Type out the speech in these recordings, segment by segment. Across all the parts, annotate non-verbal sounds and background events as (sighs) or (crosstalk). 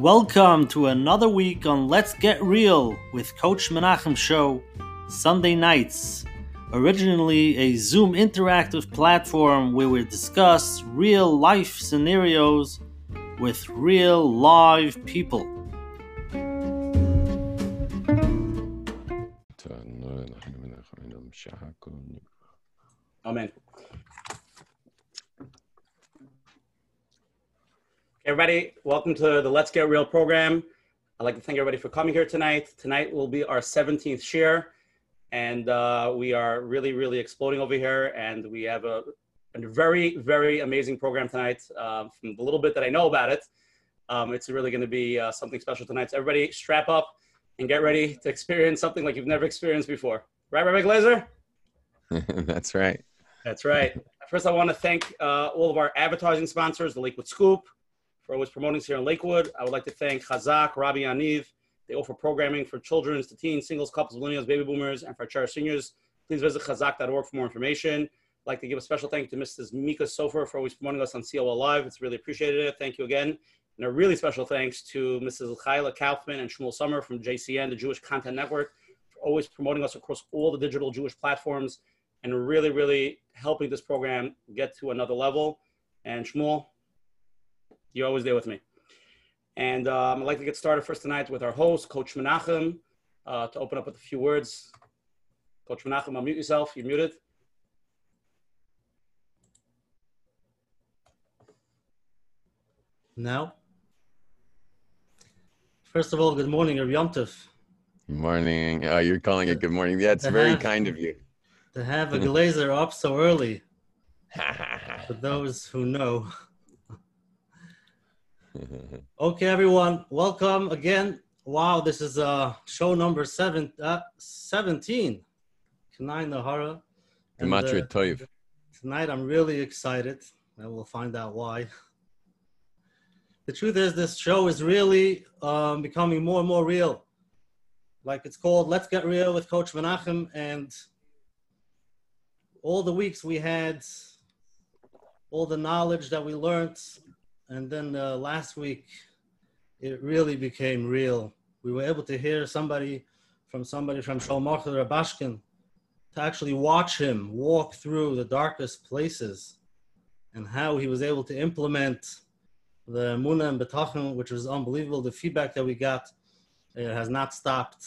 Welcome to another week on Let's Get Real with Coach Menachem Show, Sunday nights. Originally a Zoom interactive platform where we discuss real life scenarios with real live people. Amen. Everybody, welcome to the Let's Get Real program. I'd like to thank everybody for coming here tonight. Tonight will be our 17th share, and uh, we are really, really exploding over here. And we have a, a very, very amazing program tonight. Uh, from the little bit that I know about it, um, it's really going to be uh, something special tonight. So everybody, strap up and get ready to experience something like you've never experienced before. Right, Rabbi Glazer? (laughs) That's right. That's right. First, I want to thank uh, all of our advertising sponsors, the Lakewood Scoop, for always promoting us here in Lakewood. I would like to thank Chazak, Rabbi Aniv. They offer programming for children, to teens, singles, couples, millennials, baby boomers, and for cherished seniors. Please visit chazak.org for more information. I'd like to give a special thank you to Mrs. Mika Sofer for always promoting us on COL Live. It's really appreciated. Thank you again. And a really special thanks to Mrs. Chayla Kaufman and Shmuel Summer from JCN, the Jewish Content Network, for always promoting us across all the digital Jewish platforms and really, really helping this program get to another level. And Shmuel, you're always there with me. And um, I'd like to get started first tonight with our host, Coach Menachem, uh, to open up with a few words. Coach Menachem, unmute yourself. You're muted. Now, first of all, good morning, Rabbi Yom Tov. Good morning. Oh, you're calling it good morning. Yeah, it's very have- kind of you. To have a glazer up so early, (laughs) for those who know. (laughs) Okay, everyone, welcome again. Wow, this is uh, show number seven, uh, 17. Kanai Nahara. And, uh. Tonight, I'm really excited, and we'll find out why. The truth is, this show is really um, becoming more and more real. Like it's called Let's Get Real with Coach Menachem, and all the weeks we had, all the knowledge that we learned, and then uh, last week, it really became real. We were able to hear somebody from somebody from Shalmach Rubashkin to actually watch him walk through the darkest places and how he was able to implement the Muna and bitachon, which was unbelievable. The feedback that we got uh, has not stopped,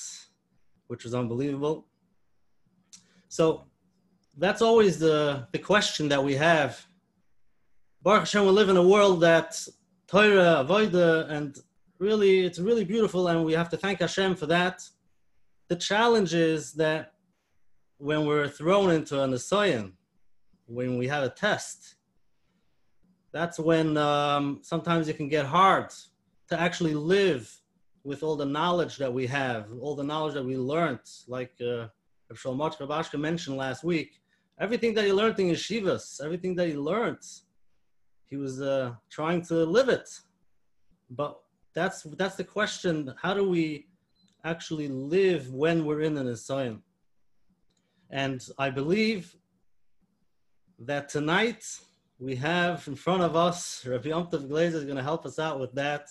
which was unbelievable. So that's always the, the question that we have. Baruch Hashem, we live in a world that Torah, Avodah, and really, it's really beautiful, and we have to thank Hashem for that. The challenge is that when we're thrown into an assignment, when we have a test, that's when um, sometimes it can get hard to actually live with all the knowledge that we have, all the knowledge that we learned. Like uh, Shalmot Rubashkin mentioned last week, everything that he learned in yeshivas, everything that he learned, he was uh, trying to live it. But that's that's the question: How do we actually live when we're in an assignment? And I believe that tonight we have in front of us, Rabbi Yom Tov Glazer is going to help us out with that.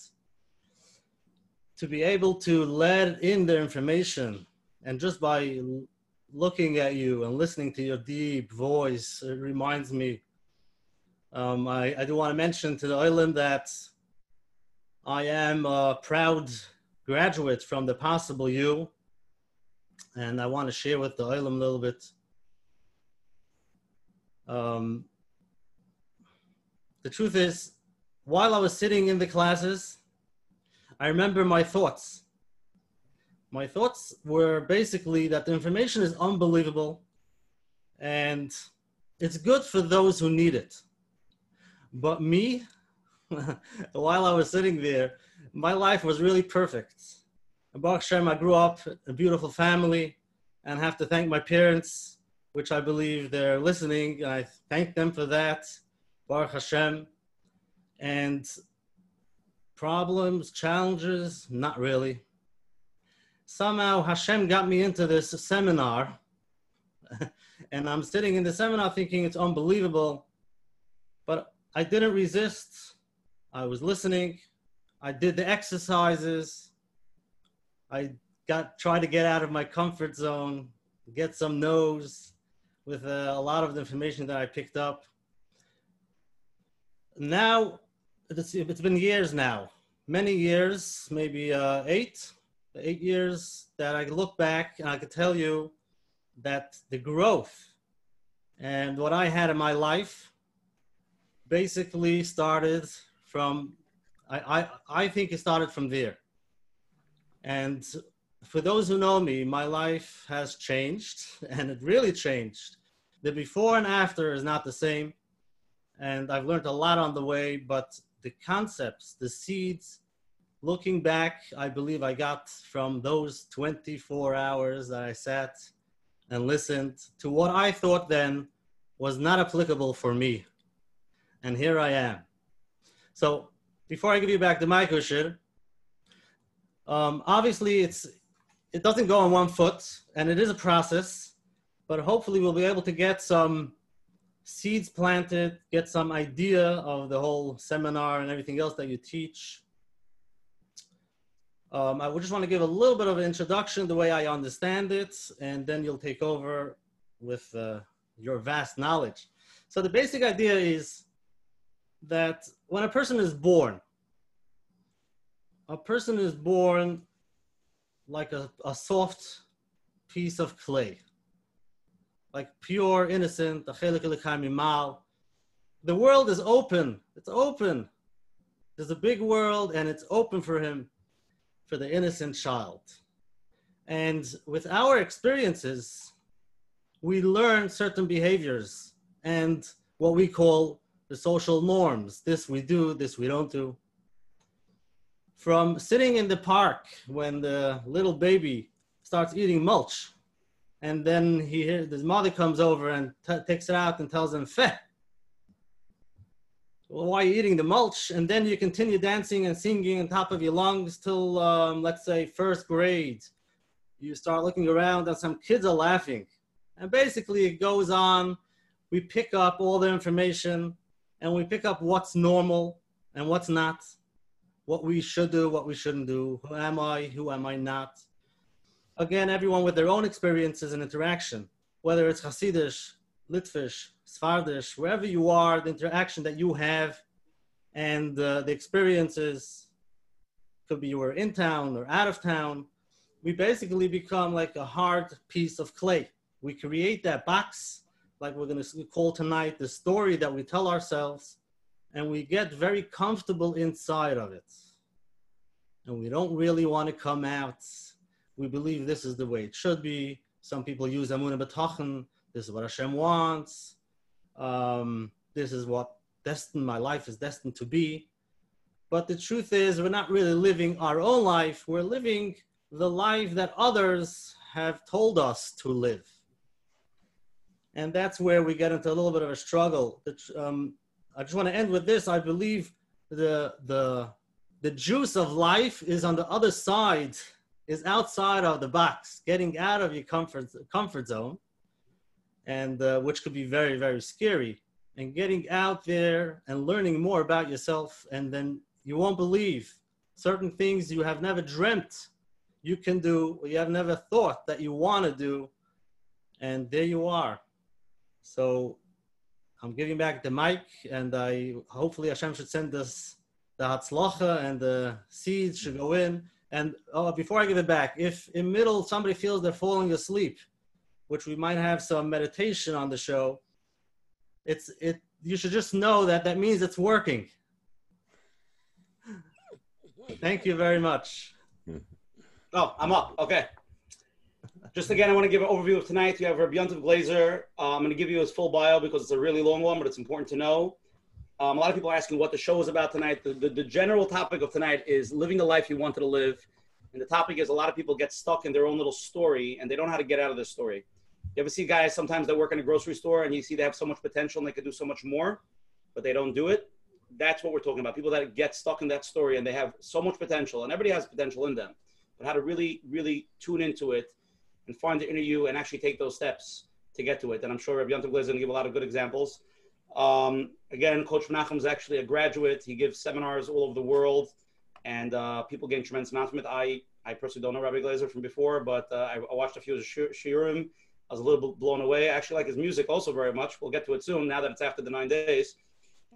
To be able to let in the information, and just by looking at you and listening to your deep voice, it reminds me. Um, I, I do want to mention to the island that I am a proud graduate from the Possible You, and I want to share with the island a little bit. Um, the truth is, while I was sitting in the classes, I remember my thoughts. My thoughts were basically that the information is unbelievable and it's good for those who need it. But me, (laughs) while I was sitting there, my life was really perfect. Baruch Hashem, I grew up a beautiful family and have to thank my parents, which I believe they're listening. I thank them for that. Baruch Hashem. And problems, challenges, not really. Somehow Hashem got me into this seminar, (laughs) and I'm sitting in the seminar thinking it's unbelievable, I didn't resist. I was listening. I did the exercises. I got try to get out of my comfort zone, get some no's with uh, a lot of the information that I picked up. Now, it's, it's been years now, many years, maybe uh, eight, eight years that I look back and I could tell you that the growth and what I had in my life basically started from, I, I, I think it started from there. And for those who know me, my life has changed (laughs) and it really changed. The before and after is not the same. And I've learned a lot on the way, but the concepts, the seeds, looking back, I believe I got from those 24 hours that I sat and listened to what I thought then was not applicable for me. And here I am. So before I give you back the mic, Ushir, um, obviously it's it doesn't go on one foot, and it is a process, but hopefully we'll be able to get some seeds planted, get some idea of the whole seminar and everything else that you teach. Um, I would just want to give a little bit of an introduction, the way I understand it, and then you'll take over with uh, your vast knowledge. So the basic idea is that when a person is born, a person is born like a, a soft piece of clay, like pure, innocent. The world is open. It's open. There's a big world, and it's open for him, for the innocent child. And with our experiences, we learn certain behaviors and what we call the social norms. This we do, this we don't do. From sitting in the park when the little baby starts eating mulch and then he hears his mother comes over and takes it out and tells him feh well, why are you eating the mulch? And then you continue dancing and singing on top of your lungs till um, let's say first grade. You start looking around and some kids are laughing. And basically it goes on. We pick up all the information and we pick up what's normal and what's not what we should do, what we shouldn't do, who am I, who am I not. Again, everyone with their own experiences and interaction, whether it's Hasidish, Litvish, Sephardish, wherever you are, the interaction that you have and uh, the experiences could be you were in town or out of town. We basically become like a hard piece of clay. We create that box, like we're going to call tonight, the story that we tell ourselves and we get very comfortable inside of it. And we don't really want to come out. We believe this is the way it should be. Some people use Amunah B'tachon. This is what Hashem wants. Um, this is what destined my life is destined to be. But the truth is, we're not really living our own life. We're living the life that others have told us to live. And that's where we get into a little bit of a struggle. Um, I just want to end with this. I believe the the the juice of life is on the other side, is outside of the box, getting out of your comfort comfort zone, and uh, which could be very very scary. And getting out there and learning more about yourself, and then you won't believe certain things you have never dreamt you can do, you have never thought that you want to do, and there you are. So I'm giving back the mic, and I hopefully Hashem should send us the hatzlacha and the seeds should go in. And oh, before I give it back, if in middle somebody feels they're falling asleep, which we might have some meditation on the show, it's it. You should just know that that means it's working. Thank you very much. Hmm. Oh, I'm up. Okay. Just again, I want to give an overview of tonight. You have Rabbi Yontiv Glazer. Uh, I'm going to give you his full bio because it's a really long one, but it's important to know. Um, a lot of people are asking what the show is about tonight. The, the, the, general topic of tonight is living the life you wanted to live. And the topic is a lot of people get stuck in their own little story and they don't know how to get out of their story. You ever see guys sometimes that work in a grocery store and you see they have so much potential and they could do so much more, but they don't do it? That's what we're talking about. People that get stuck in that story and they have so much potential, and everybody has potential in them, but how to really, really tune into it and find the you and actually take those steps to get to it. And I'm sure Rabbi Yontav is going to give a lot of good examples. Um, again, Coach Menachem is actually a graduate. He gives seminars all over the world. and uh, people gain tremendous amounts from it. I, I personally don't know Rabbi Glazer from before, but uh, I, I, watched a few of his shiurim. I was a little bit blown away. I actually like his music also very much. We'll get to it soon now that it's after the nine days.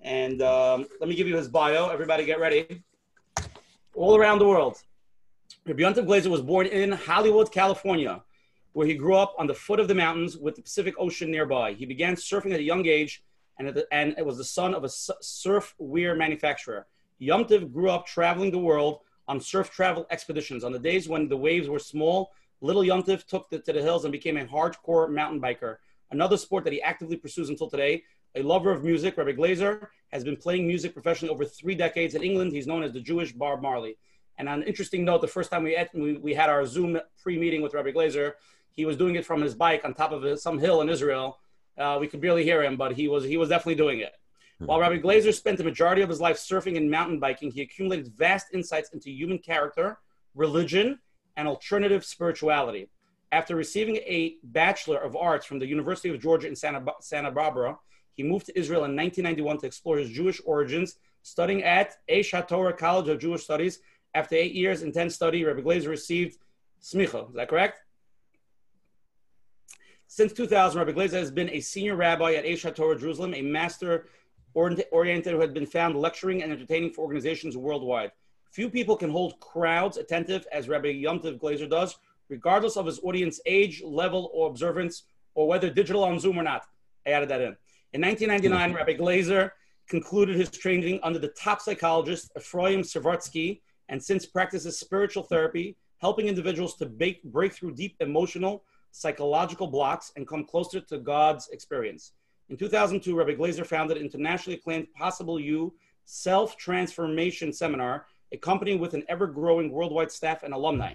And um, let me give you his bio. Everybody get ready. All around the world. Rabbi Yontif Glazer was born in Hollywood, California, where he grew up on the foot of the mountains with the Pacific Ocean nearby. He began surfing at a young age, and, the, and it was the son of a surf wear manufacturer. Yomtiv grew up traveling the world on surf travel expeditions. On the days when the waves were small, little Yomtiv took the, to the hills and became a hardcore mountain biker. Another sport that he actively pursues until today. A lover of music, Rabbi Glazer has been playing music professionally over three decades. In England, he's known as the Jewish Bob Marley. And on an interesting note, the first time we, had, we, we had our Zoom pre-meeting with Rabbi Glazer, he was doing it from his bike on top of some hill in Israel. Uh, we could barely hear him, but he was he was definitely doing it. Hmm. While Rabbi Glazer spent the majority of his life surfing and mountain biking, he accumulated vast insights into human character, religion, and alternative spirituality. After receiving a Bachelor of Arts from the University of Georgia in Santa, Santa Barbara, he moved to Israel in 1991 to explore his Jewish origins, studying at Aish HaTorah College of Jewish Studies. After eight years intense study, Rabbi Glazer received smicha. Is that correct? Since 2000, Rabbi Glazer has been a senior rabbi at Aish HaTorah Jerusalem, a master oriented who had been found lecturing and entertaining for organizations worldwide. Few people can hold crowds attentive as Rabbi Yomtiv Glazer does, regardless of his audience age, level, or observance, or whether digital on Zoom or not. I added that in. In 1999, mm-hmm. Rabbi Glazer concluded his training under the top psychologist Ephraim Svartsky, and since practices spiritual therapy, helping individuals to break, break through deep emotional, psychological blocks and come closer to God's experience. In 2002, Rabbi Glazer founded internationally acclaimed Possible You Self Transformation Seminar, a company with an ever growing worldwide staff and alumni.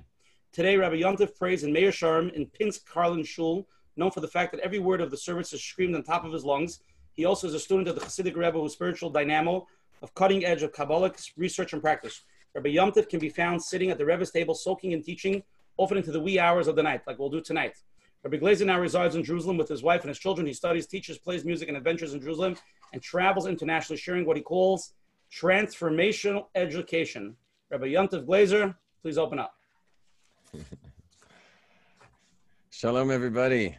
Today, Rabbi Yontif prays in Meah Shearim in Pinsk Karlin Shul, known for the fact that every word of the service is screamed on top of his lungs. He also is a student of the Hasidic Rebbe who's spiritual dynamo of cutting edge of Kabbalic research and practice. Rabbi Yomtiv can be found sitting at the Rebbe's table, soaking in teaching, often into the wee hours of the night, like we'll do tonight. Rabbi Glazer now resides in Jerusalem with his wife and his children. He studies, teaches, plays music, and adventures in Jerusalem, and travels internationally, sharing what he calls transformational education. Rabbi Yontif Glazer, please open up. (laughs) Shalom, everybody.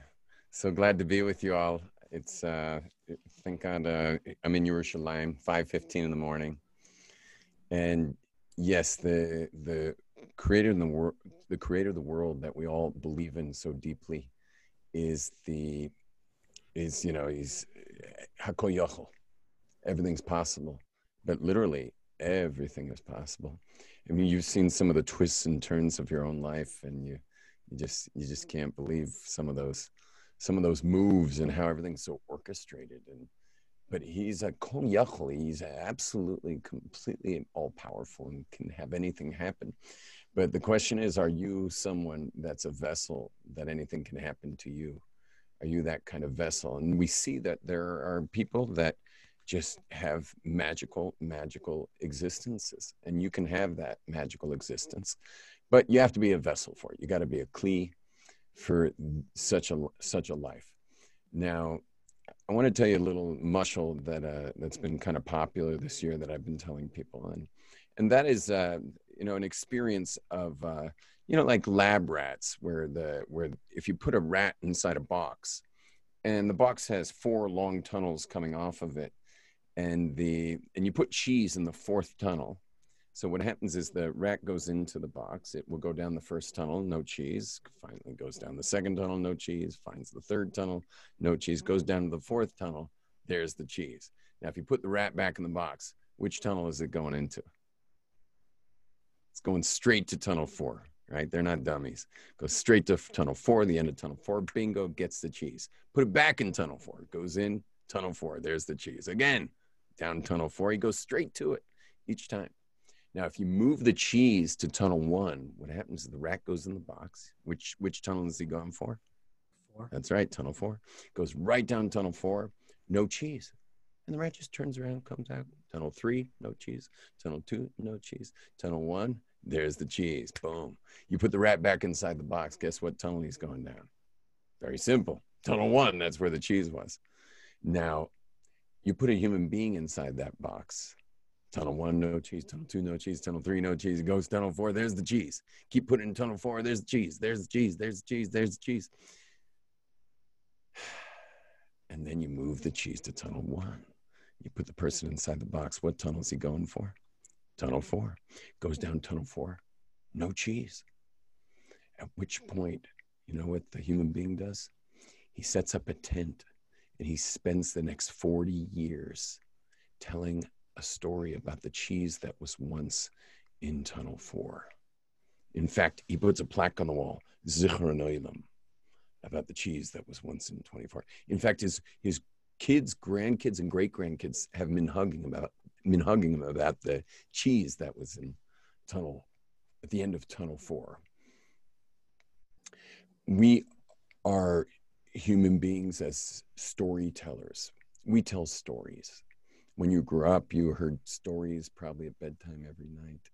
So glad to be with you all. It's uh, thank God uh, I'm in Yerushalayim, 5:15 in the morning, and yes, the the creator in the world, the creator of the world that we all believe in so deeply, is the is you know he's eh, hakol yachol. Everything's possible, but literally everything is possible. I mean, you've seen some of the twists and turns of your own life, and you you just you just can't believe some of those some of those moves and how everything's so orchestrated and but he's a kol yachol. He's absolutely, completely all powerful and can have anything happen. But the question is, are you someone that's a vessel that anything can happen to you? Are you that kind of vessel? And we see that there are people that just have magical, magical existences, and you can have that magical existence, but you have to be a vessel for it. You got to be a kli for such a such a life. Now, I want to tell you a little mushel that uh, that's been kind of popular this year that I've been telling people, and and that is uh, you know an experience of uh, you know like lab rats where the where if you put a rat inside a box, and the box has four long tunnels coming off of it, and the and you put cheese in the fourth tunnel, so what happens is the rat goes into the box. It will go down the first tunnel, no cheese. Finally goes down the second tunnel, no cheese. Finds the third tunnel, no cheese. Goes down to the fourth tunnel. There's the cheese. Now, if you put the rat back in the box, which tunnel is it going into? It's going straight to tunnel four, right? They're not dummies. Goes straight to tunnel four, the end of tunnel four. Bingo, gets the cheese. Put it back in tunnel four. Goes in tunnel four. There's the cheese. Again, down tunnel four. He goes straight to it each time. Now, if you move the cheese to tunnel one, what happens is the rat goes in the box. Which which tunnel is he going for? Four. That's right, tunnel four. Goes right down tunnel four, no cheese. And the rat just turns around, comes out. Tunnel three, no cheese. Tunnel two, no cheese. Tunnel one, there's the cheese. Boom. You put the rat back inside the box. Guess what tunnel he's going down? Very simple. Tunnel one, that's where the cheese was. Now, you put a human being inside that box Tunnel one, no cheese. Tunnel two, no cheese. Tunnel three, no cheese. Goes tunnel four. There's the cheese. Keep putting in tunnel four. There's the cheese. There's the cheese. There's the cheese. There's the cheese. (sighs) And then you move the cheese to tunnel one. You put the person mm-hmm. inside the box. What tunnel is he going for? Tunnel mm-hmm. four. Goes mm-hmm. down tunnel four. No cheese. At which point, you know what the human being does? He sets up a tent and he spends the next 40 years telling a story about the cheese that was once in Tunnel 4. In fact, he puts a plaque on the wall, Zichron about the cheese that was once in 24. In fact, his, his kids, grandkids, and great grandkids have been hugging about been hugging about the cheese that was in tunnel at the end of tunnel four. We are human beings as storytellers. We tell stories when you grew up, you heard stories probably at bedtime every night.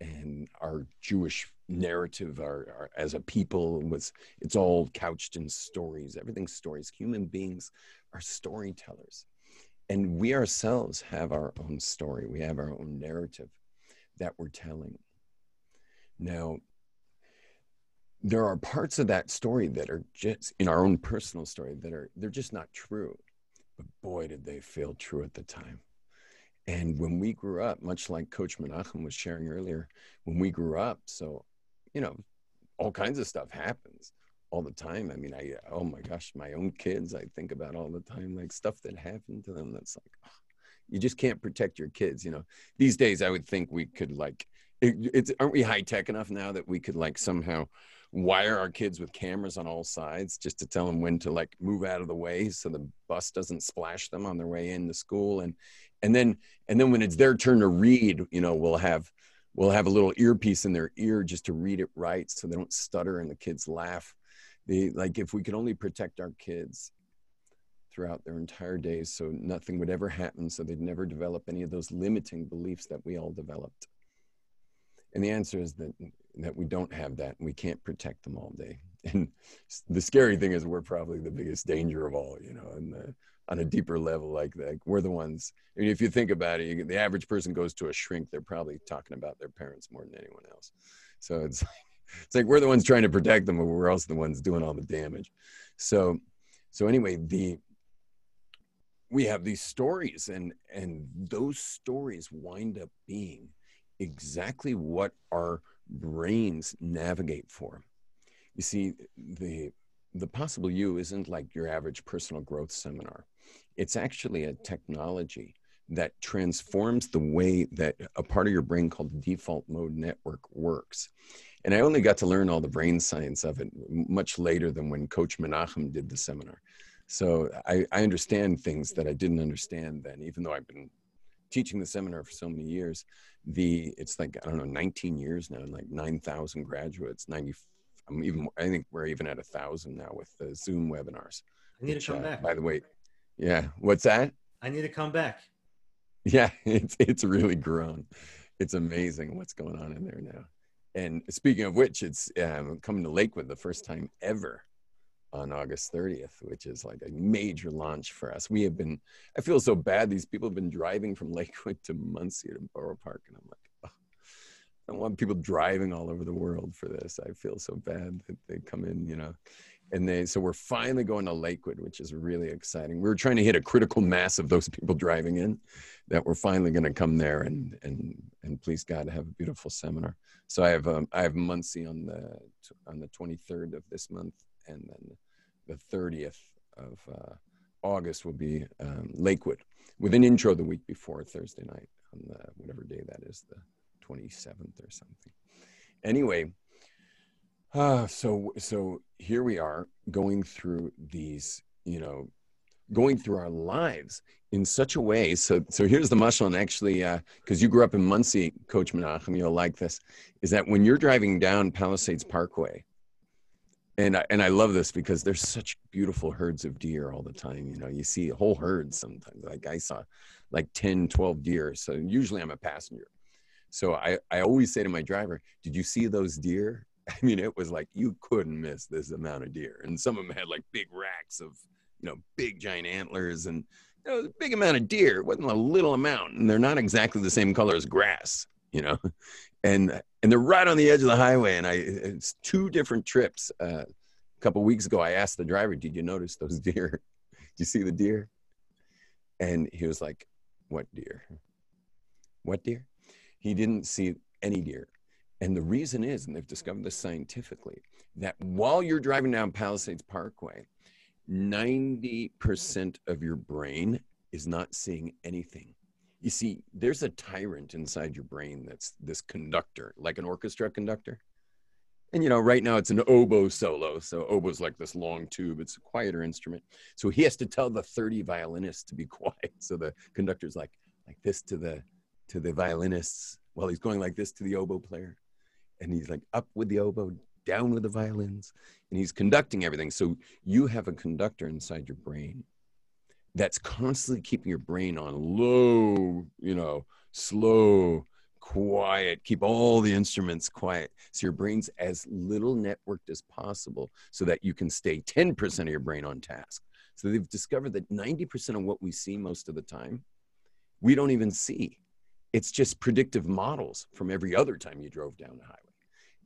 And our Jewish narrative, our, our, as a people, was it's all couched in stories. Everything's stories. Human beings are storytellers, and we ourselves have our own story. We have our own narrative that we're telling. Now, there are parts of that story that are just in our own personal story that are they're just not true but boy, did they feel true at the time. And when we grew up, much like Coach Menachem was sharing earlier, when we grew up, so, you know, all kinds of stuff happens all the time. I mean, I, oh my gosh, my own kids, I think about all the time, like stuff that happened to them that's like, oh, you just can't protect your kids. You know, these days I would think we could like, it, it's, aren't we high tech enough now that we could like somehow wire our kids with cameras on all sides just to tell them when to like move out of the way so the bus doesn't splash them on their way into school and and then and then when it's their turn to read you know we'll have we'll have a little earpiece in their ear just to read it right so they don't stutter and the kids laugh. They like if we could only protect our kids throughout their entire days so nothing would ever happen so they'd never develop any of those limiting beliefs that we all developed. And the answer is that that we don't have that. And we can't protect them all day. (laughs) And the scary thing is we're probably the biggest danger of all, you know, and the, on a deeper level like that. We're the ones, I mean, if you think about it, you, the average person goes to a shrink, they're probably talking about their parents more than anyone else. So it's like, it's like we're the ones trying to protect them, but we're also the ones doing all the damage. So, so anyway, the, we have these stories and, and those stories wind up being exactly what our brains navigate for. You see, the the possible you isn't like your average personal growth seminar. It's actually a technology that transforms the way that a part of your brain called the default mode network works. And I only got to learn all the brain science of it much later than when Coach Menachem did the seminar. So I, I understand things that I didn't understand then, even though I've been teaching the seminar for so many years the it's like i don't know 19 years now and like 9000 graduates 90 i'm even i think we're even at a thousand now with the zoom webinars i need which, to come uh, back by the way yeah what's that i need to come back yeah (laughs) it's it's really grown it's amazing what's going on in there now and speaking of which it's um, coming to lakewood the first time ever on August 30th, which is like a major launch for us. We have been, I feel so bad. These people have been driving from (laughs) Lakewood to Monsey to Borough Park. And I'm like, oh, I don't want people driving all over the world for this. I feel so bad that they come in, you know. And they, so we're finally going to Lakewood, which is really exciting. We were trying to hit a critical mass of those people driving in that we're finally going to come there and, and, and please God have a beautiful seminar. So I have, um, I have Monsey on the, on the 23rd of this month and then the 30th of uh, August will be um, Lakewood with an intro the week before Thursday night on the, whatever day that is, the 27th or something. Anyway, uh, so so here we are going through these, you know, going through our lives in such a way. So so here's the mushel, and actually, because uh, you grew up in Monsey, Coach Menachem, you'll like this, is that when you're driving down Palisades Parkway and I, and I love this because there's such beautiful herds of deer all the time. You know, you see whole herds sometimes. Like I saw like 10, 12 deer. So usually I'm a passenger. So I, I always say to my driver, did you see those deer? (laughs) I mean, it was like you couldn't miss this amount of deer. And some of them had like big racks of you know, big giant antlers and you know, a big amount of deer. It wasn't a little amount, and they're not exactly the same color as grass, you know. (laughs) And and they're right on the edge of the highway. And I it's two different trips. Uh, a couple weeks ago, I asked the driver, "Did you notice those (laughs) deer? Did you see the deer?" And he was like, "What deer? What deer?" He didn't see any deer. And the reason is, and they've discovered this scientifically, that while you're driving down Palisades Parkway, 90% of your brain is not seeing anything. You see, there's a tyrant inside your brain that's this conductor, like an orchestra conductor. And you know, right now it's an oboe solo. So oboe's like this long tube. It's a quieter instrument. So he has to tell the 30 violinists to be (laughs) quiet. So the conductor's like like this to the to the violinists while he's going like this to the oboe player. And he's like up with the oboe, down with the violins, and he's conducting everything. So you have a conductor inside your brain that's constantly keeping your brain on low, you know, slow, quiet, keep all the instruments quiet. So your brain's as little networked as possible so that you can stay 10% of your brain on task. So they've discovered that 90% of what we see most of the time, we don't even see. It's just predictive models from every other time you drove down the highway.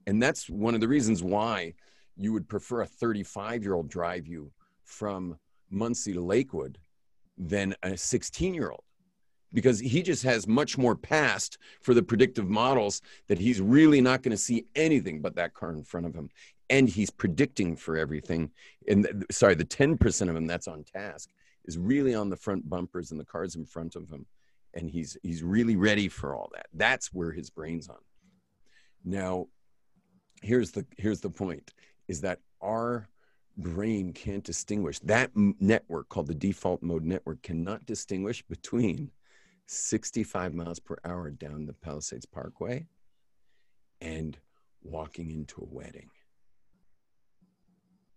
And that's one of the reasons why you would prefer a 35 year old drive you from Monsey to Lakewood than a 16 year old because he just has much more past for the predictive models that he's really not going to see anything but that car in front of him. And he's predicting for everything. And sorry the 10% of him that's on task is really on the front bumpers and the cars in front of him and he's he's really ready for all that that's where his brain's on now here's the here's the point is that our brain can't distinguish that network called the default mode network cannot distinguish between 65 miles per hour down the Palisades Parkway and walking into a wedding.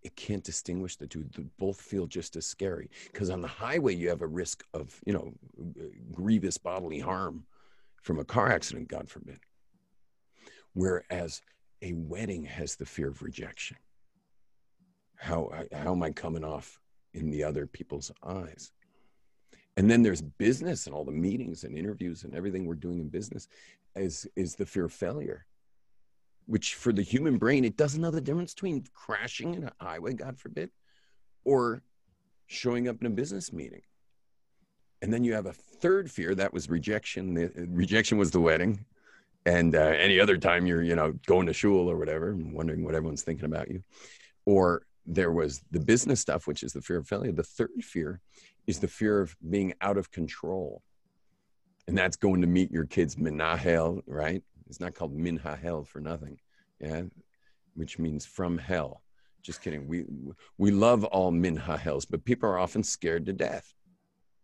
It can't distinguish the two. They both feel just as scary because on the highway you have a risk of, you know, uh, grievous bodily harm from a car accident, God forbid. Whereas a wedding has the fear of rejection. How, uh, how am I coming off in the other people's eyes? And then there's business and all the meetings and interviews and everything we're doing in business is, is the fear of failure, which for the human brain, it doesn't know the difference between crashing in a highway, God forbid, or showing up in a business meeting. And then you have a third fear that was rejection. The, rejection was the wedding and uh, any other time you're you know going to shul or whatever and wondering what everyone's thinking about you or there was the business stuff which is the fear of failure the third fear is the fear of being out of control and that's going to meet your kids minahel right it's not called minahel for nothing yeah? Which means from hell. Just kidding. We we love all minahels but people are often scared to death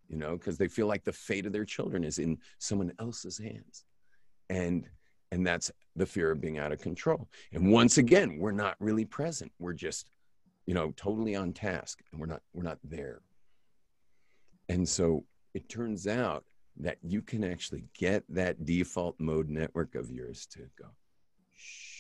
you know because they feel like the fate of their children is in someone else's hands. And and that's the fear of being out of control. And once again we're not really present. We're just you know totally on task and we're not we're not there. And so it turns out that you can actually get that default mode network of yours to go shh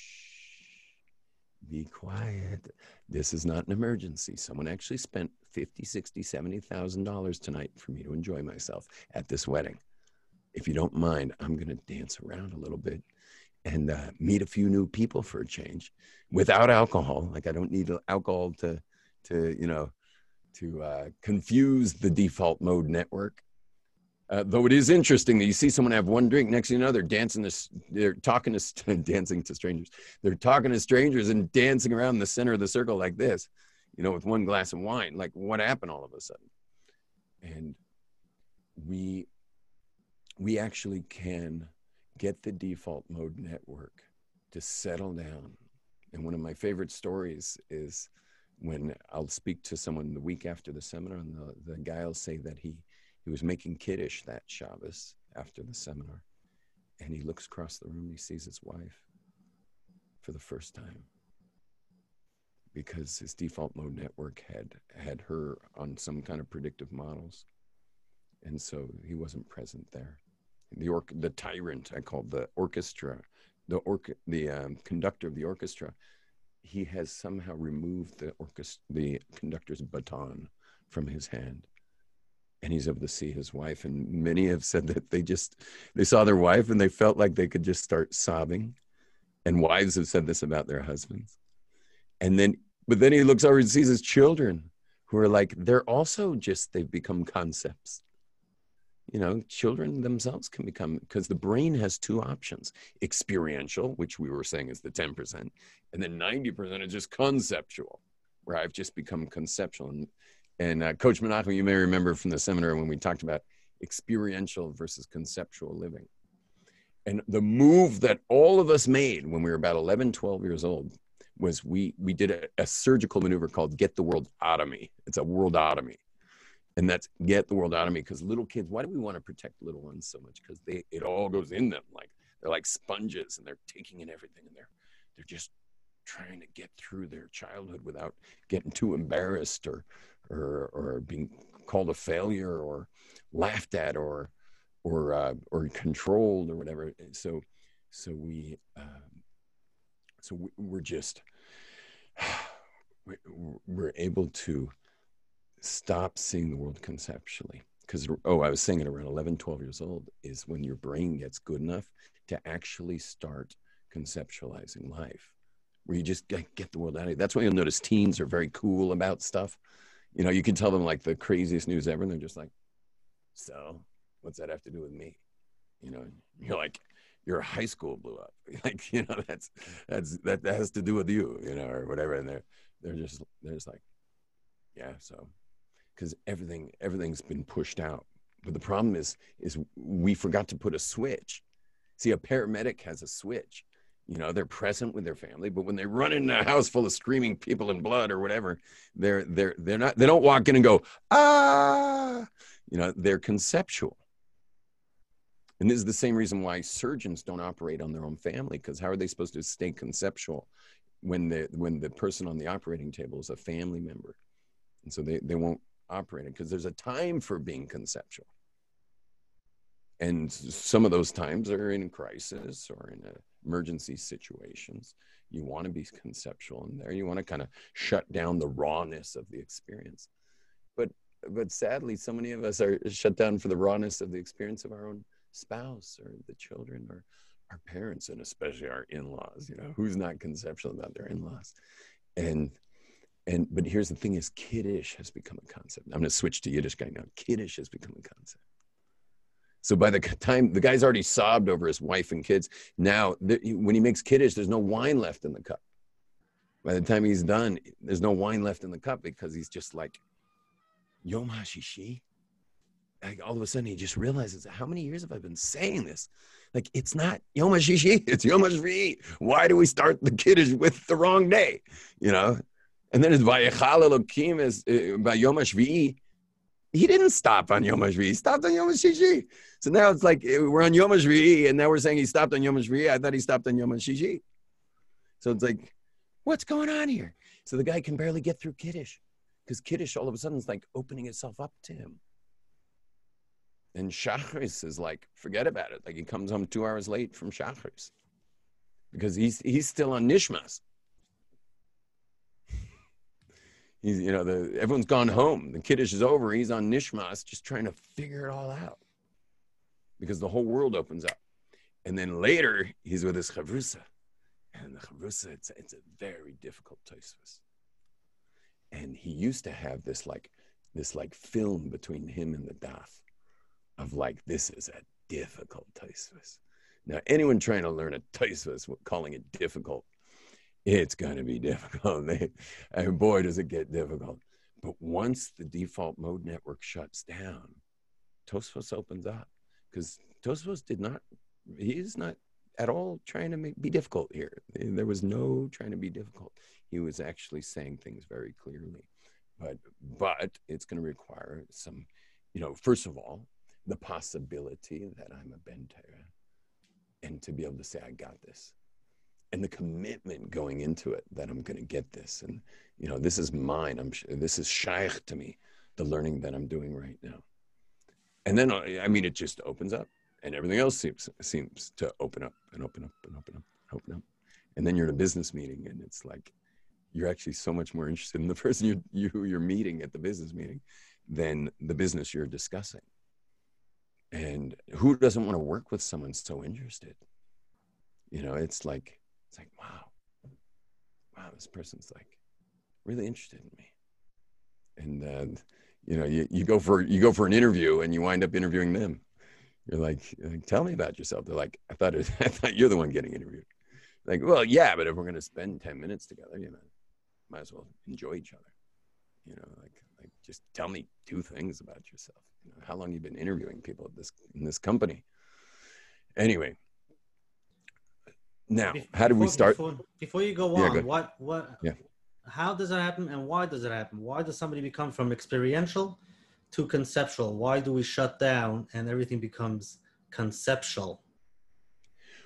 be quiet this is not an emergency someone actually spent 50 60 70 thousand dollars tonight for me to enjoy myself at this wedding if you don't mind, I'm going to dance around a little bit and uh, meet a few new people for a change without alcohol. Like I don't need alcohol to, to you know, to uh, confuse the default mode network. Uh, though it is interesting that you see someone have one drink next to another, dancing they're talking to, (laughs) dancing to strangers. They're talking to strangers and dancing around the center of the circle like this, you know, with one glass of wine. Like what happened all of a sudden? And we we actually can get the default mode network to settle down. And one of my favorite stories is when I'll speak to someone the week after the seminar, and the, the guy will say that he, he was making Kiddush that Shabbos after the seminar. And he looks across the room, he sees his wife for the first time because his default mode network had had her on some kind of predictive models. And so he wasn't present there. The or- the tyrant I call the orchestra, the or- the um, conductor of the orchestra, he has somehow removed the orchestra, the conductor's baton from his hand and he's able to see his wife and many have said that they just they saw their wife and they felt like they could just start sobbing. And wives have said this about their husbands. And then but then he looks over and sees his children who are like they're also just they've become concepts. You know children themselves can become because the brain has two options experiential which we were saying is the 10% and then 90% is just conceptual where i've just become conceptual. And and uh, Coach Menachem, you may remember from the seminar when we talked about experiential versus conceptual living. And the move that all of us made when we were about 11, 12 years old was we, we did a, a surgical maneuver called get the world out of me. It's a worldotomy. And that's get the world out of me because little kids, why do we want to protect little ones so much? Because they it all goes in them. Like they're like sponges and they're taking in everything and they're they're just trying to get through their childhood without getting too embarrassed or or or being called a failure or laughed at or or uh, or controlled or whatever. So so we um, so we're just (sighs) we're able to stop seeing the world conceptually. Because oh i was saying it around 11 12 years old is when your brain gets good enough to actually start conceptualizing life where you just get, get the world out of it that's why you'll notice teens are very cool about stuff you know, you can tell them like the craziest news ever, and they're just like, so what's that have to do with me? You know, (laughs) you're like, your high school blew up. (laughs) Like, you know, that's that's that, that has to do with you, you know, or whatever. And they're they're just they're just like, yeah, so because everything everything's been pushed out. But the problem is is we forgot to put a switch. See, a paramedic has a switch you know they're present with their family but when they run in a house full of screaming people and blood or whatever they're they're they're not they don't walk in and go ah you know they're conceptual. And this is the same reason why surgeons don't operate on their own family because how are they supposed to stay conceptual when the when the person on the operating table is a family member? And so they, they won't operate it because there's a time for being conceptual. And some of those times are in crisis or in emergency situations. You want to be conceptual in there. You want to kind of shut down the rawness of the experience. But but sadly so many of us are shut down for the rawness of the experience of our own spouse or the children or our parents and especially our in-laws you know who's not conceptual about their in-laws. And and but here's the thing is kiddish has become a concept. I'm going to switch to yiddish guy now Kiddish has become a concept so by the (laughs) time the guy's already sobbed over his wife and kids, now when he makes kiddush, there's no wine left in the cup. By the time he's done, there's no wine left in the cup because he's just like, Yom HaShishi. Like all of a sudden, he just realizes, how many years have I been saying this? Like, it's not Yom HaShishi, it's Yom HaShvi'i. Why do we start the Kiddush with the wrong day? You know? And then it's Vayechal Elokim is uh, by Yom HaShvi'i he didn't stop on Yom HaShvi'i. He stopped on Yom HaShishi. So now it's like eh, we're on Yom HaShvi'i, and now we're saying he stopped on Yom HaShvi'i. I thought he stopped on Yom HaShishi. So it's like, what's going on here? So the guy can barely get through Kiddush because Kiddush all of a sudden is like opening itself up to him. And Shachris is like, forget about it. Like he comes home two hours late from Shachris because he's he's still on Nishmas he's you know the everyone's gone home. The kiddush is over. He's on nishmas just trying to figure it all out. Because the whole world opens up. And then later he's with his chavrusa. And the chavrusa it's, it's a very difficult tosfos and he used to have this like this like film between him and the daf of like this is a difficult tosfos now anyone trying to learn a tosfos calling it difficult it's going to be difficult. (laughs) and boy, does it get difficult. But once the default mode network shuts down, Tosfos opens up because Tosfos did not, he is not at all trying to make, be difficult here. There was no trying to be difficult. He was actually saying things very clearly. But, but it's going to require some, you know, first of all, the possibility that I'm a Ben Torah and to be able to say, I got this and the commitment going into it that I'm going to get this, and you know, this is mine. I'm this is shaykh to me, the learning that I'm doing right now. And then I mean, it just opens up, and everything else seems seems to open up and open up and open up and open up. And then you're in a business meeting, and it's like, you're actually so much more interested in the (laughs) person you, you you're meeting at the business meeting than the business you're discussing. And who doesn't want to work with someone so interested? You know, it's like it's like wow, wow, this person's like really interested in me. And uh, you know, you, you go for you go for an interview and you wind up interviewing them. You're like, tell me about yourself. They're like, I thought (laughs) I thought you're the one getting interviewed. Like, well, yeah, but if we're gonna spend 10 minutes together, you know, might as well enjoy each other. You know, like like just tell me two things about yourself. You know, how long you've been interviewing people at this in this company. Anyway. Now, how do we start? Before, before you go Yeah, on, go what what Yeah. how does that happen and why does it happen? Why does somebody become from experiential to conceptual? Why do we shut down and everything becomes conceptual?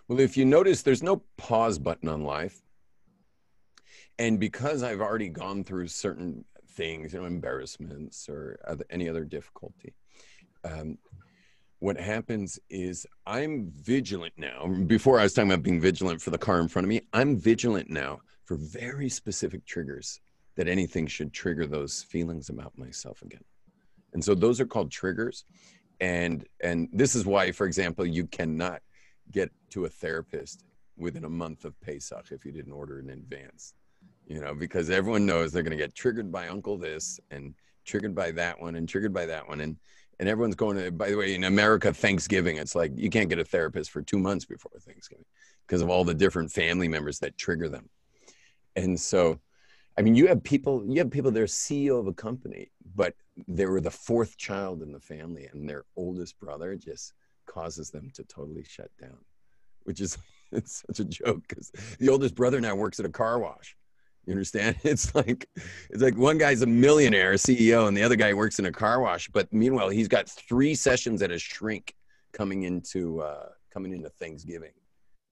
Well, if you notice, there's no pause button on life. And because I've already gone through certain things, you know, embarrassments or other, any other difficulty, um, what happens is I'm vigilant now. Before I was talking about being vigilant for the car in front of me, I'm vigilant now for very specific triggers that anything should trigger those feelings about myself again. And so those are called triggers. And and this is why, for example, you cannot get to a therapist within a month of Pesach if you didn't order in advance. You know, because everyone knows they're going to get triggered by Uncle this and triggered by that one and triggered by that one and and everyone's going to by the way in America Thanksgiving it's like you can't get a therapist for 2 months before Thanksgiving because of all the different family members that trigger them. And so I mean you have people you have people they're CEO of a company but they were the fourth child in the family and their oldest brother just causes them to totally shut down which is (laughs) it's such a joke because the oldest brother now works at a car wash you understand? (laughs) It's like it's like one guy's a millionaire a ceo and the other guy works in a car wash but meanwhile he's got three sessions at a shrink coming into uh coming into thanksgiving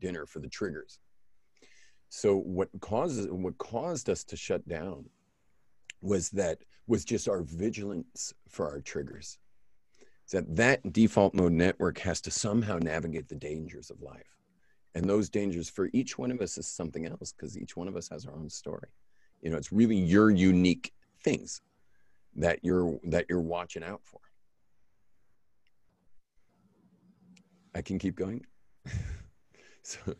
dinner for the triggers. So what causes what caused us to shut down was that was just our vigilance for our triggers. That that default mode network has to somehow navigate the dangers of life and those dangers for each one of us is something else because each one of us has our own story. You know it's really your unique things that you're that you're watching out for. I can keep going? (laughs) So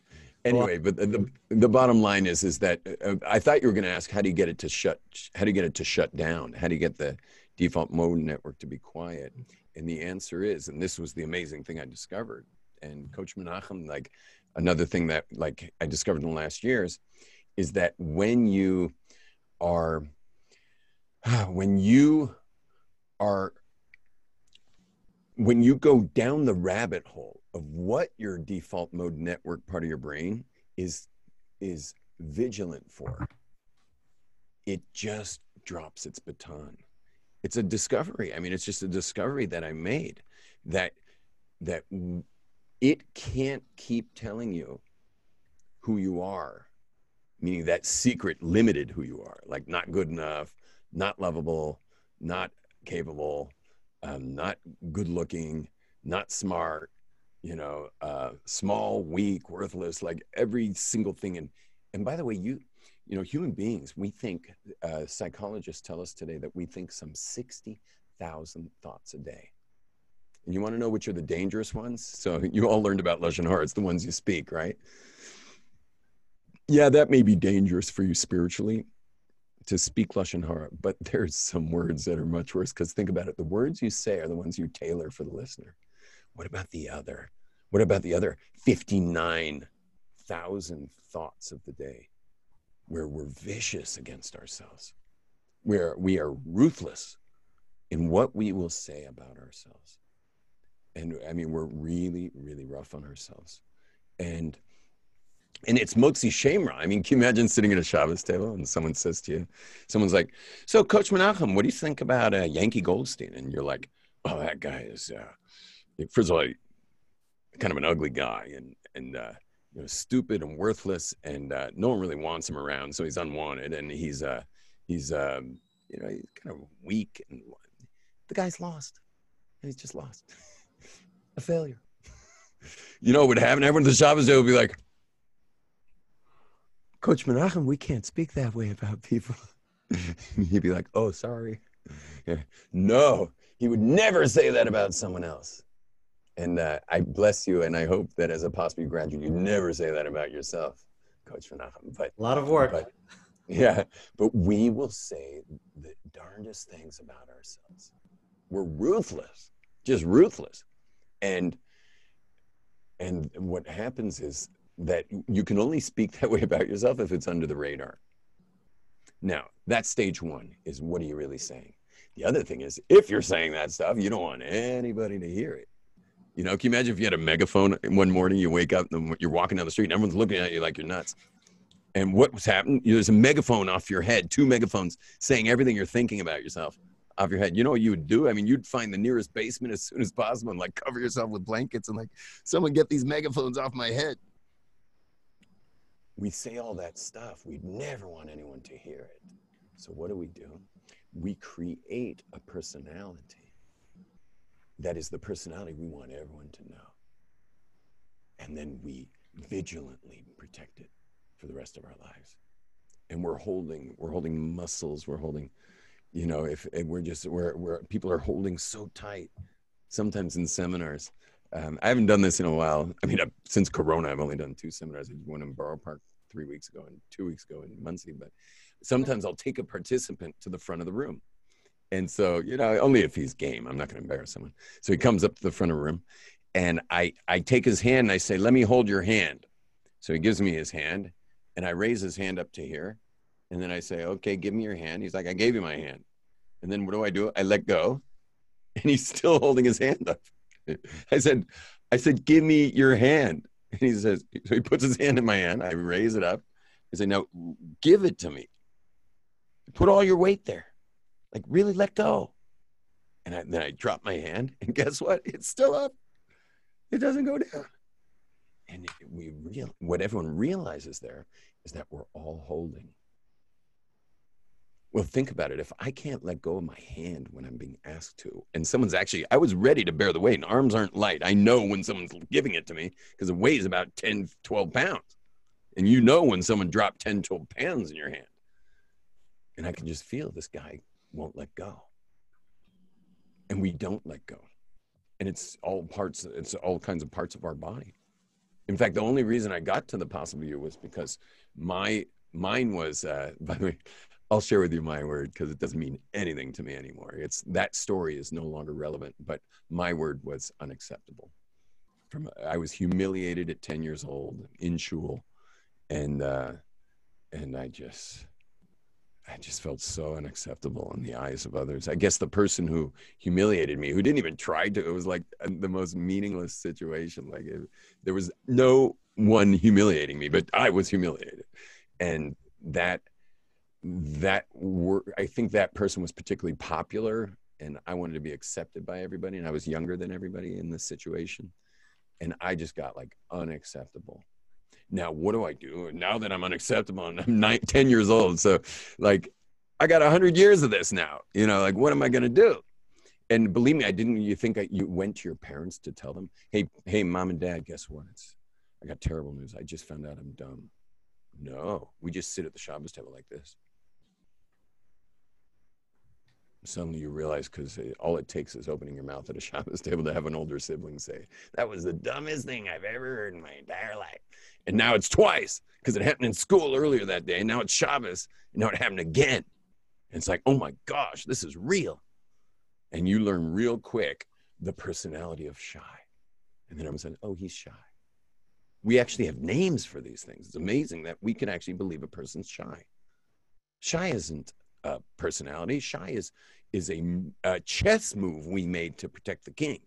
anyway but the, the, the bottom line is is that uh, i thought you were going to ask how do you get it to shut how do you get it to shut down? How do you get the default mode network to be quiet? And the answer is and this was the amazing thing i discovered and coach menachem like another thing that like i discovered in the last years is that when you are (sighs) when you are when you go down the rabbit hole of what your default mode network part of your brain is is vigilant for it just drops its baton. It's a discovery. I mean it's just a discovery that i made that that it can't keep telling you who you are meaning that secret limited who you are like not good enough not lovable not capable um, not good looking not smart you know uh, small weak worthless like every single thing. And and by the way you you know human beings we think uh, psychologists tell us today that we think some 60000 thoughts a day and you want to know which are the dangerous ones so (laughs) you all learned about lashon hara it's the ones you speak right yeah that may be dangerous for you spiritually to speak lashon hara, but (laughs) there's some words that are much worse. Because think about it: the words you say are the ones you tailor for the listener. What about the other? What about the other fifty-nine thousand thoughts of the day, where we're vicious against ourselves, where we are ruthless in what we will say about ourselves, and I mean we're really, really rough on ourselves, and and it's motzi shem ra. I mean, can you imagine sitting at a Shabbos table and someone says to you, someone's like, "So, Coach Menachem, what do you think about uh, Yankee Goldstein?" And you're like, "Oh, that guy is, uh, first of all, kind of an ugly guy, and and uh, you know, stupid and worthless, and uh, no one really wants him around, so he's unwanted, and he's uh, he's um, you know, he's kind of weak, and the guy's lost. He's just lost, (laughs) a failure." You know what would happen? Everyone at the Shabbos day would be like Coach Menachem, we can't speak that way about people. (laughs) He'd be like, oh, sorry. Yeah. (laughs) No, he would never say that about someone else. And uh, I bless you, and I hope that as a possible graduate, you never say that about yourself, Coach Menachem. But A lot of work. but yeah, but we will say the darndest things about ourselves. We're ruthless, just ruthless. And and what happens is that you can only speak that way about yourself if it's under the radar. Now, that's stage one is what are you really saying? The other thing is if you're saying that stuff, you don't want anybody to hear it. You know, can you imagine if you had a megaphone one morning you wake up and you're walking down the street and everyone's looking at you like you're nuts? And what was happening? There's a megaphone off your head, two megaphones saying everything you're thinking about yourself off your head. You know what you would do? I mean, you'd find the nearest basement as soon as possible and like cover yourself with blankets and like, someone get these megaphones off my head. We say all that stuff. We'd never want anyone to hear it. So what do we do? We create a personality that is the personality we want everyone to know. And then we vigilantly protect it for the rest of our lives. And we're holding, we're holding muscles, we're holding, you know, if, if we're just, we're, we're, people are holding so tight. Sometimes in seminars, um, I haven't done this in a while. I mean, I've, since Corona, I've only done two seminars. I did one in Borough Park three weeks ago and two weeks ago in Monsey. But sometimes I'll take a participant to the front of the room. And so, you know, only if he's game, I'm not going to embarrass someone. So he comes up to the front of the room and I, I take his hand and I say, let me hold your hand. So he gives me his hand and I raise his hand up to here. And then I say, okay, give me your hand. He's like, I gave you my hand. And then what do I do? I let go (laughs) and he's still holding his hand up. (laughs) I said, I said, give me your hand. (laughs) And he says, so he puts his hand in my hand. I raise it up. I say, now give it to me. Put all your weight there. Like really let go. And I, then I drop my hand and guess what? It's still up. It doesn't go down. And we real what everyone realizes there is that we're all holding. Well, think about it. If I can't let go of my hand when I'm being asked to, and someone's actually, I was ready to bear the weight, and arms aren't light. I know when someone's giving it to me because it weighs about 10, 12 pounds. And you know when someone dropped 10, 12 pounds in your hand. And I can just feel this guy won't let go. And we don't let go. And it's all parts, it's all kinds of parts of our body. In fact, the only reason I got to the possible you was because my mine was uh, (laughs) by the way I'll share with you my word because it doesn't mean anything to me anymore. It's that story is no longer relevant, but my word was unacceptable. From I was humiliated at 10 years old in shul and uh and I just I just felt so unacceptable in the eyes of others. I guess the person who humiliated me, who didn't even try to, it was like the most meaningless situation. Like it, there was no one humiliating me, but I was humiliated. And that that were i think that person was particularly popular and i wanted to be accepted by everybody and i was younger than everybody in this situation. And i just got like unacceptable. Now what do i do now that i'm unacceptable and i'm nine, 10 years old? So like i got 100 years of this now you know like what am i going to do? And believe me i didn't you think I, you went to your parents to tell them hey hey mom and dad guess what? It's i got terrible news. I just found out i'm dumb. No we just sit at the Shabbos table like this suddenly you realize because eh, all it takes is opening your mouth at a Shabbos table to have an older sibling say, That was the dumbest thing I've ever heard in my entire life. And now it's twice because it happened in school earlier that day. And now it's Shabbos. And now it happened again. And it's like, Oh my gosh, this is real. And you learn real quick the personality of shy. And then I'm saying, Oh, he's shy. We actually have names for these things. It's amazing that we can actually believe a person's shy. Shy isn't uh, personality. Shy is is a, a, chess move we made to protect the king,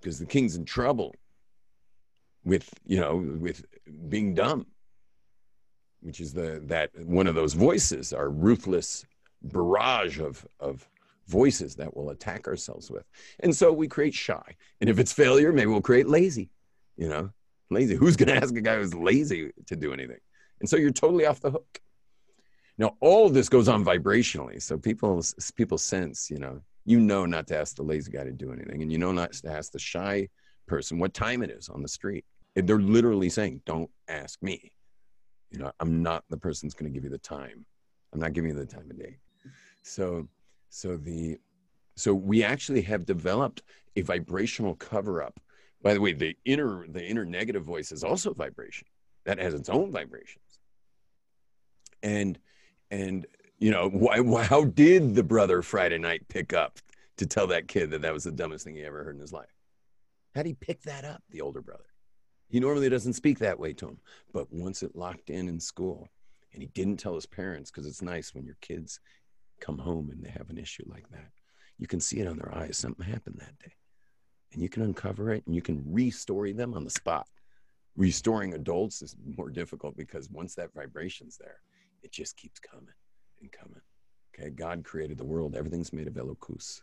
because the king's in trouble with you know with being dumb, which is the that one of those voices, our ruthless barrage of of voices that we'll attack ourselves with, and so we create shy. And if it's failure, maybe we'll create lazy. You know, lazy. Who's going (laughs) to ask a guy who's lazy to do anything? And so you're totally off the hook. Now, all of this goes on vibrationally. So people, people sense, you know, you know not to ask the lazy guy to do anything. And you know not to ask the shy person what time it is on the street. They're literally saying, don't ask me. You know, I'm not the person that's going to give you the time. I'm not giving you the time of day. So, so the, so we actually have developed a vibrational cover up. By the way, the inner, the inner negative voice is also vibration that has its own vibrations. And, and, you know, why, why, how did the brother Friday night pick up to tell that kid that that was the dumbest thing he ever heard in his life? How'd he pick that up, the older brother? He normally doesn't speak that way to him, but once it locked in in school, and he didn't tell his parents because it's nice when your kids come home and they have an issue like that. You can see it on their eyes. Something happened that day. And you can uncover it and you can restory them on the spot. Restoring adults is more difficult because once that vibration's there, it just keeps coming and coming. Okay, God created the world. Everything's made of Elokus.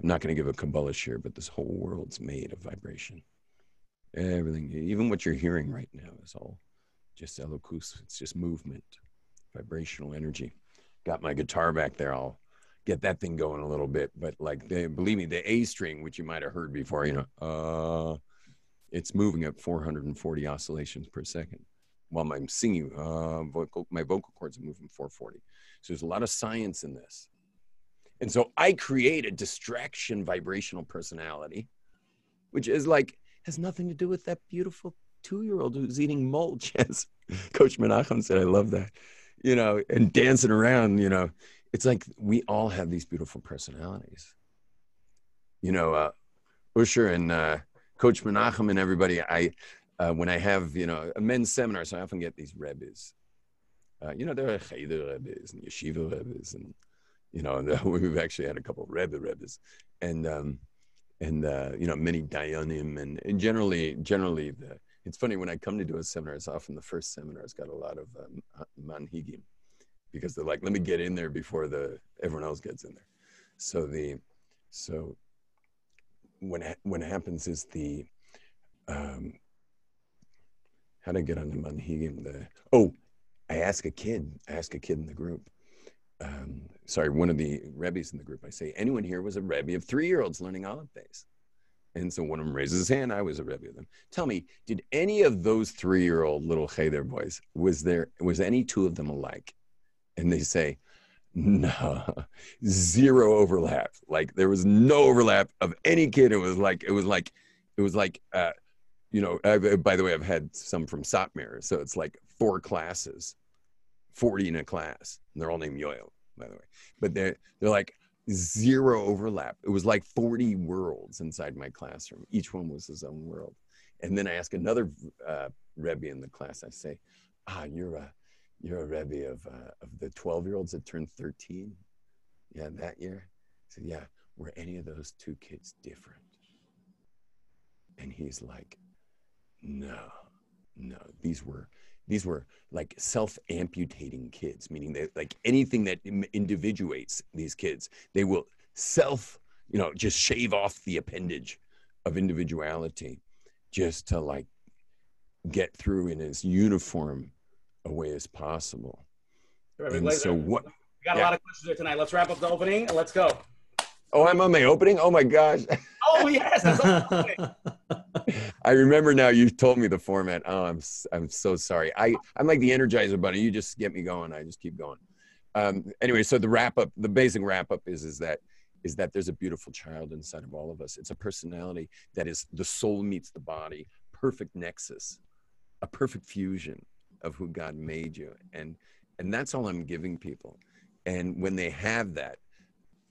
I'm not going to give a Kabbalah share, but this whole world's made of vibration. Everything, even what you're hearing right now, is all just elokus. It's just movement, vibrational energy. Got my guitar back there. I'll get that thing going a little bit. But like, believe me, the A string, which you might have heard before, you know, uh, it's moving at 440 oscillations per second. While I'm singing, uh, vocal, my vocal cords are moving 440. So there's a lot of science in this. And so I create a distraction vibrational personality, which is like has nothing to do with that beautiful two year old who's eating mulch, as (laughs) Coach Menachem said. I love that, you know, and dancing around, you know. It's like we all have these beautiful personalities. You know, uh, Osher and uh, Coach Menachem and everybody, I, uh, when I have, you know, a men's seminar, so I often get these rebbes. Uh, you know, there are Cheder rebbes and yeshiva rebbes, and, you know, (laughs) we've actually had a couple of rebbe rebbes. And, um, and uh, you know many dayanim and, and generally generally the it's funny when I come to do a seminar it's often the first seminar has got a lot of um, manhigim because they're like let me get in there before the everyone else gets in there so the so when when happens is the um, how to get on the manhigim the oh I ask a kid I ask a kid in the group um, sorry, one of the Rebbes in the group, I say, anyone here was a Rebbe of three year olds learning Aleph Beis? And so one of them raises his hand. I was a Rebbe of them. Tell me, did any of those three year old little Cheder boys, was there, was any two of them alike? And they say, no, zero overlap. Like there was no overlap of any kid. It was like, it was like, it was like, uh, you know, I, by the way, I've had some from Satmar. So it's like four classes 40 in a class. And they're all named Yoel, by the way. But they're, they're like zero overlap. It was like 40 worlds inside my classroom. Each one was his own world. And then I ask another uh, Rebbe in the class, I say, ah, you're a, you're a Rebbe of, uh, of the 12 year olds that turned 13. Yeah, that year. I said, yeah, were any of those two kids different? And he's like, no, no, these were these were like self-amputating kids meaning that like anything that individuates these kids they will self you know just shave off the appendage of individuality just to like get through in as uniform a way as possible. And so what we got yeah. a lot of questions here tonight. Let's wrap up the opening and let's go. Oh i'm on my opening? Oh my gosh (laughs) oh yes (laughs) I remember now. You told me the format. Oh, I'm I'm so sorry. I I'm like the Energizer Bunny. You just get me going. I just keep going. Um, anyway, so the wrap up, the basic wrap up is is that is that there's a beautiful child inside of all of us. It's a personality that is the soul meets the body, perfect nexus, a perfect fusion of who God made you, and and that's all I'm giving people. And when they have that,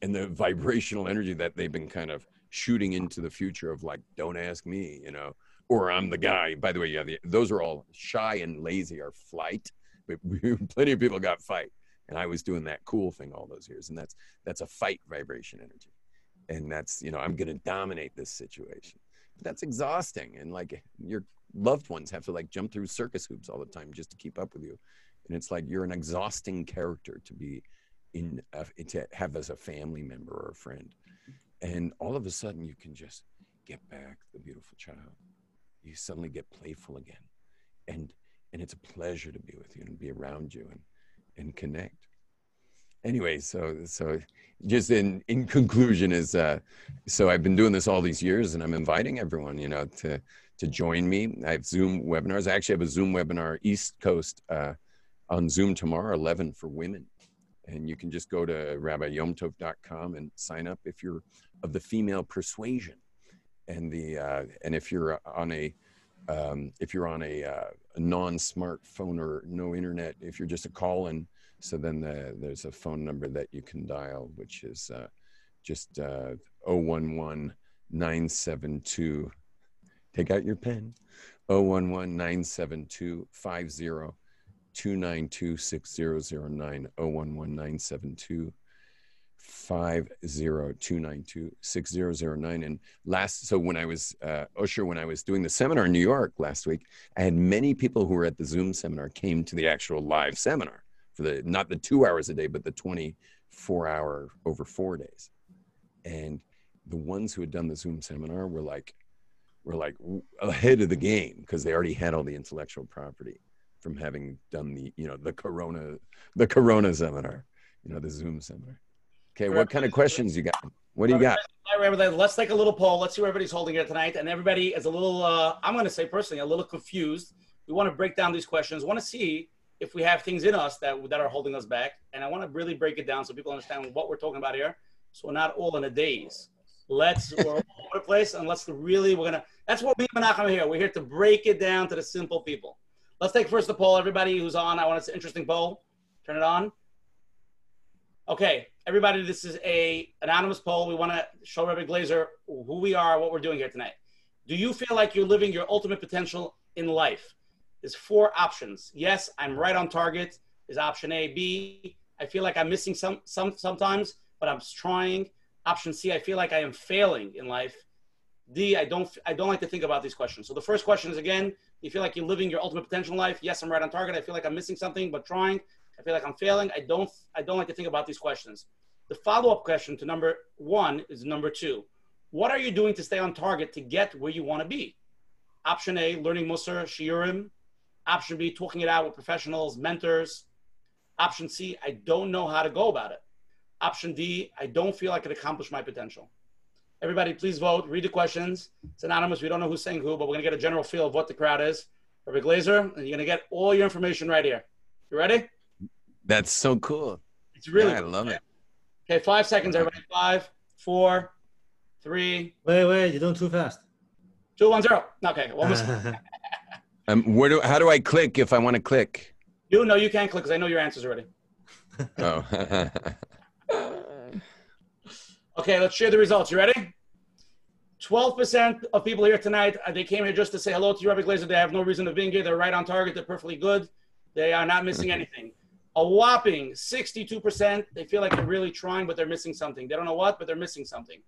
and the (laughs) vibrational energy that they've been kind of shooting into the future of like, don't ask me, you know, or I'm the guy. By the way, yeah, the, those are all shy and lazy are flight, but (laughs) plenty of people got fight. And I was doing that cool thing all those years. And that's, that's a fight vibration energy. And that's, you know, I'm going to dominate this situation. But that's exhausting. And like your loved ones have to like jump through circus hoops all the time just to keep up with you. And it's like you're an exhausting character to be in, uh, to have as a family member or a friend and all of a sudden you can just get back the beautiful child. You suddenly get playful again. And and it's a pleasure to be with you and be around you and and connect. Anyway so so just in in conclusion is uh so i've been doing this all these years and i'm inviting everyone you know to to join me. I have zoom webinars. I actually have a zoom webinar east coast uh on Zoom tomorrow, 11 for women. And you can just go to rabbiyomtov.com and sign up if you're of the female persuasion. And the uh, and if you're on a um, if you're on a, uh, a non-smartphone or no internet, if you're just a call in, so then the, there's a phone number that you can dial, which is uh, just uh, 011 972. Take out your pen. 011 972 50 292 6009. 011 972 502926009 and last so when i was uh osher when i was doing the seminar in new york last week i had many people who were at the zoom seminar came to the actual live seminar for the not the two hours a day but the 24 hour over four days. And the ones who had done the zoom seminar were like were like ahead of the game because they already had all the intellectual property from having done the you know the corona the corona seminar you know the zoom seminar Okay, what kind of questions you got? What do you got? Let's take a little poll. Let's see where everybody's holding it tonight. And everybody is a little, uh, I'm going to say personally, a little confused. We want to break down these questions. want to see if we have things in us that, that are holding us back. And I want to really break it down so people understand what we're talking about here. So we're not all in a daze. Let's, we're all over the place. And let's really, we're going to, that's what me and Menachem are here. We're here to break it down to the simple people. Let's take first the poll. Everybody who's on, I want an interesting poll. Turn it on. Okay, everybody, this is a anonymous poll. We want to show Rabbi Glazer who we are, what we're doing here tonight. Do you feel like you're living your ultimate potential in life? There's four options. Yes, I'm right on target. Is option A. B. I feel like I'm missing some some sometimes, but I'm trying. Option C. I feel like I am failing in life. D. I don't I don't like to think about these questions. So the first question is again, you feel like you're living your ultimate potential life? Yes, I'm right on target. I feel like I'm missing something, but trying. I feel like I'm failing. I don't I don't like to think about these questions. The follow up question to number one is number two. What are you doing to stay on target to get where you want to be? Option A, learning Musar, Shiurim. Option B, talking it out with professionals, mentors. Option C, I don't know how to go about it. Option D, I don't feel I could accomplish my potential. Everybody, please vote. Read the questions. It's anonymous. We don't know who's saying who, but we're going to get a general feel of what the crowd is. Rabbi Glazer, and you're going to get all your information right here. You ready? That's so cool. It's really yeah, I love it. Okay, five seconds, everybody. Five, four, three. Wait, wait, you're doing too fast. Two, one, zero. Okay, almost. (laughs) um, where do? How do I click if I want to click? You know you can't click because I know your answers already. (laughs) oh. (laughs) okay, let's share the results. You ready? 12% of people here tonight, uh, they came here just to say hello to you, Rabbi Glazer. They have no reason to be here. They're right on target. They're perfectly good. They are not missing anything a whopping 62% they feel like they're really trying but they're missing something they don't know what but they're missing something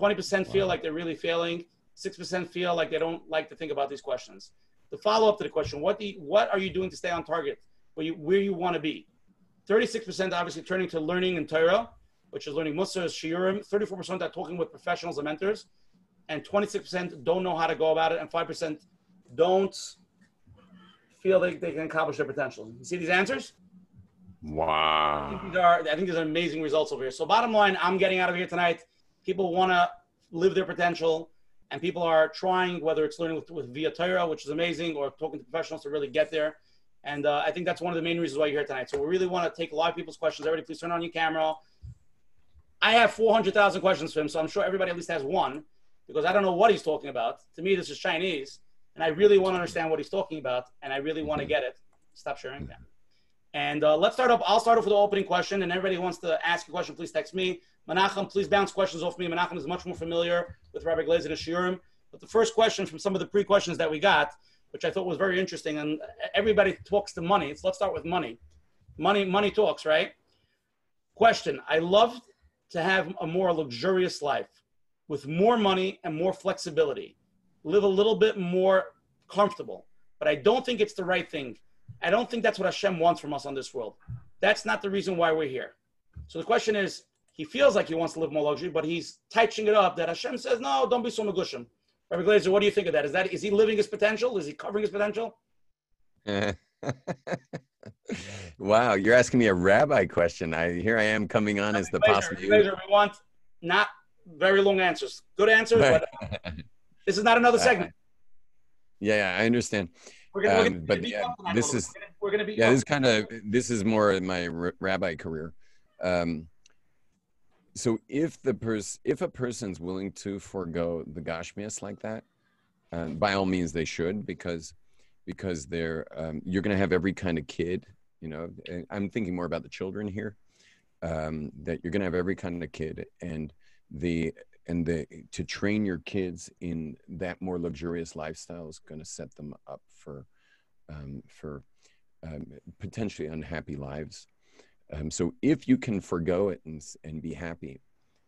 20% feel wow. like they're really failing 6% feel like they don't like to think about these questions the follow-up to the question what do you, what are you doing to stay on target where you where you want to be 36% obviously turning to learning in Torah which is learning Musar, Shiurim, 34% are talking with professionals and mentors, and 26% don't know how to go about it, and 5% don't feel like they can accomplish their potential. You see these answers? Wow. I think, these are, I think these are amazing results over here. So bottom line, I'm getting out of here tonight. People want to live their potential and people are trying, whether it's learning with, with via Torah, which is amazing, or talking to professionals to really get there. And uh, I think that's one of the main reasons why you're here tonight. So we really want to take a lot of people's questions. Everybody, please turn on your camera. I have 400,000 questions for him, so I'm sure everybody at least has one because I don't know what he's talking about. To me, this is Chinese, and I really want to understand what he's talking about, and I really want to get it. Stop sharing that. And uh, let's start off. I'll start off with the opening question, and everybody wants to ask a question, please text me. Menachem, please bounce questions off me. Menachem is much more familiar with Rabbi Glazer and Shiurim. But the first question from some of the pre-questions that we got, which I thought was very interesting, and everybody talks to money. So let's start with money. Money, money talks, right? Question: I love to have a more luxurious life with more money and more flexibility, live a little bit more comfortable. But I don't think it's the right thing I don't think that's what Hashem wants from us on this world. That's not the reason why we're here. So the question is, he feels like he wants to live more luxury, but he's touching it up that Hashem says, no, don't be so magushim. Rabbi Glazer, what do you think of that? Is that is he living his potential? Is he covering his potential? (laughs) wow, you're asking me a rabbi question. I here I am coming on Rabbi as the Glazer, possible. Glazer, we want not very long answers. Good answers, but (laughs) this is not another segment. Uh, yeah, yeah, I understand. We're gonna, we're Um, gonna but yeah, you up tonight a this is- we're gonna be yeah this is kind of this is more in my rabbi career um so if the person if a person's willing to forego the gashmias like that uh, by all means they should because because they're um, you're going to have every kind of kid you know i'm thinking more about the children here um, that you're going to have every kind of kid and the and the to train your kids in that more luxurious lifestyle is going to set them up for um, for um, potentially unhappy lives. Um, so if you can forego it and, and be happy,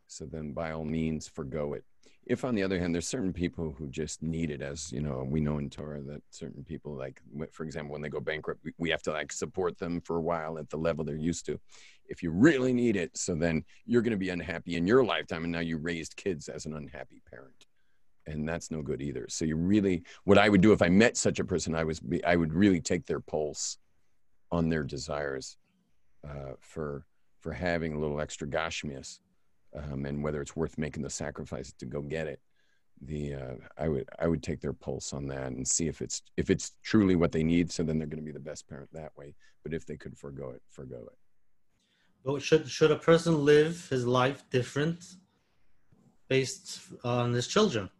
so then by all means forego it. If on the other hand, there's certain people who just need it, as you know, we know in Torah that certain people, like for example, when they go bankrupt, we, have to like support them for a while at the level they're used to. If you really need it, so then you're going to be unhappy in your lifetime, and now you raised kids as an unhappy parent and that's no good either. So you really, what I would do if I met such a person, I was, I would really take their pulse on their desires uh, for for having a little extra gashmias, um, and whether it's worth making the sacrifice to go get it. The uh, I would I would take their pulse on that and see if it's if it's truly what they need. So then they're going to be the best parent that way. But if they could forego it, forego it. But should should a person live his life different based on his children?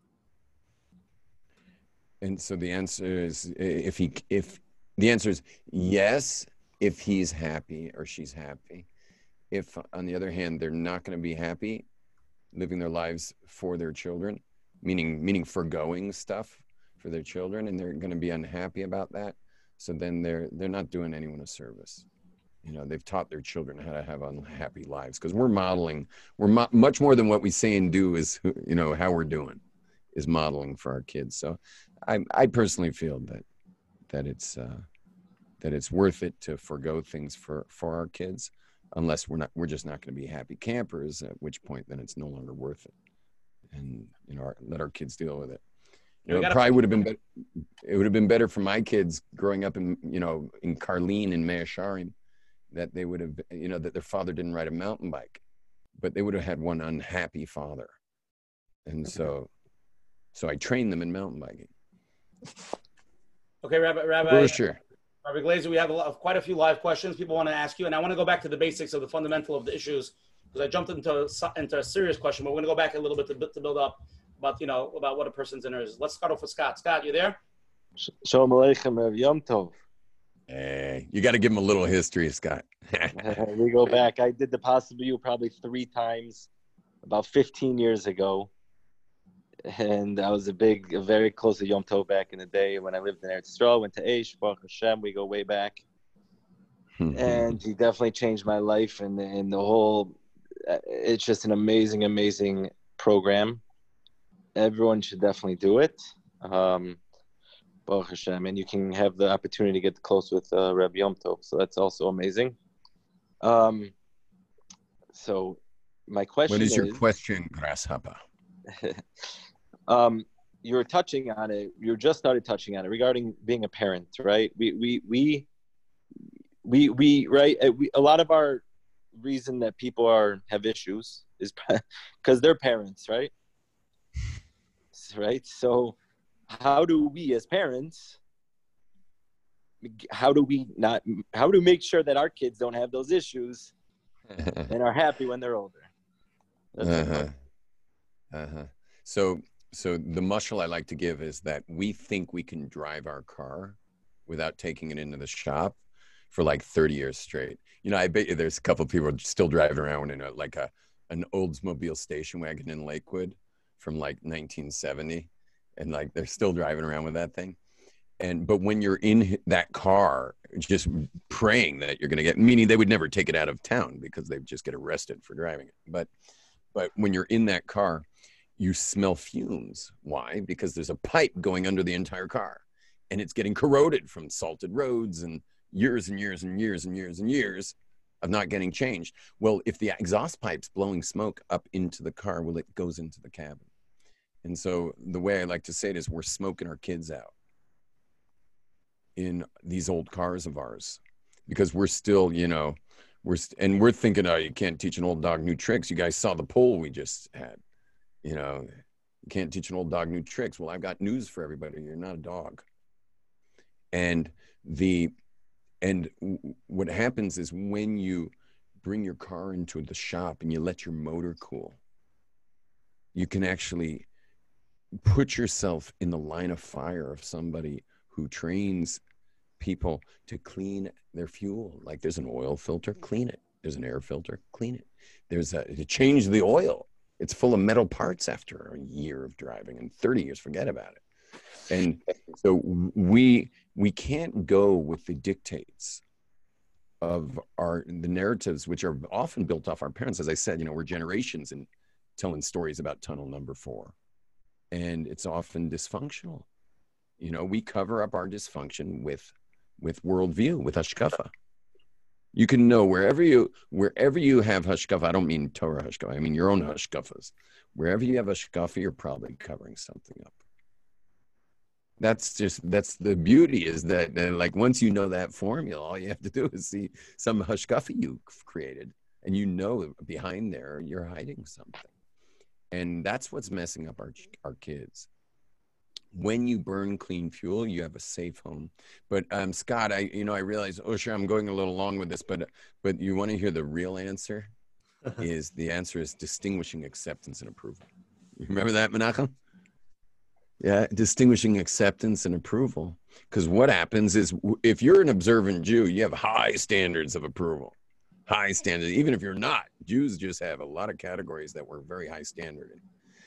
And so the answer is if he if the answer is yes if he's happy or she's happy. If on the other hand they're not going to be happy living their lives for their children, meaning meaning foregoing stuff for their children and they're going to be unhappy about that, so then they're they're not doing anyone a service. You know, they've taught their children how to have unhappy lives because we're modeling we're mo- much more than what we say and do is you know how we're doing is modeling for our kids. So I, I personally feel that that it's uh, that it's worth it to forego things for for our kids, unless we're not we're just not going to be happy campers. At which point, then it's no longer worth it, and you know our, let our kids deal with it. You know, it probably would have been better. It would have been better for my kids growing up in you know in Carlene and Meah Shearim, that they would have you know that their father didn't ride a mountain bike, but they would have had one unhappy father, and so so I trained them in mountain biking. Okay, Rabbi, Rabbi, For sure. Rabbi Glazer, we have a lot of, quite a few live questions people want to ask you, and I want to go back to the basics of the fundamental of the issues because I jumped into into a serious question, but we're going to go back a little bit to, to build up about you know about what a person's inner is. Let's start off with Scott. Scott, you there? Shalom Aleichem, Rav Yom Tov. Hey, you got to give him a little history, Scott. (laughs) we go back. I did the Possible You probably three times about 15 years ago. And I was a big, a very close to Yom Tov back in the day when I lived in Eretz Yisrael. Went to Aish, Baruch Hashem. We go way back, and he definitely changed my life. And and the whole, uh, it's just an amazing, amazing program. Everyone should definitely do it. Um, Baruch Hashem, and you can have the opportunity to get close with uh, Rabbi Yom Tov. So that's also amazing. Um, so my question what is your question, Grasshopper? (laughs) um, you're touching on it. You just started touching on it regarding being a parent, right? We we we we we right. uh, We, a lot of our reason that people are have issues is (laughs) because they're parents, right? Right. So, how do we as parents? How do we not? How do we make sure that our kids don't have those issues (laughs) and are happy when they're older? That's uh-huh. Uh-huh. So so the mushel I like to give is that we think we can drive our car without taking it into the shop for like 30 years straight. You know, I bet you there's a couple of people still driving around in a like a an Oldsmobile station wagon in Lakewood from like 1970 and like they're still driving around with that thing. And but when you're in that car just praying that you're going to get meaning they would never take it out of town because they'd just get arrested for driving it. But but when you're in that car, you smell fumes. Why? Because there's a pipe going under the entire car and it's getting corroded from salted roads and years and years and years and years and years of not getting changed. Well, if the exhaust pipe's blowing smoke up into the car, well, it goes into the cabin. And so the way I like to say it is we're smoking our kids out in these old cars of ours because we're still, you know, we're st- and we're thinking, oh, you can't teach an old dog new tricks. You guys saw the poll we just had. You know, you can't teach an old dog new tricks. Well, I've got news for everybody. You're not a dog. and the and what happens is when you bring your car into the shop and you let your motor cool you can actually put yourself in the line of fire of somebody who trains people to clean their fuel like there's an oil filter clean it there's an air filter clean it there's a to change the oil it's full of metal parts after a year of driving and 30 years forget about it. And so we we can't go with the dictates of our the narratives which are often built off our parents. As i said you know we're generations in telling stories about tunnel number four and it's often dysfunctional. You know we cover up our dysfunction with with worldview with hashkafa you can know wherever you wherever you have hashkafa i don't mean torah hashkafa i mean your own hashkafas wherever you have hashkafa you're probably covering something up. That's just that's the beauty is that, like once you know that formula all you have to do is see some hashkafa you've created and you know behind there you're hiding something. And that's what's messing up our our kids when you burn clean fuel you have a safe home but um scott i you know i realize oh sure i'm going a little long with this but but you want to hear the real answer (laughs) is the answer is distinguishing acceptance and approval you remember that menachem yeah, distinguishing acceptance and approval. Because what happens is if you're an observant Jew, you have high standards of approval, high standards. Even if you're not, Jews just have a lot of categories that were very high standard.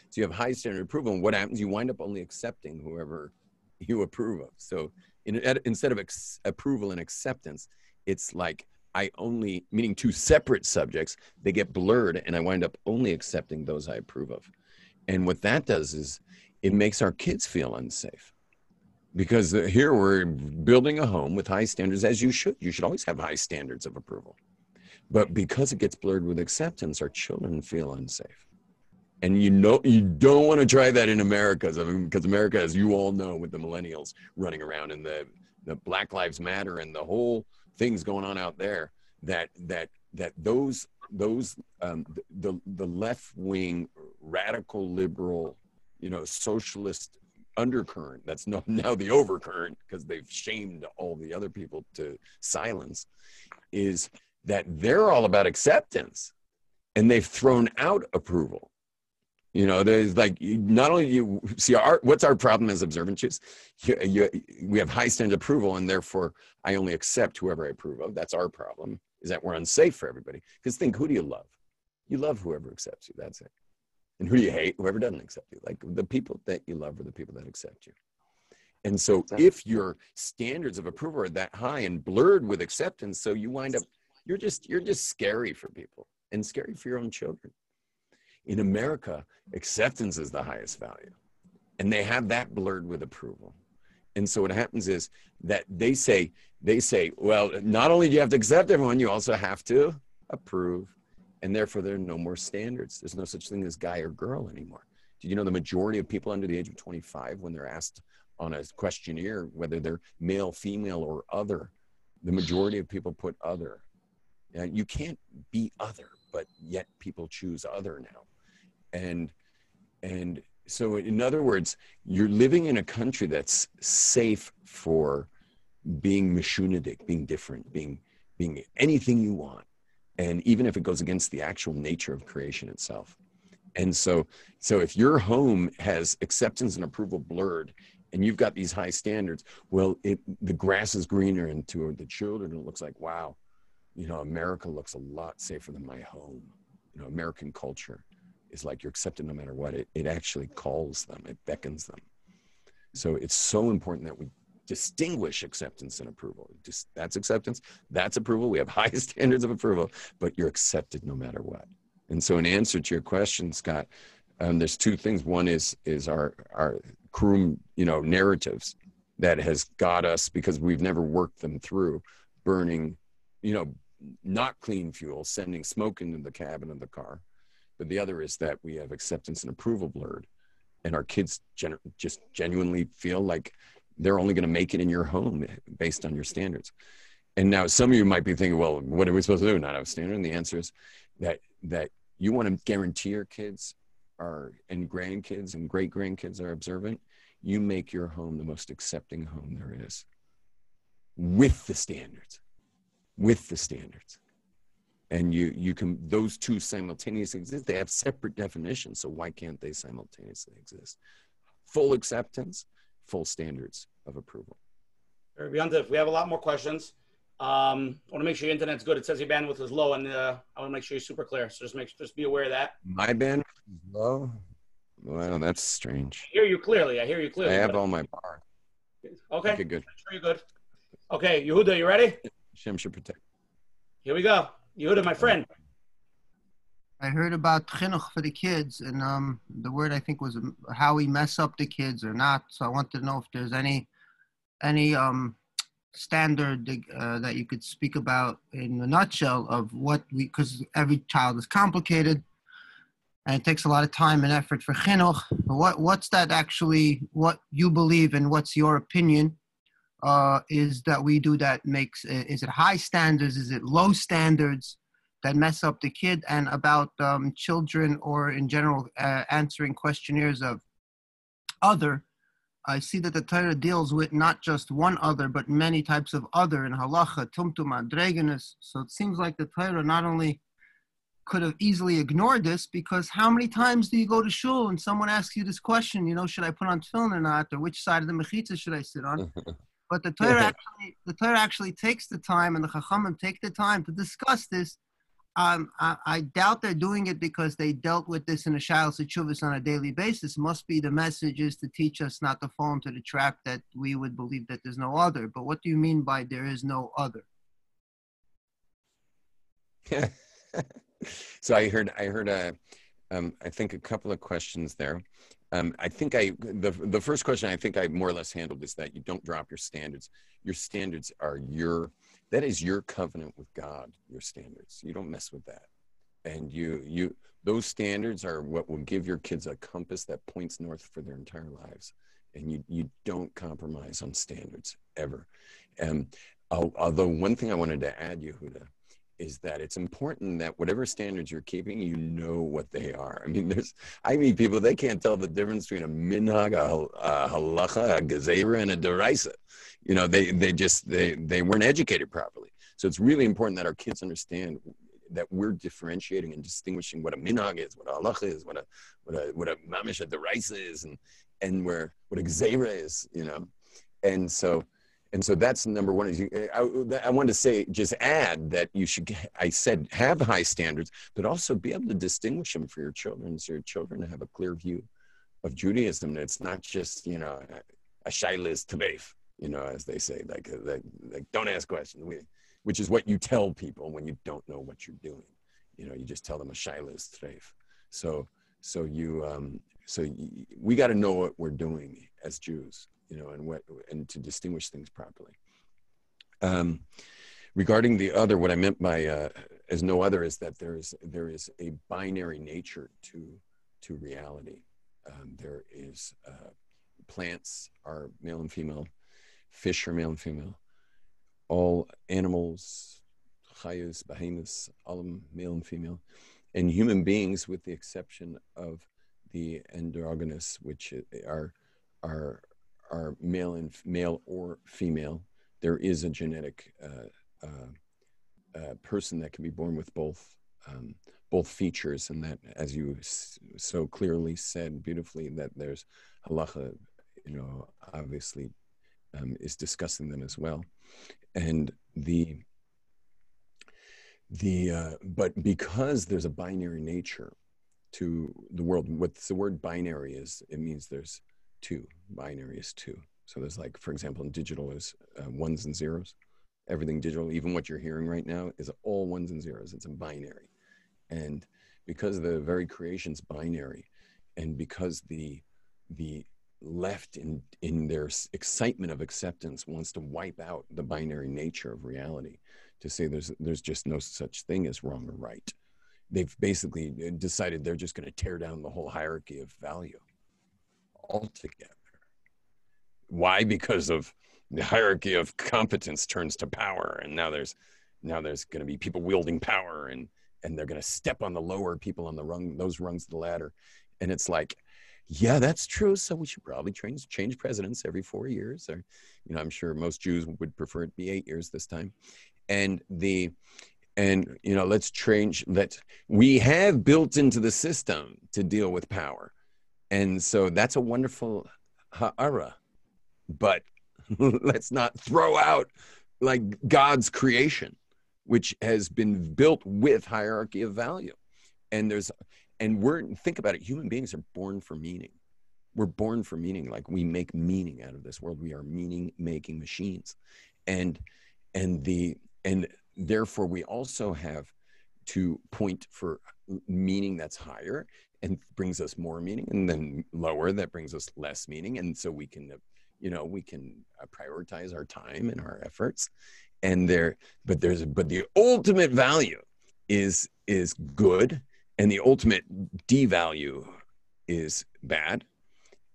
So you have high standard approval. And what happens? You wind up only accepting whoever you approve of. So in, instead of approval and acceptance, it's like I only, meaning two separate subjects, they get blurred and I wind up only accepting those I approve of. And what that does is it makes our kids feel unsafe because here we're building a home with high standards as you should you should always have high standards of approval but because it gets blurred with acceptance our children feel unsafe and you know you don't want to try that in america because america as you all know with the millennials running around and the, the black lives matter and the whole things going on out there that that that those those um, the the left wing radical liberal you know, socialist undercurrent that's now the overcurrent because they've shamed all the other people to silence is that they're all about acceptance. And they've thrown out approval you know there's like not only you see our what's our problem as observant Jews you, you, we have high standard approval and therefore i only accept whoever i approve of that's our problem is that we're unsafe for everybody because think who do you love you love whoever accepts you that's it and who do you hate? Whoever doesn't accept you. Like the people that you love are the people that accept you. And so if your standards of approval are that high and blurred with acceptance, so you wind up you're just you're just scary for people and scary for your own children. In America, acceptance is the highest value. And they have that blurred with approval. And so what happens is that they say, they say, well, not only do you have to accept everyone, you also have to approve and therefore there are no more standards. There's no such thing as guy or girl anymore. Do you know the majority of people under the age of 25, when they're asked on a questionnaire whether they're male, female, or other, the majority of people put other. And you can't be other, but yet people choose other now. And and so in other words, you're living in a country that's safe for being mishunidik, being different, being being anything you want and even if it goes against the actual nature of creation itself. And so so if your home has acceptance and approval blurred and you've got these high standards well it the grass is greener and to the children it looks like wow you know america looks a lot safer than my home you know american culture is like you're accepted no matter what it, it actually calls them it beckons them so it's so important that we distinguish acceptance and approval. Just that's acceptance, that's approval. We have (laughs) high standards of approval, but you're accepted no matter what. And so, in answer to your question, Scott, um, there's two things. One is is our our crew, you know, narratives that has got us because we've never worked them through, burning, you know, not clean fuel, sending smoke into the cabin of the car. But the other is that we have acceptance and approval blurred, and our kids gen- just genuinely feel like they're only going to make it in your home based on your standards. And now some of you might be thinking, well, what are we supposed to do? Not have a standard. And the answer is that that you want to guarantee your kids are and grandkids and great grandkids are observant. You make your home the most accepting home there is. with the standards, with the standards. And you, you can, those two simultaneously exist. They have separate definitions. So why can't they simultaneously exist? Full acceptance, full standards of approval. If we have a lot more questions. Um, I want to make sure your internet's good. It says your bandwidth is low, and uh, I want to make sure you're super clear. So just make just be aware of that. My bandwidth is low. Well, that's strange. I hear you clearly. I hear you clearly. I have all my bar. Okay. Okay, good. Make sure you're good. Okay, Yehuda, you ready? Shem should protect. Here we go. Yehuda, my friend. I heard about chinuch for the kids, and um, the word I think was how we mess up the kids or not. So I wanted to know if there's any any um standard uh, that you could speak about in a nutshell of what we because every child is complicated and it takes a lot of time and effort for chinuch. What what's that actually? What you believe and what's your opinion? Uh, is that we do that makes is it high standards? Is it low standards that mess up the kid? And about um, children or in general uh, answering questionnaires of other I see that the Torah deals with not just one other, but many types of other in halacha, tumtum, androginus. So it seems like the Torah not only could have easily ignored this, because how many times do you go to shul and someone asks you this question, you know, should I put on tefillin or not, or which side of the mechitza should I sit on? (laughs) but the Torah actually, the Torah actually takes the time, and the Chachamim take the time to discuss this um, I, I, doubt they're doing it because they dealt with this in a Shiloh Sechuvas on a daily basis. Must be the message is to teach us not to fall into the trap that we would believe that there's no other. But what do you mean by there is no other? (laughs) so I heard, I heard, a, um, I think a couple of questions there. Um, I think I the the first question I think I more or less handled is that you don't drop your standards. Your standards are your that is your covenant with God, your standards. You don't mess with that. And you you those standards are what will give your kids a compass that points north for their entire lives. And you you don't compromise on standards ever. And although one thing I wanted to add, Yehuda, is that it's important that whatever standards you're keeping, you know what they are. I mean, there's, I meet people, they can't tell the difference between a minhag, a, a halacha, a gezerah, and a d'oraisa. You know, they, they just, they, they weren't educated properly. So it's really important that our kids understand that we're differentiating and distinguishing what a minhag is, what a halacha is, what a, what a, what a mamish, a d'oraisa is, and, and where, what a gezerah is, you know. And so, and so that's number one is you, I, I wanted to say just add that you should i said have high standards but also be able to distinguish them for your children. So your children have a clear view of judaism it's not just you know a shailis tabef you know as they say like, like, like don't ask questions which is what you tell people when you don't know what you're doing. You know you just tell them a shailis tabef so so you um so you, we got to know what we're doing as jews you know, and what and to distinguish things properly. Um, regarding the other, what I meant by uh, as no other is that there is there is a binary nature to to reality. Um, there is uh, plants are male and female, fish are male and female, all animals, chayus, behemoths, all male and female, and human beings, with the exception of the androgynous, which are are are male and male or female. There is a genetic uh, uh, uh, person that can be born with both um, both features, and that, as you so clearly said beautifully, that there's halacha, you know, obviously um, is discussing them as well, and the the uh, but because there's a binary nature to the world what the word binary is it means there's two. Binary is two. So there's like, for example, in digital is uh, ones and zeros. Everything digital, even what you're hearing right now, is all ones and zeros. It's a binary, and because the very creation's binary, and because the the left in in their excitement of acceptance wants to wipe out the binary nature of reality to say there's there's just no such thing as wrong or right they've basically uh, decided they're just going to tear down the whole hierarchy of value altogether. Why? Because of the hierarchy of competence turns to power, and now there's now there's going to be people wielding power, and and they're going to step on the lower people on the rung those rungs of the ladder, and it's like, yeah, that's true. So we should probably change change presidents every four years. Or, you know, I'm sure most Jews would prefer it be eight years this time. And the and you know, let's change. Let's we have built into the system to deal with power, and so that's a wonderful ha'ara. But (laughs) let's not throw out like God's creation, which has been built with hierarchy of value. And there's and we're think about it human beings are born for meaning we're born for meaning like we make meaning out of this world we are meaning making machines and and the and therefore we also have to point for meaning that's higher and brings us more meaning and then lower that brings us less meaning and so we can you know we can uh, prioritize our time and our efforts and there but there's but the ultimate value is is good and the ultimate devalue is bad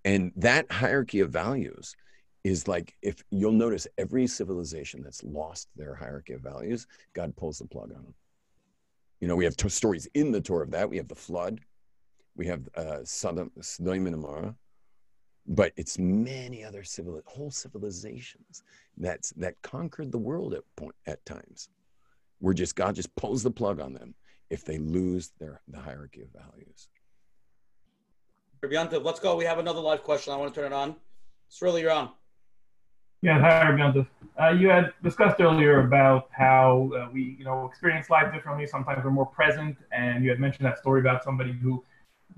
and that hierarchy of values is like if you'll notice every civilization that's lost their hierarchy of values god pulls the plug on them you know we have stories in the torah of that. We have the flood we have uh, Sodom, Sodom and Amorah, but it's many other civil whole civilizations that's that conquered the world at point at times. We're just God just pulls the plug on them if they lose their the hierarchy of values. Rabbi let's go. We have another live question. I want to turn it on. Surely you're on. Yeah, hi, Rabbi uh, you had discussed earlier about how uh, we, you know, experience life differently. Sometimes we're more present, and you had mentioned that story about somebody who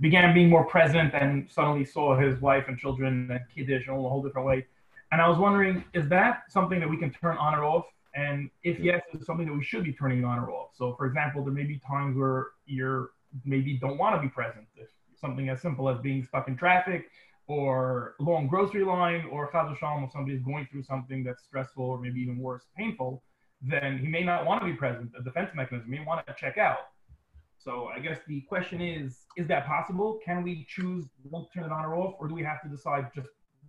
began being more present and suddenly saw his wife and children and kiddush in a whole different way. And I was wondering, is that something that we can turn on or off? And if yes, it's something that we should be turning on or off. So, for example, there may be times where you're maybe don't want to be present. If something as simple as being stuck in traffic or long grocery line, or shalom, if somebody's going through something that's stressful or maybe even worse, painful, then he may not want to be present. A defense mechanism may want to check out. So I guess the question is, is that possible? Can we choose to turn it on or off, or do we have to decide just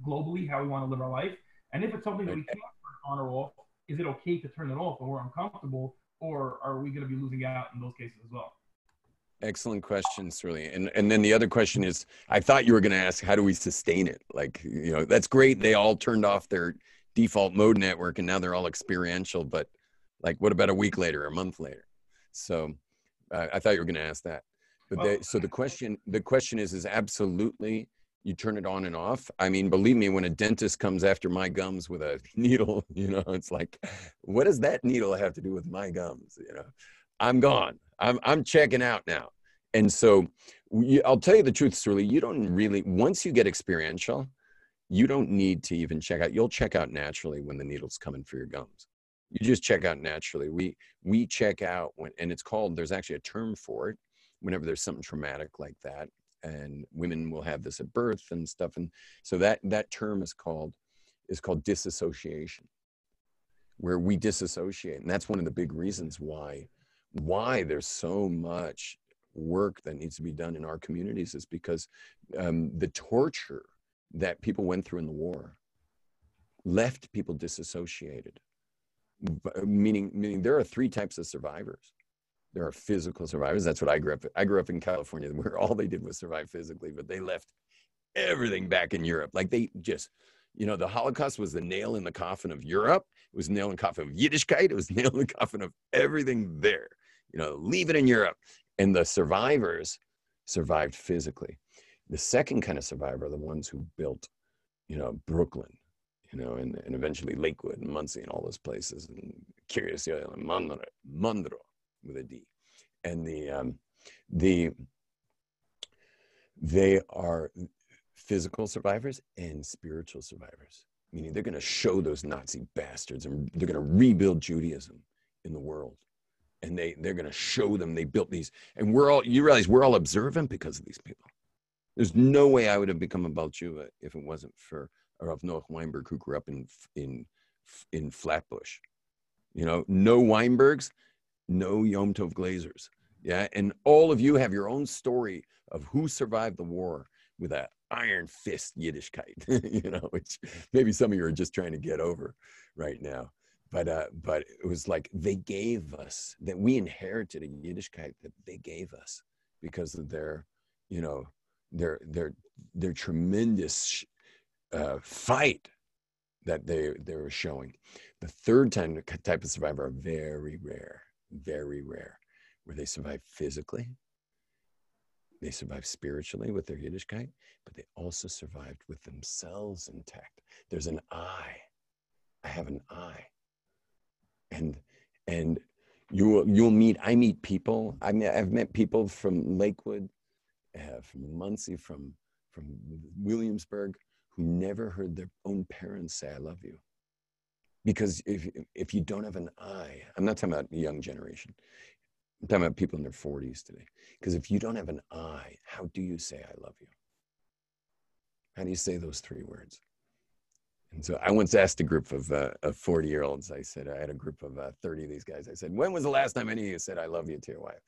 globally how we want to live our life? And if it's something that we can't turn on or off, is it okay to turn it off when we're uncomfortable, or are we going to be losing out in those cases as well? Excellent question, Sterling. And and then the other question is, I thought you were going to ask, how do we sustain it? Like, you know, that's great. They all turned off their default mode network, and now they're all experiential. But like, what about a week later, a month later? So, uh, I thought you were going to ask that. But well, they, so the question, the question is, is absolutely you turn it on and off. I mean, believe me, when a dentist comes after my gums with a (laughs) needle, you know, it's like, what does that needle have to do with my gums? You know, I'm gone. I'm I'm checking out now. And so, we, I'll tell you the truth, Sterling. You don't really once you get experiential, you don't need to even check out. You'll check out naturally when the needle's coming for your gums. You just check out naturally. We we check out when, and it's called. There's actually a term for it. Whenever there's something traumatic like that, and women will have this at birth and stuff and so that that term is called is called disassociation where we disassociate and that's one of the big reasons why why there's so much work that needs to be done in our communities is because um, the torture that people went through in the war left people disassociated meaning meaning there are three types of survivors there are physical survivors. That's what I grew up. I grew up in California, (laughs) where all they did was survive physically, but they left everything back in Europe. Like they just, you know, the Holocaust was the nail in the coffin of Europe. It was nail in the coffin of Yiddishkeit. It was (laughs) nail in the coffin of everything there. You know, leave it in Europe. And the survivors survived physically. The second kind of survivor are the ones who built, you know, Brooklyn, you know, and, and eventually Lakewood and Monsey and all those places, and Kiryas and Monroe, Monroe with a D, and the um, the they are physical survivors and spiritual survivors. Meaning they're going to show those Nazi bastards and they're going to rebuild Judaism in the world. And they, they're going to show them they built these. And we're all, you realize we're all observant because of these people. There's no way I would have become a baal teshuva if it wasn't for Rav Noach Weinberg, who grew up in, in, in Flatbush. You know, no Weinbergs, no Yom Tov Glazers. Yeah. And all of you have your own story of who survived the war with that iron fist Yiddishkeit, (laughs) you know, which maybe some of you are just trying to get over right now. But uh, but it was like they gave us that we inherited a Yiddishkeit that they gave us because of their, you know, their their their tremendous uh, fight that they they were showing. The third time type of survivor are very rare, very rare, where they survive physically, they survive spiritually with their Yiddishkeit, but they also survived with themselves intact. There's an I. I have an I. And and you will you'll meet. I meet people. I mean, I've met people from Lakewood, uh, from Monsey, from from Williamsburg, who never heard their own parents say "I love you." Because if if you don't have an I, I'm not talking about the young generation. I'm talking about people in their 40s today. Because if you don't have an I, how do you say I love you? How do you say those three words? And so I once asked a group of, uh, of 40 year olds, I said, I had a group of uh, 30 of these guys. I said, when was the last time any of you said, I love you to your wife?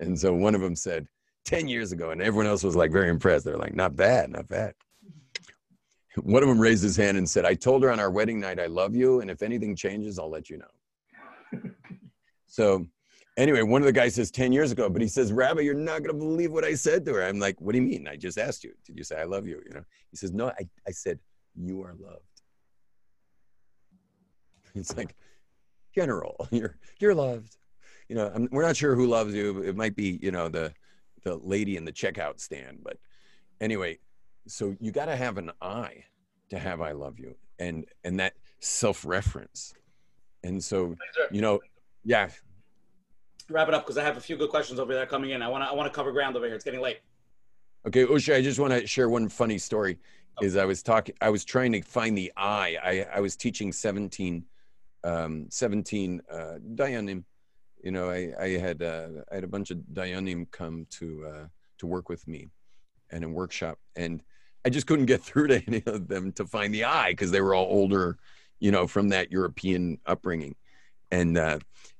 And so one of them said, 10 years ago. And everyone else was like very impressed. They're like, not bad, not bad. One of them raised his hand and said, I told her on our wedding night, I love you. And if anything changes, I'll let you know. (laughs) so anyway, one of the guys says 10 years ago, but he says, Rabbi, you're not going to believe what I said to her. I'm like, what do you mean? I just asked you. Did you say I love you? You know, he says, no, I, I said, you are loved. (laughs) It's like, general, (laughs) you're, you're loved. You know, I'm, we're not sure who loves you. It might be, you know, the, the lady in the checkout stand. But anyway, so you got to have an I to have I love you and, and that self-reference. And so, you know, yeah, wrap it up because I have a few good questions over there coming in. I want to I want to cover ground over here. It's getting late. Okay, Osher, I just want to share one funny story. Okay. Is I was talking, I was trying to find the I. I, I was teaching 17, um, 17 uh, Dayanim. You know, I, I had uh, I had a bunch of Dayanim come to uh, to work with me, and a workshop, and I just couldn't get (laughs) through to any of them to find the eye because they were all older, you know, from that European upbringing, and uh,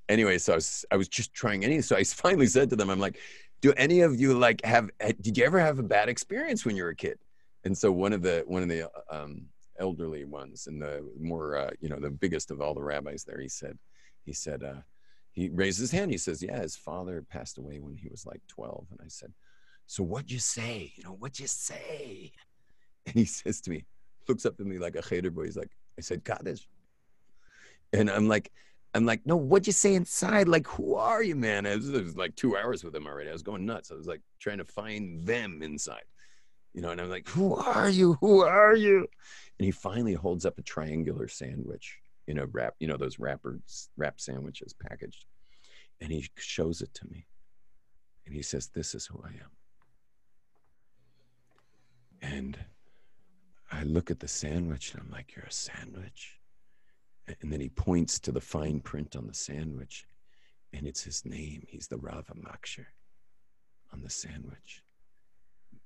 anyway, so I was I was just trying any. So I (laughs) finally said to them, I'm like, do any of you like have? Did you ever have a bad experience when you were a kid? And so one of the one of the um, elderly ones and the more uh, you know the biggest of all the rabbis there, he said, he said. Uh, he raised his hand. He says, "Yeah, his father passed away when he was like 12." And I said, "So what'd you say? You know, what'd you say?" (laughs) And he says to me, looks up at me like a cheder boy. He's like, "I said Kaddish," and I'm like, I'm like, no, what'd you say inside? Like, who are you, man? It was, it was, like two hours with him already. I was going nuts. I was like trying to find them inside, you know. And I'm like, who are you? Who are you? And he finally holds up a triangular sandwich, you know, wrap, you know, those wrappers, wrap sandwiches packaged, and he shows it to me, and he says, "This is who I am." And I look at the sandwich, and I'm like, "You're a sandwich." And then he points to the fine print on the sandwich, and it's his name. He's the Rava Machshir on the sandwich.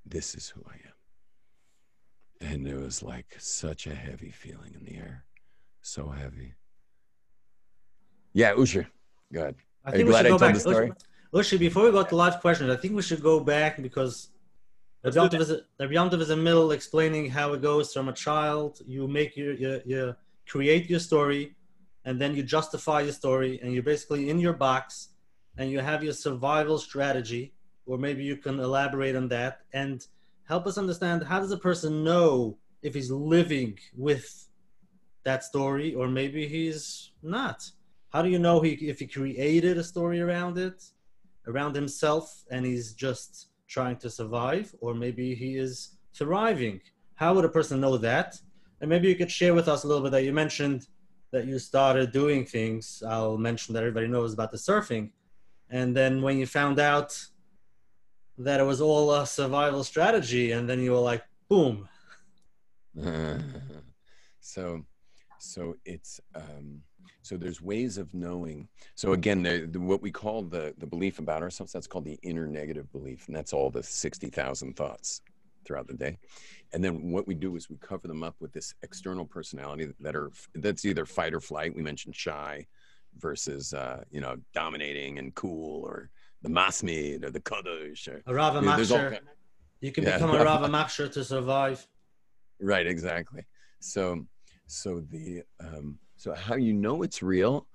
This is who I am. And there was like such a heavy feeling in the air. So heavy. Yeah, Osher, go ahead. I Are you glad I told back. the story? Osher, before we go to live questions, I think we should go back because the Yom is, is in the middle explaining how it goes from a child. You make your, your, your create your story and then you justify your story and you're basically in your box and you have your survival strategy or maybe you can elaborate on that and help us understand how does a person know if he's living with that story or maybe he's not how do you know he, if he created a story around it around himself and he's just trying to survive or maybe he is thriving how would a person know that and maybe you could share with us a little bit that you mentioned that you started doing things. I'll mention that everybody knows about the surfing. And then when you found out that it was all a survival strategy, and then you were like, boom. (laughs) so, so it's, um, so there's ways of knowing. So again, the, the, what we call the, the belief about ourselves, that's called the inner negative belief. And that's all the 60,000 thoughts throughout the day. And then what we do is we cover them up with this external personality that are that's either fight or flight. We mentioned shy versus uh, you know dominating and cool or the masmid or the kadosh or a rava you, you can yeah, become a rava machshir to survive. Right exactly. So so the um so how you know it's real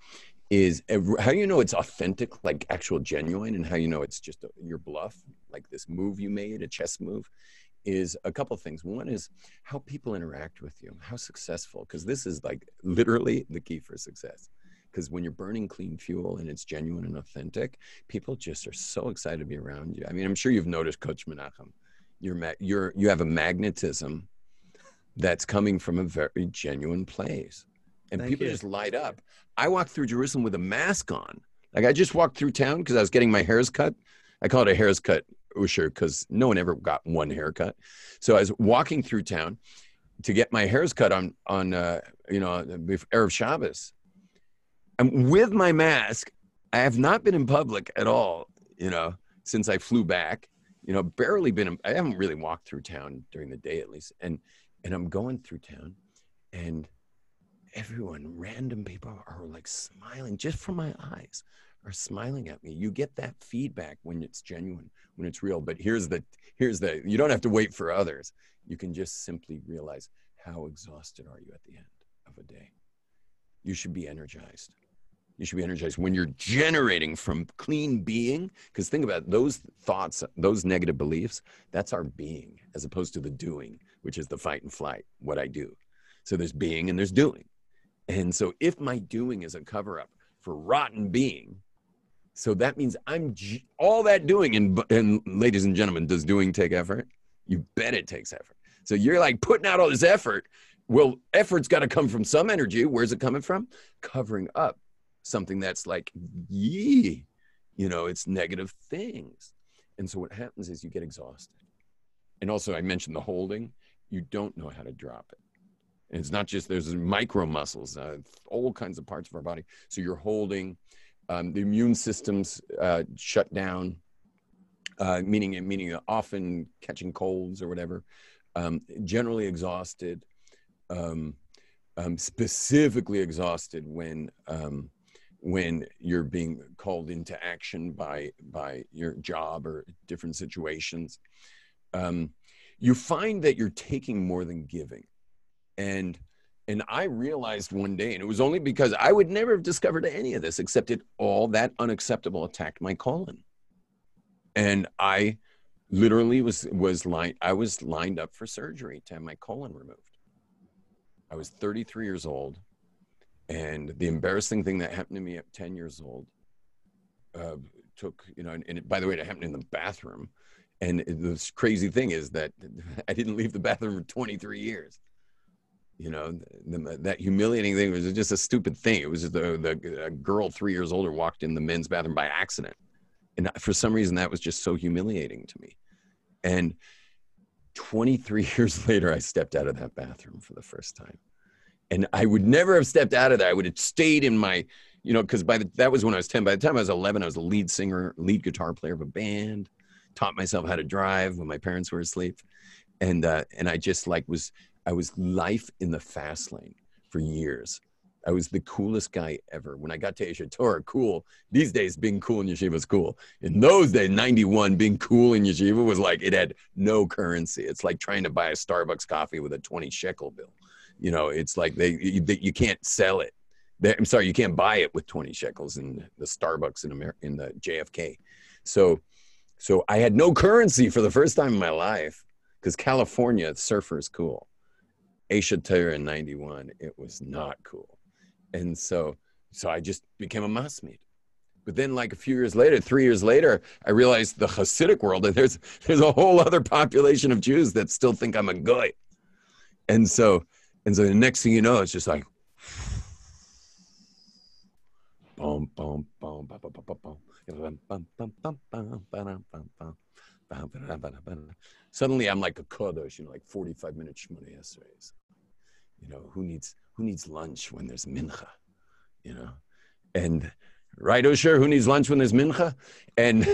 is how you know it's authentic like actual genuine and how you know it's just a, your bluff like this move you made a chess move is a couple things. One is how people interact with you, how successful, because this is like literally the key for success. Because when you're burning clean fuel and it's genuine and authentic, people just are so excited to be around you. I mean, I'm sure you've noticed, Coach Menachem, you're you're you have a magnetism that's coming from a very genuine place, and Thank people you. just light up. I walked through Jerusalem with a mask on. Like I just walked through town because I was getting my hairs cut. I call it a hairs cut usher because no one ever got one haircut. So I was walking through town to get my hairs cut on on uh, you know erev Shabbos. And with my mask, I have not been in public at all. You know, since I flew back. You know, barely been. in- I haven't really walked through town during the day at least. And and I'm going through town, and everyone, random people are like smiling just from my eyes, are smiling at me. You get that feedback when it's genuine, when it's real. But here's the here's the you don't have to wait for others. You can just simply realize how exhausted are you at the end of a day. You should be energized. You should be energized when you're generating from clean being. Because think about it, those thoughts, those negative beliefs, that's our being, as opposed to the doing, which is the fight and flight, what I do. So there's being and there's doing. And so if my doing is a cover up for rotten being, so that means I'm all that doing. And, and ladies and gentlemen, does doing take effort? You bet it takes effort. So you're like putting out all this effort. Well, effort's got to come from some energy. Where's it coming from? Covering up something that's like, yee, you know, it's negative things. And so what happens is you get exhausted. And also, I mentioned the holding. You don't know how to drop it. It's not just there's micro muscles, uh, all kinds of parts of our body. So you're holding. Um, the immune system's uh, shut down, uh, meaning meaning often catching colds or whatever. Um, generally exhausted, um, um, specifically exhausted when um, when you're being called into action by by your job or different situations. Um, you find that you're taking more than giving, and and I realized one day, and it was only because I would never have discovered any of this except it all that unacceptable attacked my colon. And I literally was was lined I was lined up for surgery to have my colon removed. I was 33 years old, and the embarrassing thing that happened to me at 10 years old uh, took you know, and, and it, by the way, it happened in the bathroom. And this crazy thing is that (laughs) I didn't leave the bathroom for 23 years you know the, that humiliating thing was just a stupid thing. It was just the, the a girl three years older walked in the men's bathroom by accident. And for some reason that was just so humiliating to me. And 23 (laughs) years later i stepped out of that bathroom for the first time. And i would never have stepped out of there i would have stayed in my you know because by the that was when i was 10 by the time i was 11 i was a lead singer lead guitar player of a band taught myself how to drive when my parents were asleep. And uh, and i just like was I was life in the fast lane for years. I was the coolest guy ever. When I got to Aish HaTorah, cool. These days, being cool in yeshiva is cool. In those days, 91, being cool in yeshiva was like it had no currency. It's like trying to buy a Starbucks coffee with a 20 shekel bill. You know, it's like they you, they, you can't sell it. They, I'm sorry, you can't buy it with 20 shekels in the Starbucks in America in the JFK. So, so I had no currency for the first time in my life because California surfer is cool. Aish HaTorah in 91, it was not cool. And so, so I just became a masmid. But then like a few years later, three years later, I realized the Hasidic world, and there's, there's a whole other population of Jews that still think I'm a goy. And so, and so the next thing you know, it's just like, boom, boom, boom. Bum, ba-da, ba-da, ba-da. Suddenly I'm like a kodesh, you know, like 45 minute Shmoneh Esrei. You know, who needs who needs lunch when there's mincha? You know, and right, Osher, who needs lunch when there's mincha? And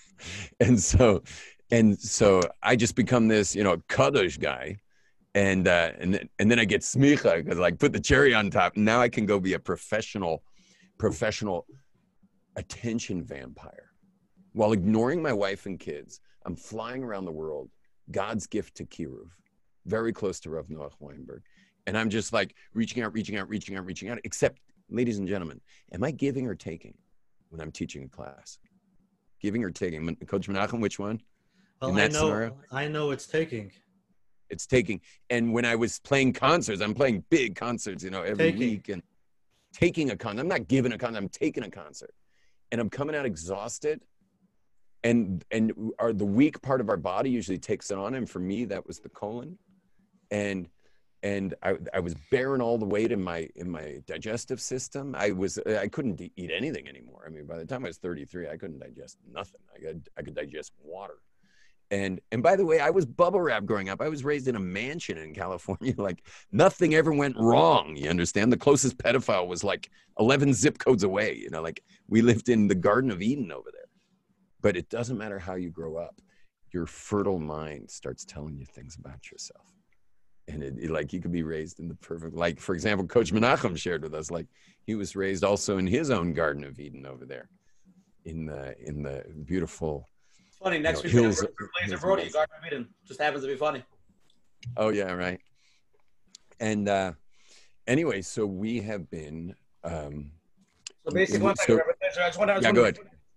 (laughs) and so and so I just become this, you know, kadosh guy, and uh, and then, and then I get smicha because like put the cherry on top. Now I can go be a professional, professional attention vampire, while ignoring my wife and kids. I'm flying around the world, God's gift to Kiruv, very close to Rav Noach Weinberg. And I'm just like reaching out, reaching out, reaching out, reaching out. Except, ladies and gentlemen, am I giving or taking when I'm teaching a class? Giving or taking? Coach Menachem, which one? Well, I know, scenario. I know it's taking. It's taking. And when I was playing concerts, I'm playing big concerts, you know, every Taking. week and taking a concert. I'm not giving a concert. I'm taking a concert, and I'm coming out exhausted. And and our the weak part of our body usually takes it on, and for me that was the colon, and and I, I was bearing all the weight in my in my digestive system. I was uh, I couldn't de- eat anything anymore. I mean, by the time I was 33, I couldn't digest nothing. I could I could digest water. And and by the way, I was bubble wrap growing up. I was raised in a mansion in (laughs) California. Like nothing ever went wrong. You understand? The closest pedophile was like 11 zip codes away. You know, like we lived in the Garden of Eden over there. But it doesn't matter how you grow up. Your fertile mind starts telling you things about yourself and it, it- like he could be raised in the perfect like for example coach menachem shared with us like he was raised also in his own garden of eden over there in the in the beautiful It's funny. Next know, week, we're hills- gonna bring Blazer Brody, Garden of Eden. Just happens to be funny. oh yeah right and uh anyway so we have been um So basically, one second, So- I just want to. I just Yeah, go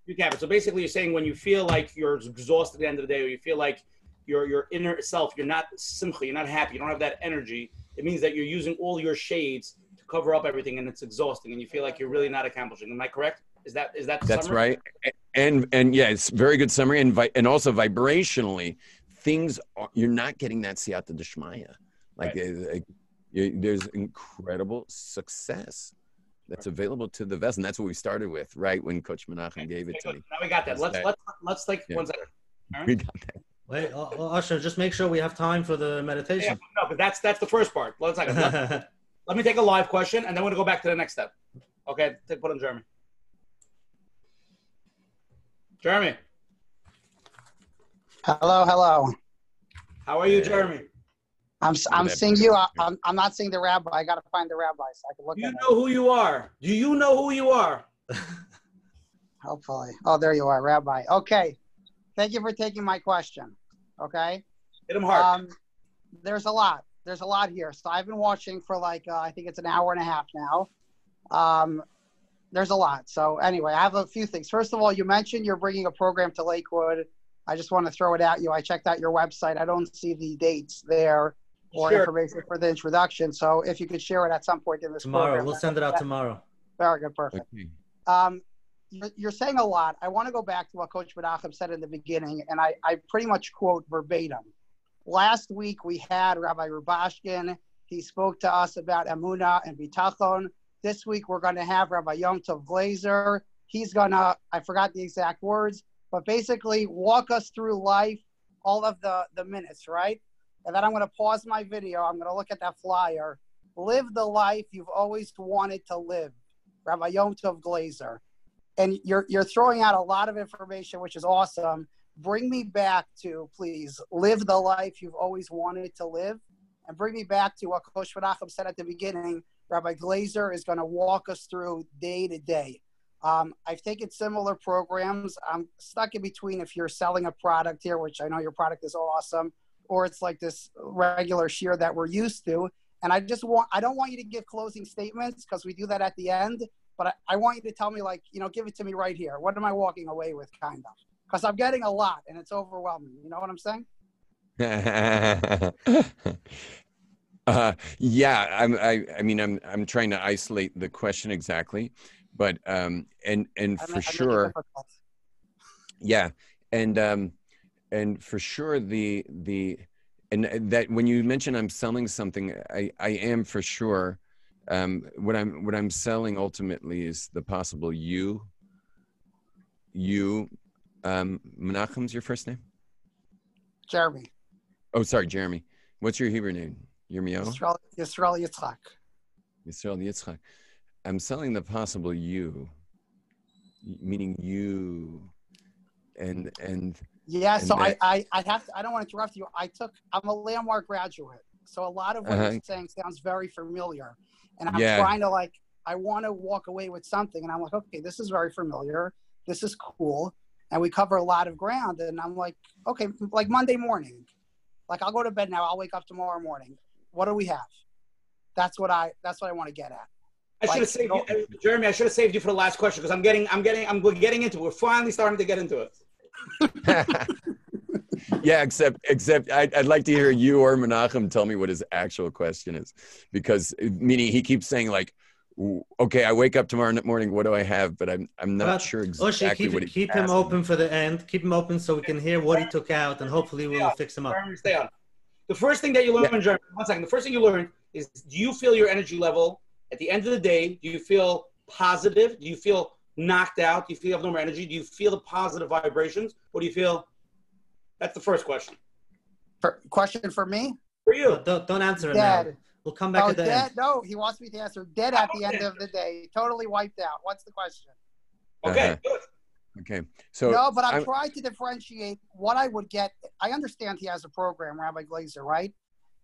Recap it. So basically, you're saying when you feel like you're exhausted at the end of the day, or you feel like your your inner self, you're not simcha, you're not happy, you don't have that energy. It means that you're using all your shades to cover up everything, and it's exhausting, and you feel like you're really not accomplishing. Am I correct? Is that is that That's summary? right. And and yeah, it's very good summary. And vi- and also vibrationally, things are, you're not getting that siyata deshmaya. Like, uh, like, you, there's incredible success that's available to the vessel, and that's what we started with, right? When Coach Menachem gave it Okay, to good. me. Now we got that. Let's let's let's take Yeah. one second. We got that. Wait, uh, uh, Osher, just make sure we have time for the Yeah, meditation. no, but that's that's the first part. One second. Let, (laughs) let me take a live question, and then we're gonna go back to the next step. Okay, take put on Jeremy. Jeremy, Hello, hello. how are you, Jeremy? I'm s- I'm seeing you. I- I'm I'm not seeing the rabbi. I got to find the rabbi so I can look Do you at him. know who you are? Do you know who you are? (laughs) Hopefully. Oh, there you are, Rabbi. Okay. Thank you for taking my question. Okay. Hit them hard. Um, there's a lot. There's a lot here. So I've been watching for like uh, I think it's an hour and a half now. Um, there's a lot. So anyway, I have a few things. First of all, you mentioned you're bringing a program to Lakewood. I just want to throw it at you. I checked out your website. I don't see the dates there or Sure. information for the introduction. So if you could share it at some point in this program. tomorrow. program, We'll send it out tomorrow. very good, perfect. Okay. Um, you're, you're saying a lot. I want to go back to what Coach Menachem said in the beginning, and I, I pretty much quote verbatim. Last week we had Rabbi Rubashkin. He spoke to us about Amuna and Bitachon. This week we're going to have Rabbi Yom Tov Glazer. He's going to, I forgot the exact words, but basically walk us through life, all of the, the minutes, right? And then I'm going to pause my video. I'm going to look at that flyer. Live the life you've always wanted to live. Rabbi Yom Tov Glazer. And you're, you're throwing out a lot of information, which is awesome. Bring me back to, please, live the life you've always wanted to live. And bring me back to what Coach Menachem said at the beginning. Rabbi Glazer is going to walk us through day to day. Um, I've taken similar programs. I'm stuck in between if you're selling a product here, which I know your product is awesome, or it's like this regular shiur that we're used to. And I just want, I don't want you to give closing statements because we do that at the end but I, I want you to tell me like you know give it to me right here what am i walking away with kind of because i'm getting a lot and it's overwhelming you know what i'm saying (laughs) uh, yeah, I'm, I, I mean, I'm, I'm trying to isolate the question exactly, but, um, and, and for I make it sure, difficult. yeah, and, um, and for sure, the, the, and that when you mention I'm selling something, I, I am for sure. Um, what I'm, what I'm selling ultimately is the possible you, you, um, Menachem's your first name? jeremy Oh, sorry, Jeremy. What's your Hebrew name? Yirmiyahu? Yisrael, Yisrael Yitzchak. Yisrael Yitzchak. I'm selling the possible you, meaning you, and and yeah And so that- I, I i have to, i don't want to interrupt you i took i'm a landmark graduate so a lot of what Uh-huh. you're saying sounds very familiar and i'm Yeah. trying to like i want to walk away with something and i'm like okay this is very familiar this is cool and we cover a lot of ground and i'm like okay like monday morning like i'll go to bed now i'll wake up tomorrow morning what do we have that's what i that's what i want to get at I should like, have saved you, uh, Jeremy. I should have saved you for the last question because I'm getting, I'm getting, I'm getting into. it. We're finally starting to get into it. (laughs) (laughs) yeah, except except I'd, I'd like to hear you or Menachem tell me what his actual question is, because meaning he keeps saying like, okay, I wake up tomorrow morning, what do I have? But I'm I'm not But, sure Oshie, exactly keep, what it- he's keep him asking. open for the end. Keep him open so we can hear what he took out, and hopefully we'll fix him up. Stay on. The first thing that you learn, from Jeremy, one second. The first thing you learn is do you feel your energy level at the end of the day? Do you feel positive? Do you feel knocked out? Do you feel you have no more energy? Do you feel the positive vibrations? Or do you feel that's the first question. For, question for me? For you. But Don't, don't answer it now. Dead. We'll come back Oh, at the dead? end. No, he wants me to answer dead at the end of the day. Totally wiped out. What's the question? Okay, Uh-huh. good. Okay, so no, but I'm, I'm- trying to differentiate what I would get. I understand he has a program, Rabbi Glazer, right?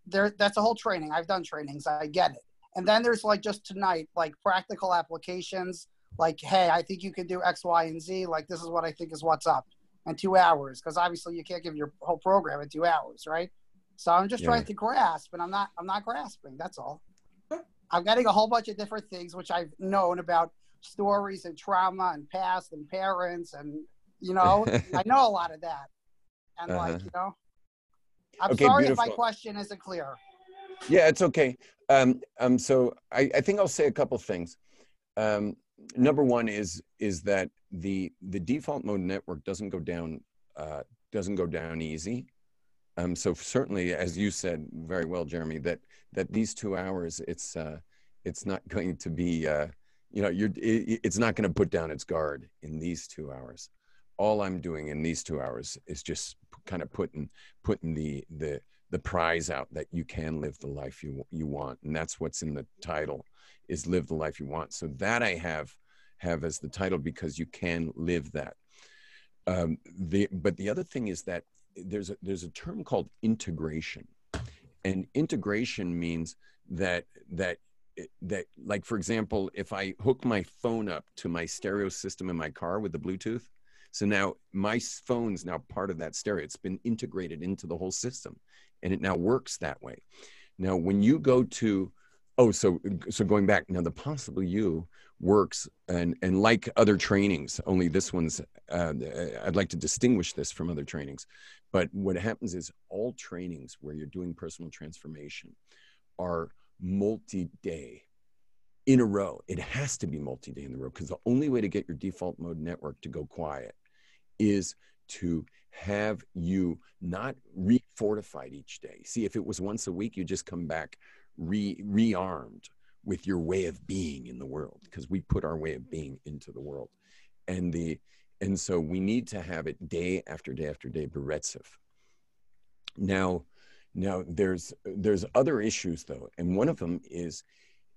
There, that's a whole training. I've done trainings. I get it. And then there's like just tonight, like practical applications. Like, hey, I think you can do X, Y, and Z. Like, this is what I think is what's up in two hours, because obviously you can't give your whole program in two hours, right? So I'm just Yeah. trying to grasp, and I'm not. I'm not grasping. That's all. I'm getting a whole bunch of different things which I've known about stories and trauma and past and parents and you know (laughs) I know a lot of that. And like, Uh-huh. you know, I'm Okay, sorry if my question isn't clear. Yeah, it's okay. Um, um, so I, I think I'll say a couple things. Um, number one is is that the the default mode network doesn't go down uh, doesn't go down easy. Um, so certainly, as you said very well, Jeremy, that that these two hours, it's uh, it's not going to be uh, you know you're it, it's not going to put down its guard in these two hours. All I'm doing in these two hours is just kind of putting putting the the the prize out that you can live the life you you want and that's what's in the title is live the life you want so that i have have as the title because you can live that. Um, the but the other thing is that there's a there's a term called integration. And integration means that that that like for example if i hook my phone up to my stereo system in my car with the bluetooth so now my phone's now part of that stereo. It's been integrated into the whole system and it now works that way. Now, when you go to, oh, so so going back now, the possible you works and and like other trainings, only this one's. Uh, I'd like to distinguish this from other trainings, but what happens is all trainings where you're doing personal transformation are multi-day in a row. It has to be multi-day in the row because the only way to get your default mode network to go quiet is to have you not re-fortified each day. See, if it was once a week, you just come back re rearmed with your way of being in the world because we put our way of being into the world, and the and so we need to have it day after day after day, beretzev. Now, now there's there's other issues though, and one of them is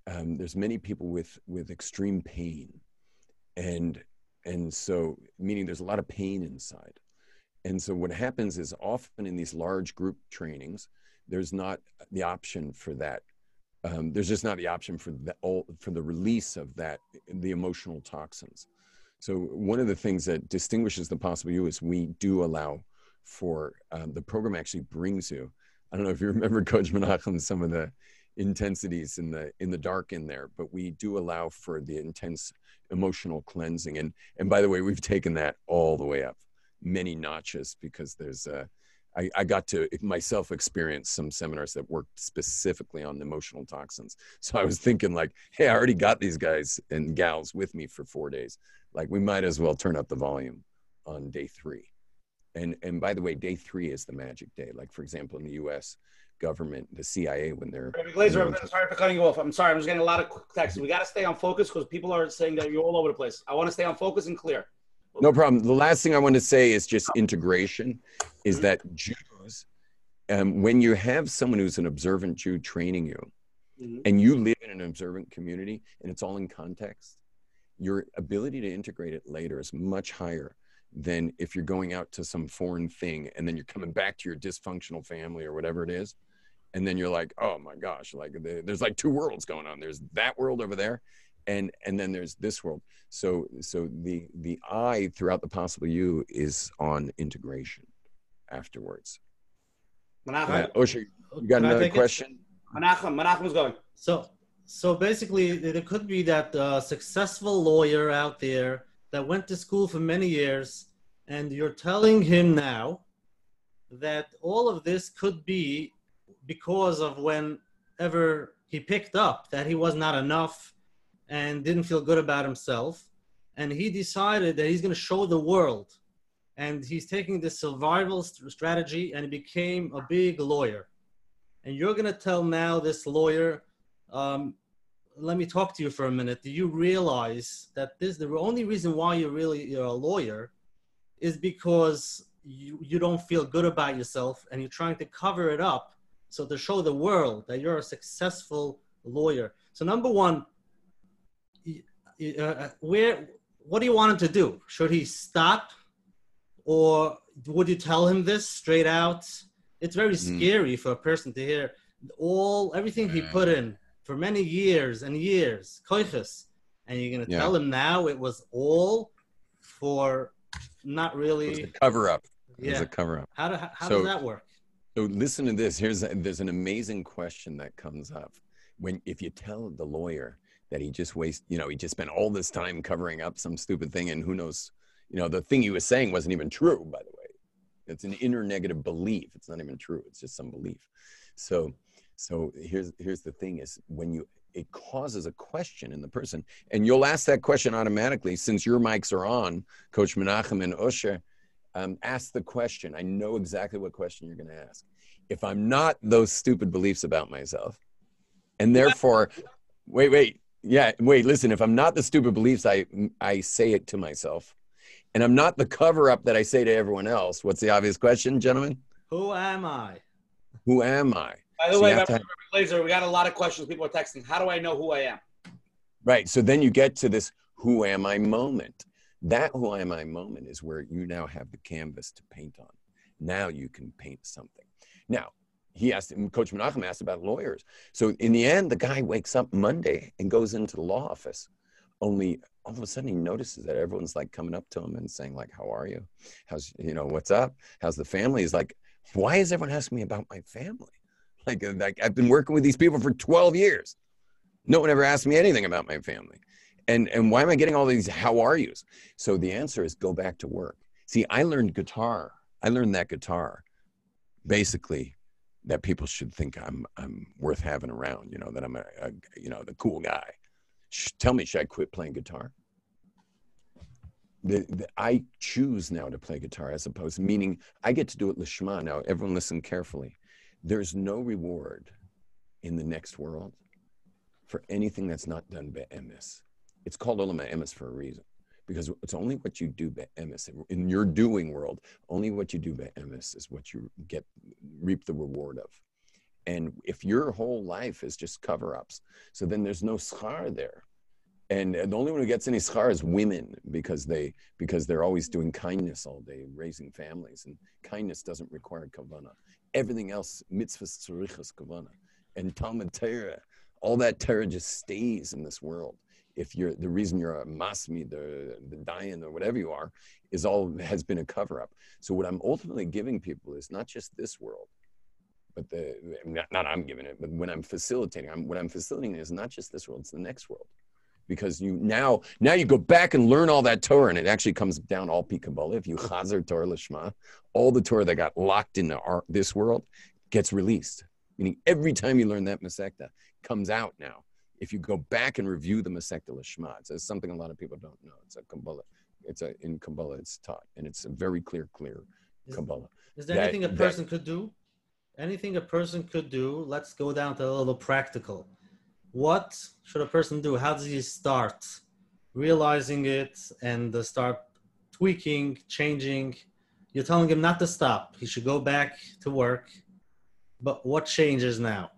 um, there's many people with with extreme pain, and and so meaning there's a lot of pain inside and so what happens is often in these large group trainings, there's not the option for that. Um, there's just not the option for the for the release of that the emotional toxins. So one of the things that distinguishes the possible you is we do allow for um, the program actually brings you. I don't know if you (laughs) remember Coach Menachem some of the intensities in the in the dark in there, but we do allow for the intense emotional cleansing. And and by the way, we've taken that all the way up many notches because there's a I, I got to myself experience some seminars that worked specifically on emotional toxins. (laughs) So I was thinking like, hey, I already got these guys and gals with me for four days. Like we might as well turn up the volume on day three. And and by the way, day three is the magic day. Like for example, in the U.S. government, the CIA, when they're Glazer, I'm sorry for cutting you off. I'm sorry. I'm just getting a lot of texts. We got to stay on focus because people are saying that you're all over the place. I want to stay on focus and clear. No problem. The last thing I want to say is just integration is that Jews, um, when you have someone who's an observant Jew training you Mhm. and you live in an observant community and it's all in context, your ability to integrate it later is much higher than if you're going out to some foreign thing and then you're coming back to your dysfunctional family or whatever it is. And then you're like, oh my gosh, like the, there's like two worlds going on. There's that world over there and and then there's this world. So so the the eye throughout the possible you is on integration afterwards. Menachem, uh, Osher, you got another take it? question? Menachem, Menachem's going. So, so basically, it could be that uh, successful lawyer out there that went to school for many years, and you're telling him now that all of this could be because of whenever he picked up that he was not enough and didn't feel good about himself. And he decided that he's going to show the world. And he's taking this survival st- strategy and he became a big lawyer. And you're going to tell now this lawyer, um, let me talk to you for a minute. Do you realize that this the only reason why you're really you're a lawyer is because you, you don't feel good about yourself and you're trying to cover it up so to show the world that you're a successful lawyer. So number one, uh, where what do you want him to do? Should he stop, or would you tell him this straight out? It's very Mm. scary for a person to hear all everything he put in for many years and years, koiches, and you're gonna Yeah. tell him now it was all for not really. a cover up. It was Yeah. a cover up. How, do, how So- does that work? So listen to this. Here's a, there's an amazing question that comes up when if you tell the lawyer that he just waste, you know, he just spent all this time covering up some stupid thing, and who knows, you know, the thing he was saying wasn't even true. By the way, it's an inner negative belief. It's not even true. It's just some belief. So, so here's here's the thing: is when you it causes a question in the person, and you'll ask that question automatically since your mics are on, Coach Menachem and Osher um, ask the question. I know exactly what question you're going to ask. If I'm not those stupid beliefs about myself, and therefore, wait, wait, yeah, wait, listen. If I'm not the stupid beliefs I I say it to myself, and I'm not the cover up that I say to everyone else, what's the obvious question, gentlemen? Who am I? Who am I? By the So way, you have to Rabbi Glazer, we got a lot of questions. People are texting. How do I know who I am? Right. So then you get to this who am I moment. That who am I moment is where you now have the canvas to paint on. Now you can paint something. Now, he asked, Coach Menachem asked about lawyers. So in the end, the guy wakes up Monday and goes into the law office. Only all of a sudden he notices that everyone's like coming up to him and saying, like, how are you? How's, you know, what's up? How's the family? He's like, why is everyone asking me about my family? Like, uh, like I've been working with these people for 12 years. No one ever asked me anything about my family. And and why am I getting all these how are yous? So the answer is go back to work. See, I learned guitar. I learned that guitar basically that people should think I'm I'm worth having around, you know, that I'm a, a you know, the cool guy. Sh- tell me, should I quit playing guitar? The, the, I choose now to play guitar as opposed, meaning I get to do it lishma. Now, everyone listen carefully. There's no reward in the next world for anything that's not done by emes. It's called olam emes for a reason, because it's only what you do by emes in your doing world. Only what you do by emes is what you get reap the reward of. And if your whole life is just cover-ups, so then there's no schar there. And the only one who gets any schar is women because they because they're always doing kindness all day, raising families, and kindness doesn't require kavana. Everything else, mitzvahs tzurichas kavana, and Talmud Torah, all that Torah just stays in this world. If you're the reason you're a masmi, the the or whatever you are, is all has been a cover up. So what I'm ultimately giving people is not just this world, but the not, not I'm giving it, but when I'm facilitating, I'm what I'm facilitating is not just this world, it's the next world. Because you now now you go back and learn all that Torah, and it actually comes down all Pi If you chazer Torah lishma, all the Torah that got locked into our, this world gets released. Meaning every time you learn that Masecta comes out now. If you go back and review the Masecta Lishma, it's something a lot of people don't know. It's a Kabbalah. It's a in Kabbalah it's taught, and it's a very clear, clear Is, Kabbalah. is there That- anything a that- person could do? Anything a person could do? Let's go down to a little practical. What should a person do? How does he start realizing it and uh, start tweaking, changing? You're telling him not to stop. He should go back to work. But what changes now?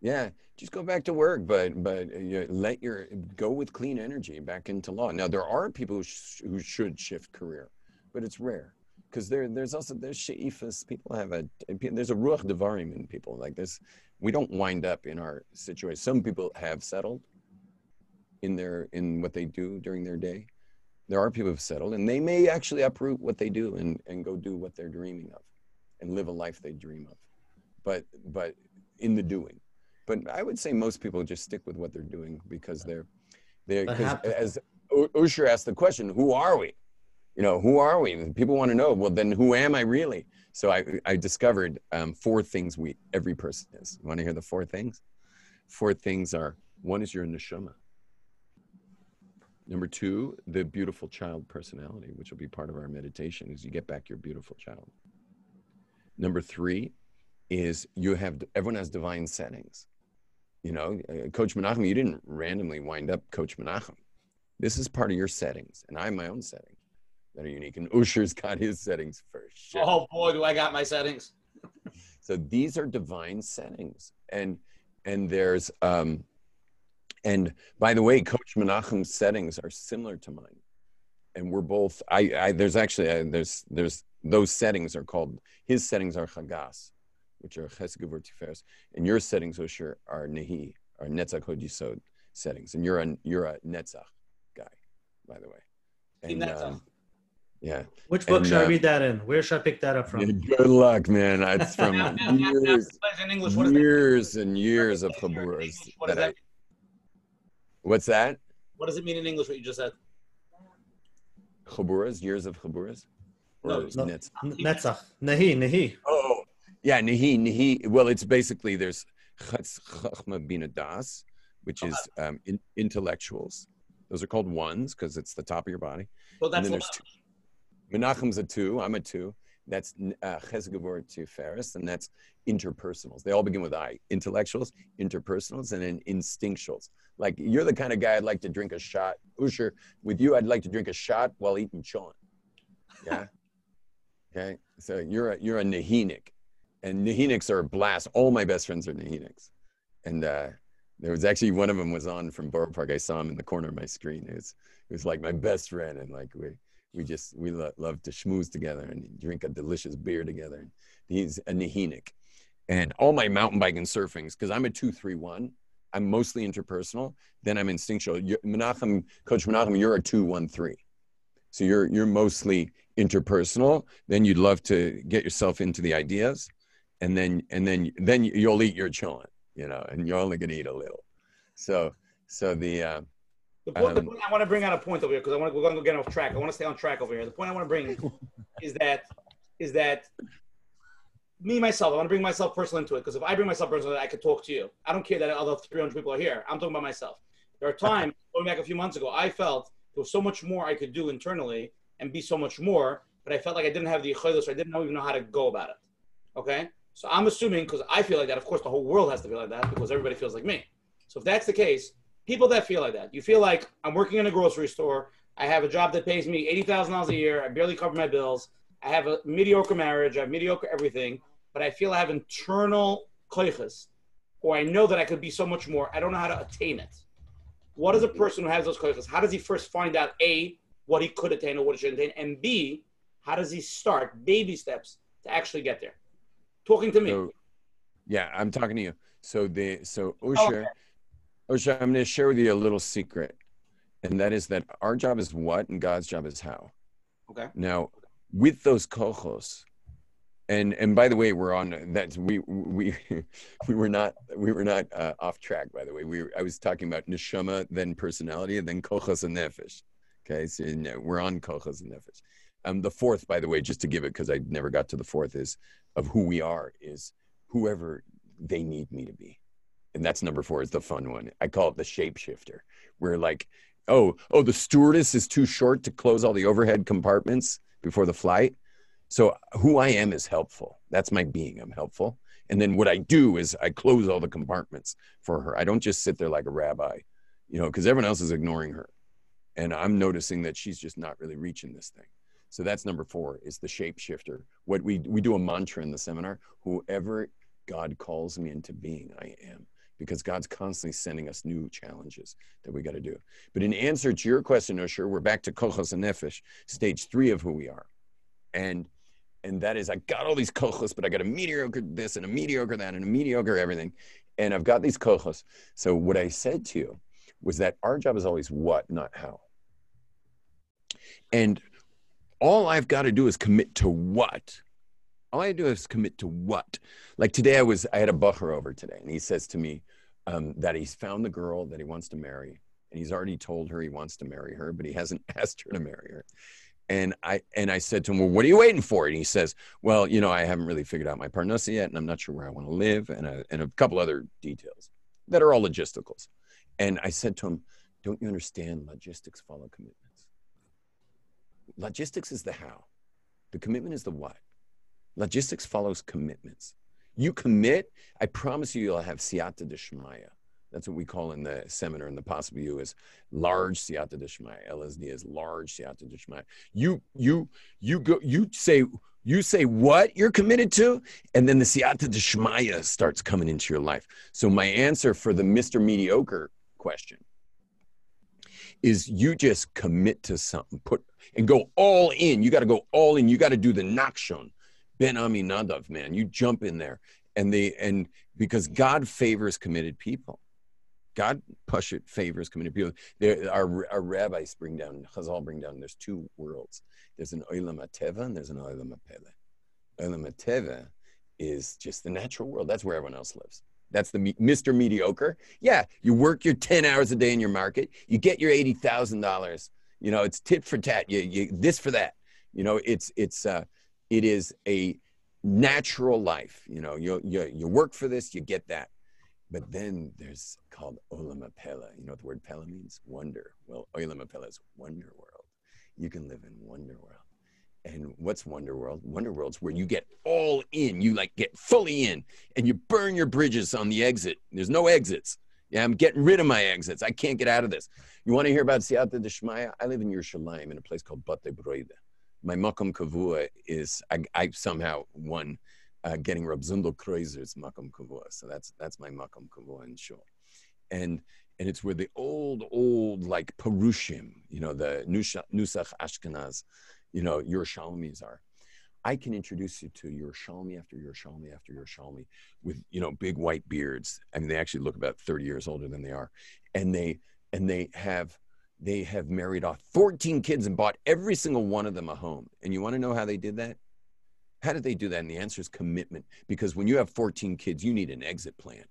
Yeah, just go back to work, but but uh, you let your go with clean energy back into law. Now there are people who, sh- who should shift career, but it's rare because there there's also there's sheifas. People have a there's a ruach devarim in people. Like this, we don't wind up in our situation. Some people have settled in their in what they do during their day. There are people who've settled, and they may actually uproot what they do and and go do what they're dreaming of, and live a life they dream of. But but in the doing but I would say most people just stick with what they're doing because they're they're But because happen- as Osher asked the question, who are we? You know, who are we? People want to know. Well, then who am I really? So I, I discovered um, four things we every person is. You want to hear the four things? Four things are one is your neshama. Number two, the beautiful child personality, which will be part of our meditation, is you get back your beautiful child. Number three is you have everyone has divine settings. You know, uh, Coach Menachem, you didn't randomly wind up Coach Menachem. This is part of your settings, and I have my own settings that are unique. And Osher's got his settings for sure. Oh boy, do I got my settings. so these are divine settings, and and there's um, and by the way, Coach Menachem's settings are similar to mine, and we're both. I, I there's actually a, there's there's those settings are called his settings are Chagas, which are Chesed Tiferes, and your settings, Osher, are Nehi, are Netzach Hod Yesod settings, and you're a you're a Netzach guy, by the way. And, um, yeah. Which book And, should I uh, read that in? Where should I pick that up from? (laughs) Good luck, man. It's from (laughs) years, English, what is that? years and years of In chaburas. English, What, is that I, what's that? what does it mean in English? What you just said? Chaburas, years of chaburas? Or No, no. nets? Netzach. Nahi, Nahi. Oh, yeah, Nahi, Nahi. Well, it's basically there's Chachma Bina Das, which is um, in, intellectuals. Those are called ones because it's the top of your body. And that's then there's two. Menachem's a two. I'm a two. That's uh, Chesed Tiferes, and that's interpersonals. They all begin with I. Intellectuals, interpersonals, and then instinctuals. Like you're the kind of guy I'd like to drink a shot. Osher, with you, I'd like to drink a shot while eating cholent. Yeah. (laughs) okay. So you're a you're a Nahinic, and Nahinics are a blast. All my best friends are Nahinics, and uh, there was actually one of them was on from Borough Park. I saw him in the corner of my screen. It was it was like my best friend, and like we we just we lo- love to schmooze together and drink a delicious beer together. And he's a Nahinic, and all my mountain biking surfings because I'm a two three one. I'm mostly interpersonal. Then I'm instinctual. You're, Menachem, Coach Menachem, you're a two one three. So you're you're mostly interpersonal. Then you'd love to get yourself into the ideas, and then and then then you'll eat your cholent, you know, and you're only gonna eat a little. So so the uh, The point, the Um, point I want to bring out a point over here because I want to, we're going to get off track. I want to stay on track over here. The point I want to bring (laughs) is that is that me myself. I want to bring myself personally into it because if I bring myself personally, I could talk to you. I don't care that other 300 people are here. I'm talking about myself. There are (laughs) times going back a few months ago, I felt there was so much more I could do internally and be so much more, but I felt like I didn't have the yichaydos, so I didn't even know how to go about it. Okay, so I'm assuming because I feel like that. Of course, the whole world has to feel like that because everybody feels like me. So if that's the case, people that feel like that, you feel like I'm working in a grocery store. I have a job that pays me eighty thousand dollars a year. I barely cover my bills. I have a mediocre marriage. I have mediocre everything, but I feel I have internal koiches, or I know that I could be so much more. I don't know how to attain it. What is a person who has those koiches? How does he first find out a what he could attain or what he should attain, and b how does he start baby steps to actually get there? Talking to me. So, yeah, I'm talking to you. So the so Oh, Osher, Osher, I'm going to share with you a little secret, and that is that our job is what, and God's job is how. Okay. Now, with those kochos, and and by the way, we're on that. We we (laughs) we were not we were not uh, off track. By the way, we were, I was talking about neshama, then personality, and then kochos and nefesh. Okay, so you know, we're on kochos and nefesh. Um, the fourth, by the way, just to give it because I never got to the fourth, is of who we are is whoever they need me to be. And that's number four is the fun one. I call it the shapeshifter. We're like, oh, oh, the stewardess is too short to close all the overhead compartments before the flight. So who I am is helpful. That's my being. I'm helpful. And then what I do is I close all the compartments for her. I don't just sit there like a rabbi, you know, because everyone else is ignoring her. And I'm noticing that she's just not really reaching this thing. So that's number four is the shapeshifter. What we we do a mantra in the seminar, whoever God calls me into being, I am. Because God's constantly sending us new challenges that we got to do. But in answer to your question, Osher, we're back to kochos and nefesh, stage three of who we are. And and that is I got all these kochos, but I got a mediocre this and a mediocre that and a mediocre everything. And I've got these kochos. So what I said to you was that our job is always what, not how. And all I've got to do is commit to what. All I do is commit to what. Like today, I was I had a bacher over today, and he says to me um, that he's found the girl that he wants to marry, and he's already told her he wants to marry her, but he hasn't (laughs) asked her to marry her. and I and I said to him, "Well, what are you waiting for?" And he says, "Well, you know, I haven't really figured out my parnasa yet, and I'm not sure where I want to live, and a, and a couple other details that are all logisticals." And I said to him, "Don't you understand? Logistics follow commitments. Logistics is the how, the commitment is the what. Logistics follows commitments. You commit, I promise you, you'll have siyata deshmaya. That's what we call in the seminar in the possible you is large siyata deshmaya. LSD is large siyata deshmaya. You you you go you say you say what you're committed to, and then the siyata deshmaya starts coming into your life. So my answer for the Mr. Mediocre question is you just commit to something, put and go all in. You got to go all in. You got to do the Nachshon. Ben Aminadav, man, you jump in there, and they and because God favors committed people. God push it favors committed people. There, our, our rabbis bring down, Chazal bring down. There's two worlds. There's an olam ateva and there's an olam apele. Olam ateva is just the natural world. That's where everyone else lives. That's the Mr. Mediocre. Yeah, you work your 10 hours a day in your market. You get your $80,000. You know, it's tit for tat. You, you this for that. You know, it's it's uh, it is a natural life. You know, you you you work for this, you get that. But then there's called Olam Apela. You know what the word Pela means? Wonder. Well, Olam Apela is wonder world. You can live in wonder world. And what's Wonder World? Wonder World's where you get all in. You like get fully in and you burn your bridges on the exit. There's no exits. Yeah, I'm getting rid of my exits. I can't get out of this. You want to hear about Siyata Deshmaya? I live in Yerushalayim in a place called Bate Broida. My Makom Kavua is, I, I somehow won uh, getting Rabzundel Kroizer's Makom Kavua. So that's that's my Makom Kavua in Shul. And and it's where the old, old like Perushim, you know, the Nusach Ashkenaz, you know, your Yerushalmis are. I can introduce you to your Yerushalmi after your Yerushalmi after your Yerushalmi with, you know, big white beards. I mean, they actually look about 30 years older than they are. And they and they have they have married off 14 kids and bought every single one of them a home. And you want to know how they did that? How did they do that? And the answer is commitment. Because when you have 14 kids, you need an exit plan.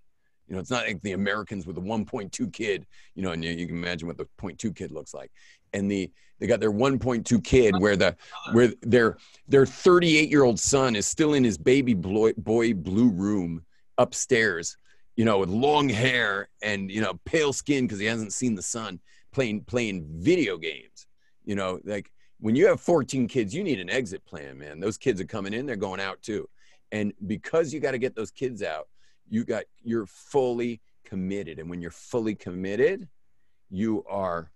You know, it's not like the Americans with a 1.2 kid, you know, and you, you can imagine what the 0.2 kid looks like. And the they got their 1.2 kid where the where their their 38 year old son is still in his baby boy, boy blue room upstairs, you know, with long hair and you know pale skin because he hasn't seen the sun, playing playing video games. You know, like when you have 14 kids, you need an exit plan, man. Those kids are coming in, they're going out too. And because you got to get those kids out, you got you're fully committed. And when you're fully committed, you are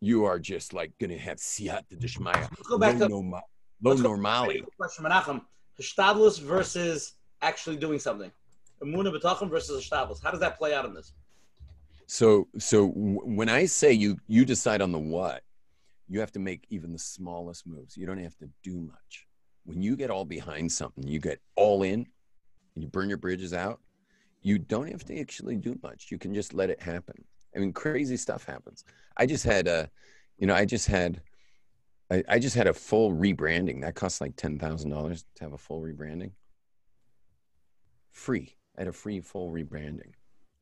you are just like gonna have siyata deshmaya. Go back low, to norma, low normality. Question, Menachem. Versus actually doing something. Amuna bitachon versus hishtadlus. How does that play out in this? So so w- when I say you you decide on the what, you have to make even the smallest moves. You don't have to do much. When you get all behind something, you get all in, and you burn your bridges out. You don't have to actually do much. You can just let it happen. I mean, crazy stuff happens. I just had a, you know, I just had, I, I just had a full rebranding. That costs like ten thousand dollars to have a full rebranding. Free. I had a free full rebranding,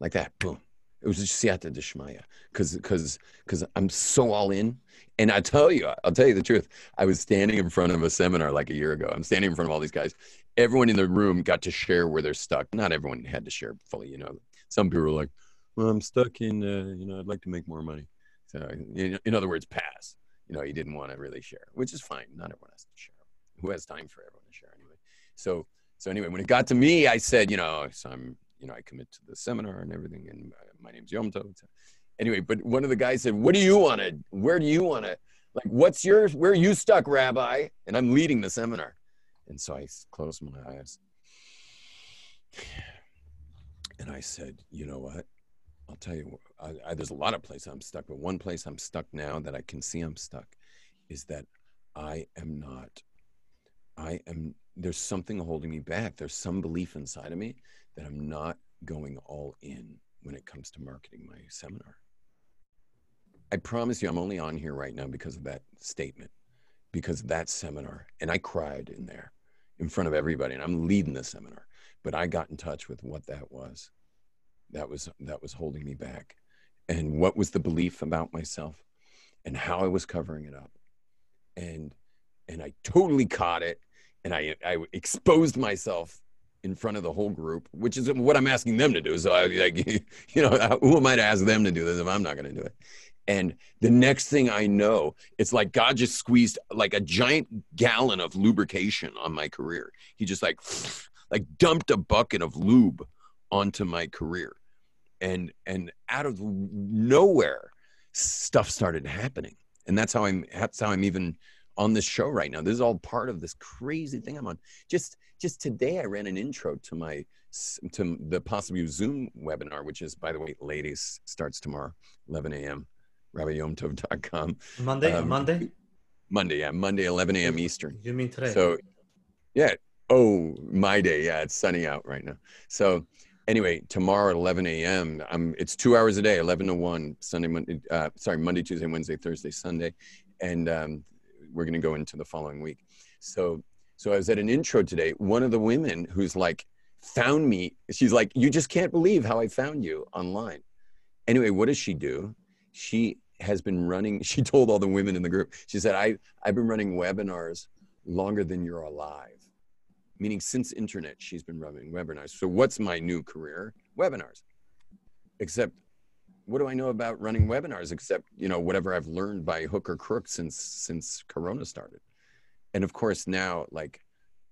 like that. Boom. It was just siyata deshmaya, because because because I'm so all in. And I tell you, I'll tell you the truth. I was standing in front of a seminar like a year ago. I'm standing in front of all these guys. Everyone in the room got to share where they're stuck. Not everyone had to share fully. You know, some people were like, "Well, I'm stuck in. Uh, you know, I'd like to make more money." So, in, in other words, pass. You know, he didn't want to really share, which is fine. Not everyone has to share. Who has time for everyone to share anyway? So, so anyway, when it got to me, I said, you know, so I'm, you know, I commit to the seminar and everything, and uh, my name's Yom Tov. Anyway, but one of the guys said, "What do you want to? Where do you want to? Like, what's your? Where are you stuck, Rabbi?" And I'm leading the seminar, and so I closed my eyes, and I said, "You know what? I'll tell you. I, I, there's a lot of places I'm stuck, but one place I'm stuck now that I can see I'm stuck is that I am not. I am. There's something holding me back. There's some belief inside of me that I'm not going all in when it comes to marketing my seminar. I promise you, I'm only on here right now because of that statement, because that seminar. And I cried in there in front of everybody, and I'm leading the seminar. But I got in touch with what that was. That was that was holding me back, and what was the belief about myself, and how I was covering it up, and and I totally caught it, and I I exposed myself in front of the whole group, which is what I'm asking them to do. So I like, (laughs) you know, who am I to ask them to do this if I'm not going to do it? And the next thing I know, it's like God just squeezed like a giant gallon of lubrication on my career. He just like, (sniffs) like dumped a bucket of lube onto my career. And, and out of nowhere, stuff started happening. And that's how I'm, that's how I'm even on this show right now. This is all part of this crazy thing I'm on. Just, just today, I ran an intro to my to the possible Zoom webinar, which is, by the way, ladies, starts tomorrow, 11 a.m rabbiyomtov.com. Monday, um, Monday? Monday, yeah, Monday, 11 a.m. Eastern. You mean today? So, yeah. Oh, my day. Yeah, it's sunny out right now. So, anyway, tomorrow at 11 a.m. I'm. It's two hours a day, 11 to 1, Sunday, Monday. Uh, sorry, Monday, Tuesday, Wednesday, Thursday, Sunday, and um, we're going to go into the following week. So, so I was at an intro today. One of the women who's like found me. She's like, "You just can't believe how I found you online." Anyway, what does she do? She has been running (laughs) she told all the women in the group she said i i've been running webinars longer than you're alive meaning since internet she's been running webinars so what's my new career webinars except what do i know about running webinars except you know whatever i've learned by hook or crook since since corona started and of course now like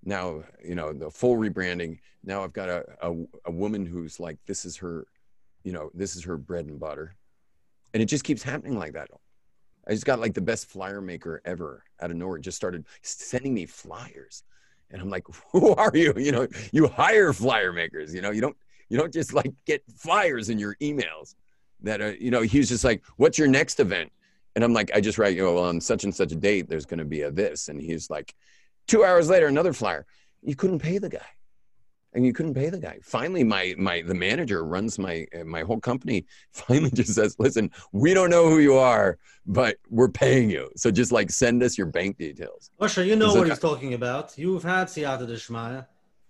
now you know the full rebranding now i've got a, a, a woman who's like this is her you know this is her bread and butter and it just keeps happening like that. I just got like the best flyer maker ever out of nowhere. Just started sending me flyers, and I'm like, (laughs) "Who are you? You know, you hire flyer makers. You know, you don't you don't just like get flyers in your emails." That uh, you know, he was just like, "What's your next event?" And I'm like, I just write, you know, well, on such and such a date, there's going to be a this, and he's like, two hours later, another flyer. You couldn't pay the guy and you couldn't pay the guy. Finally, my my the manager runs my my whole company. (laughs) Finally, just says, "Listen, we don't know who you are, but we're paying you. So just like send us your bank details." Osher, you know what he's talking about. You've had Siyata Deshmaya.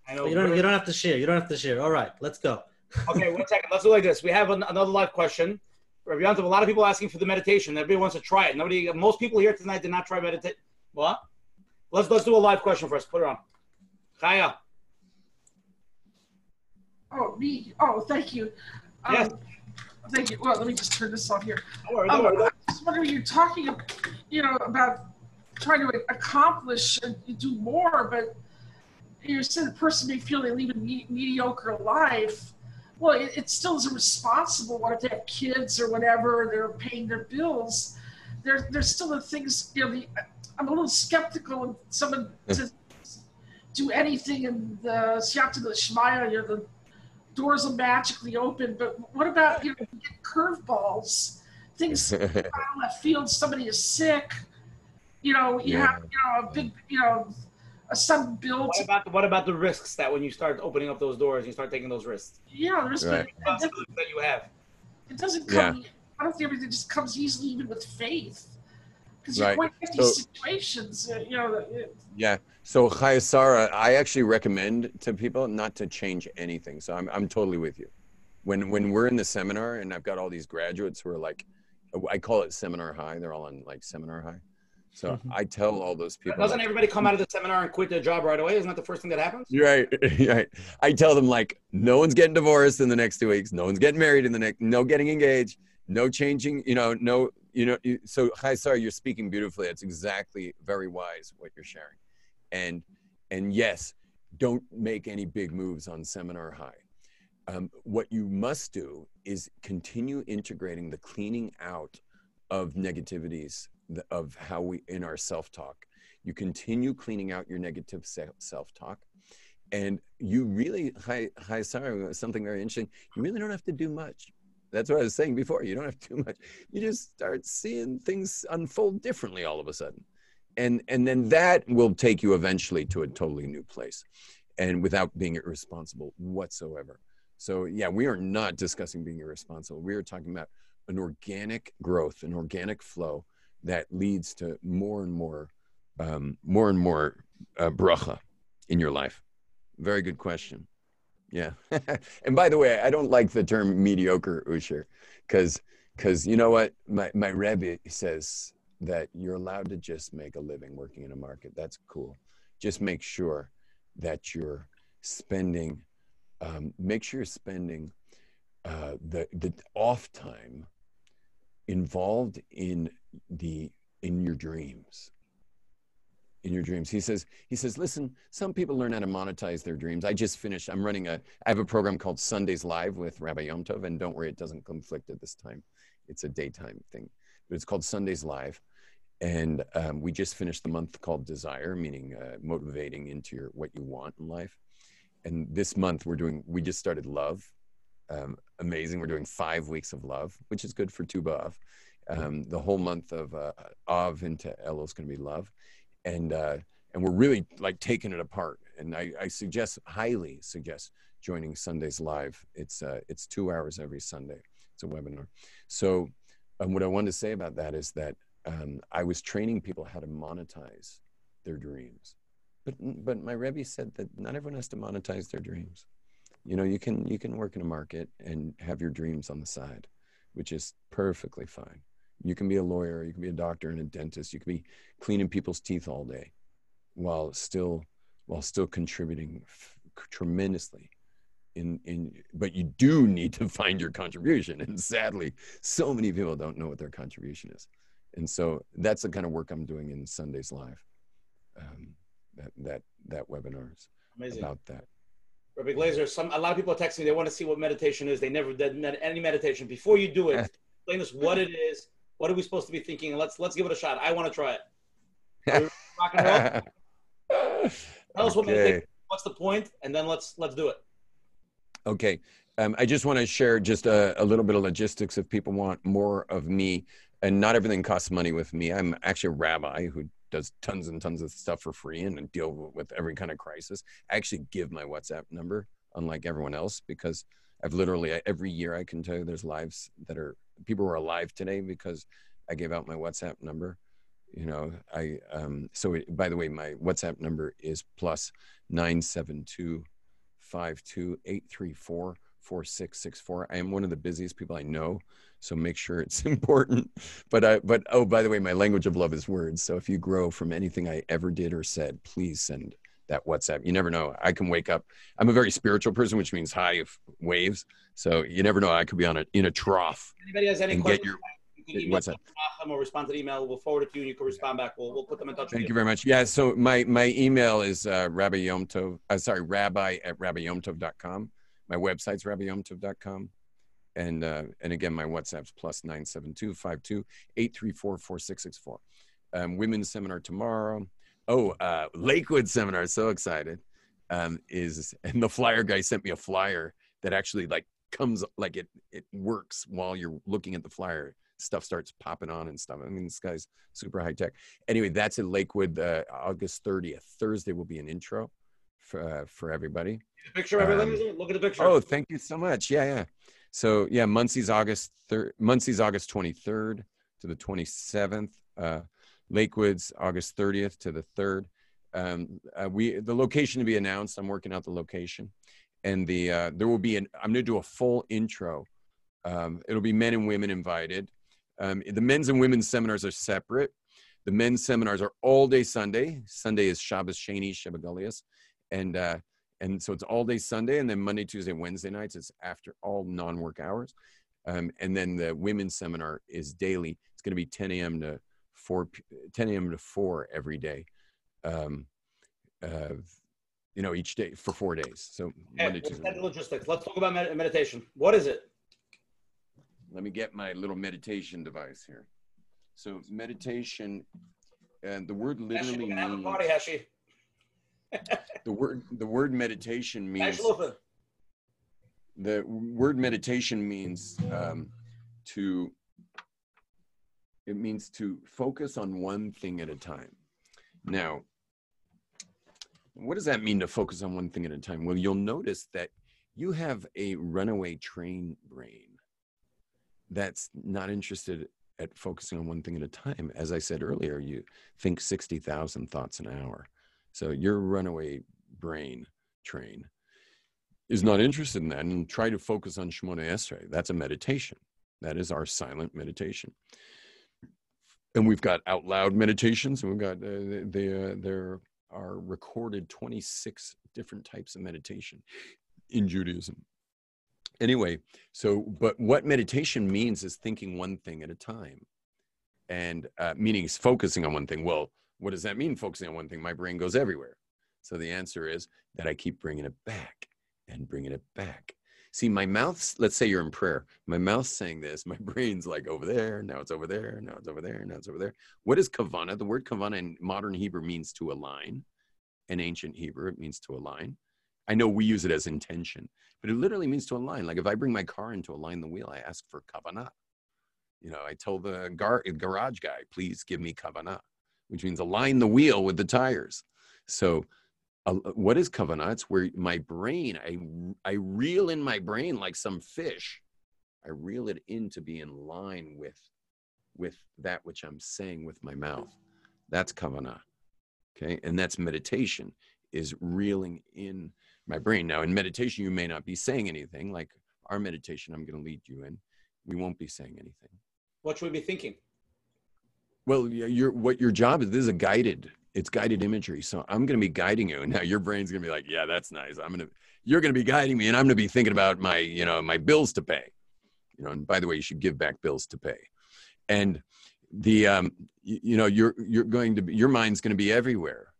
I know. You don't. You don't have to share. You don't have to share. All right, let's go. Okay, one second. Let's do like this. We have an, another live question. Rabbi a lot of people asking for the meditation. Everybody wants to try it. Nobody. Most people here tonight did not try meditate. What? Let's let's do a live question first. Put it on. Chaya. Oh, me. Oh, thank you. Um, yes. Thank you. Well, let me just turn this off here. Don't worry, don't um, worry. I was wondering, you're talking, you know, about trying to accomplish and do more, but you said the person may feel they lead a me- mediocre life. Well, it, it, still is a responsible if they have kids or whatever, they're paying their bills. There, there's still the things, you know, the, I'm a little skeptical of someone to do anything in the Siyata Shmaya, you know, the doors will magically open. But what about you know curveballs? Things (laughs) out left field. Somebody is sick. You know, you yeah. have you know a big you know a sudden. What about what about the risks that when you start opening up those doors, you start taking those risks? Yeah, there's right. that you have. It doesn't come. Yeah. I don't think everything just comes easily, even with faith. Because you're right. going to these so, situations, uh, you know. It, yeah. So Chayasara, I actually recommend to people not to change anything. So I'm I'm totally with you. When when we're in the seminar and I've got all these graduates who are like, I call it seminar high. They're all on like seminar high. So mm-hmm. I tell all those people. Doesn't like, everybody come out of the seminar and quit their job right away? Isn't that the first thing that happens? You're right. (laughs) right. I tell them like, no one's getting divorced in the next two weeks. No one's getting married in the next. No getting engaged. No changing. You know. No. You know. So hi, sorry. You're speaking beautifully. It's exactly very wise what you're sharing and and yes don't make any big moves on seminar high um, what you must do is continue integrating the cleaning out of negativities of how we in our self-talk. You continue cleaning out your negative self-talk and you really hi hi sorry something very interesting. You really don't have to do much. That's what i was saying before. You don't have to do much. You just start seeing things unfold differently all of a sudden. And and then that will take you eventually to a totally new place and without being irresponsible whatsoever. So yeah we are not discussing being irresponsible. We are talking about an organic growth an organic flow that leads to more and more um, more and more uh, bracha in your life very good question yeah (laughs) and by the way i don't like the term mediocre Osher because because you know what my, my rebbe says that you're allowed to just make a living working in a market. That's cool. Just make sure that you're spending, um, make sure you're spending uh, the the off time involved in the in your dreams in your dreams. He says he says listen some people learn how to monetize their dreams. I just finished i'm running a i have a program called sundays live with rabbi yom tov and don't worry it doesn't conflict at this time. It's a daytime thing but it's called sundays live. And um, we just finished the month called desire meaning uh, motivating into your what you want in life. And this month we're doing we just started love um, amazing we're doing five weeks of love which is good for Tu B'Av um, the whole month of uh, Av into Elul is going to be love and uh, and we're really like taking it apart. And I, I suggest highly suggest joining Sundays live. It's uh, it's two hours every Sunday. It's a webinar. So um, what I wanted to say about that is that um, I was training people how to monetize their dreams. But but my Rebbe said that not everyone has to monetize their dreams. You know, you can you can work in a market and have your dreams on the side, which is perfectly fine. You can be a lawyer, you can be a doctor and a dentist, you can be cleaning people's teeth all day while still while still contributing f- tremendously in in but you do need to (laughs) find your contribution and sadly so many people don't know what their contribution is and so that's the kind of work i'm doing in sundays live um, that that that webinars Amazing. about that Rabbi Glazer, some a lot of people are texting me. They want to see what meditation is. They never did any meditation. Before you do it, explain us what it is. What are we supposed to be thinking? Let's let's give it a shot. I want to try it. (laughs) Rock and roll. Tell us what Okay. meditation. What's the point? And then let's let's do it. Okay. Um, I just want to share just a, a little bit of logistics if people want more of me. And not everything costs money with me. I'm actually a rabbi who does tons and tons of stuff for free and deal with every kind of crisis. I actually give my WhatsApp number, unlike everyone else, because I've literally every year I can tell you there's lives that are people who are alive today because I gave out my WhatsApp number. You know, I um, so it, by the way, my WhatsApp number is plus nine seven two five two eight three four four six six four. I am one of the busiest people I know, so make sure it's (laughs) important. But I but oh by the way, my language of love is words. So if you grow from anything I ever did or said, please send that WhatsApp. You never know. I can wake up. I'm a very spiritual person, which means high waves. So you never know. I could be on a in a trough Anybody has any questions? get your you can email WhatsApp. Or respond to the email. We'll forward it to you, and you can respond back. We'll we'll put them in touch Thank with you very much. Yeah. So my my email is uh, Rabbi Yom Tov. Uh, sorry, Rabbi at RabbiYomTov.com. My website's RabbiYomTov.com. And uh, and again, my WhatsApp's plus nine seven two five two eight three four four six six four. Um, women's seminar tomorrow. Oh, uh, Lakewood seminar. So excited. Um, is and the flyer guy sent me a flyer that actually like comes like it it works while you're looking at the flyer. Stuff starts popping on and stuff. I mean, this guy's super high tech. Anyway, that's in Lakewood, uh, August 30th. Thursday will be an intro for uh, for everybody. The picture, everything. Um. Look at the picture. Oh, thank you so much. Yeah, yeah. So yeah, Monsey's August third. Monsey's August twenty third to the twenty seventh. Uh, Lakewood's August thirtieth to the third. Um, uh, we the location to be announced. I'm working out the location, and the uh, there will be an. I'm going to do a full intro. Um, it'll be men and women invited. Um, the men's and women's seminars are separate. The men's seminars are all day Sunday. Sunday is Shabbos Sheni Shebagalias, and uh, and so it's all day Sunday, and then Monday, Tuesday, Wednesday nights. It's after all non-work hours, um, and then the women's seminar is daily. It's going to be 10 a.m. to 4 10 a.m. to 4 every day, um, uh, you know, each day for four days. So Okay, Monday, let's Tuesday. logistics. Let's talk about med- meditation. What is it? Let me get my little meditation device here. So meditation, and the word literally we're gonna have a party, Heshi. The word the word meditation means the word meditation means um, to it means to focus on one thing at a time. Now what does that mean to focus on one thing at a time? Well you'll notice that you have a runaway train brain that's not interested at focusing on one thing at a time. As i said earlier you think 60,000 thoughts an hour so your runaway brain train is not interested in that and try to focus on Shemona Esrei. That's a meditation. That is our silent meditation. and we've got out loud meditations, and we've got uh, the, uh, there are recorded 26 different types of meditation in Judaism. Anyway, so but what meditation means is thinking one thing at a time, and uh, meaning is focusing on one thing. Well, what does that mean? Focusing on one thing, my brain goes everywhere. So the answer is that I keep bringing it back and bringing it back See, my mouth's, let's say you're in prayer, my mouth's saying this, (laughs) my brain's like over there, now it's over there, now it's over there, now it's over there. What is kavana? The word kavana in modern Hebrew means to align. In ancient Hebrew, it means to align. I know we use it as intention, but it literally means to align. Like if I bring my car in to align the wheel, I ask for kavana. You know, I tell the gar- garage guy, please give me kavana, which means align the wheel with the tires. So uh, what is kavana? It's where my brain, I, I reel in my brain like some fish. I reel it in to be in line with, with that which I'm saying with my mouth. That's kavana. Okay. And that's meditation is reeling in my brain. Now in meditation, you may not be saying anything like our meditation I'm going to lead you in. We won't be saying anything. What should we be thinking? Well, your what your job is. This is a guided it's guided imagery. So I'm going to be guiding you. And now your brain's going to be like, yeah, that's nice. I'm going to, you're going to be guiding me and I'm going to be thinking about my, you know, my bills to pay. You know, and by the way, you should give back bills to pay. And the, um, you, you know, you're, you're going to be, your mind's going to be everywhere,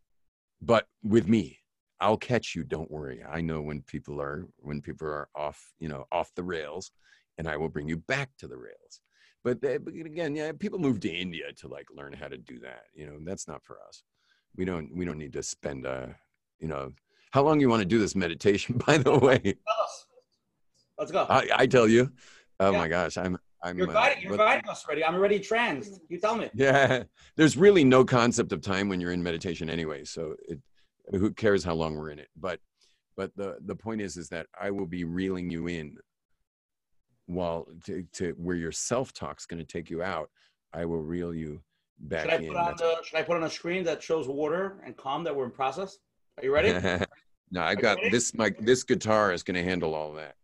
but with me, I'll catch you. Don't worry. I know when people are, when people are off, you know, off the rails and I will bring you back to the rails. But, they, but again, yeah, people move to India to like learn how to do that. You know, that's not for us. We don't we don't need to spend uh you know how long you want to do this meditation (laughs) by the way? Let's go. I, I tell you? Oh yeah. my gosh i'm i'm you're guiding, you're guiding us already. I'm already trans. You tell me. Yeah. There's really no concept of time when you're in meditation anyway so it who cares how long we're in it? But but the the point is is that i will be reeling you in while to, to where your self talk's going to take you out i will reel you back should I put on the, should I put on a screen that shows water and calm that we're in process? Are you ready? (laughs) no, I got this. My this guitar is going to handle all that.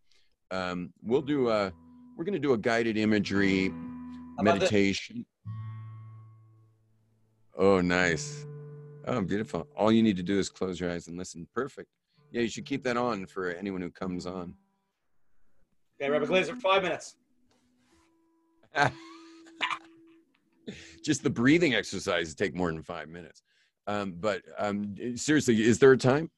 Um, we'll do a. We're going to do a guided imagery meditation. Oh, nice. Oh, beautiful. All you need to do is close your eyes and listen. Perfect. Yeah, you should keep that on for anyone who comes on. Okay, Rabbi Glazer, five minutes. (laughs) just the breathing exercises take more than five minutes. Um, but um, seriously, is there a time?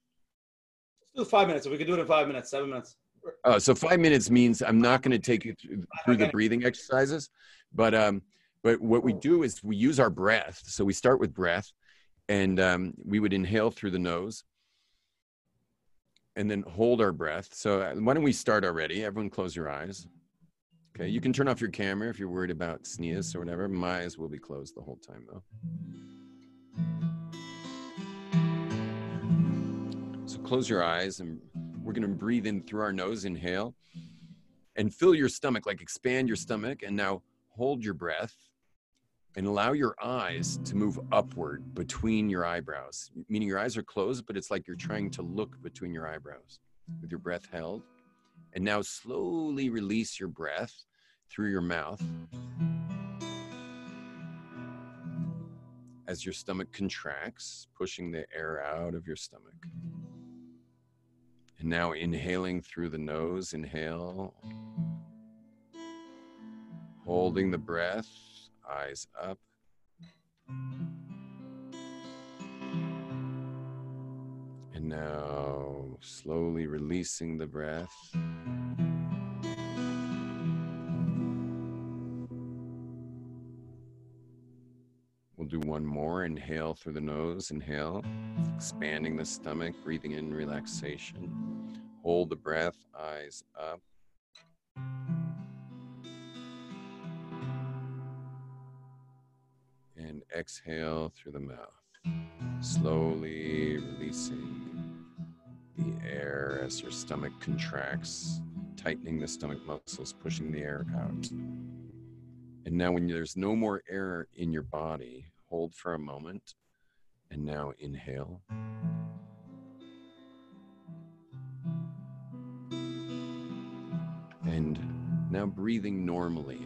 Let's do five minutes. If we can do it in five minutes, seven minutes. Oh, so five minutes means I'm not going to take you through, through the breathing exercises, but um, but what we do is we use our breath. So we start with breath, and um, we would inhale through the nose, and then hold our breath. So uh, why don't we start already? Everyone, close your eyes. Okay, you can turn off your camera if you're worried about sneeze or whatever. My eyes will be closed the whole time though. So close your eyes and we're going to breathe in through our nose, inhale, and fill your stomach, like expand your stomach. And now hold your breath and allow your eyes to move upward between your eyebrows, meaning your eyes are closed, but it's like you're trying to look between your eyebrows with your breath held. And now slowly release your breath through your mouth as your stomach contracts, pushing the air out of your stomach. And now inhaling through the nose, inhale. Holding the breath, eyes up. And now slowly releasing the breath. We'll do one more. Inhale through the nose. Inhale, expanding the stomach, breathing in relaxation. Hold the breath, eyes up. Exhale through the mouth slowly releasing the air as your stomach contracts, tightening the stomach muscles, pushing the air out. And now, when there's no more air in your body, hold for a moment and now inhale. And now breathing normally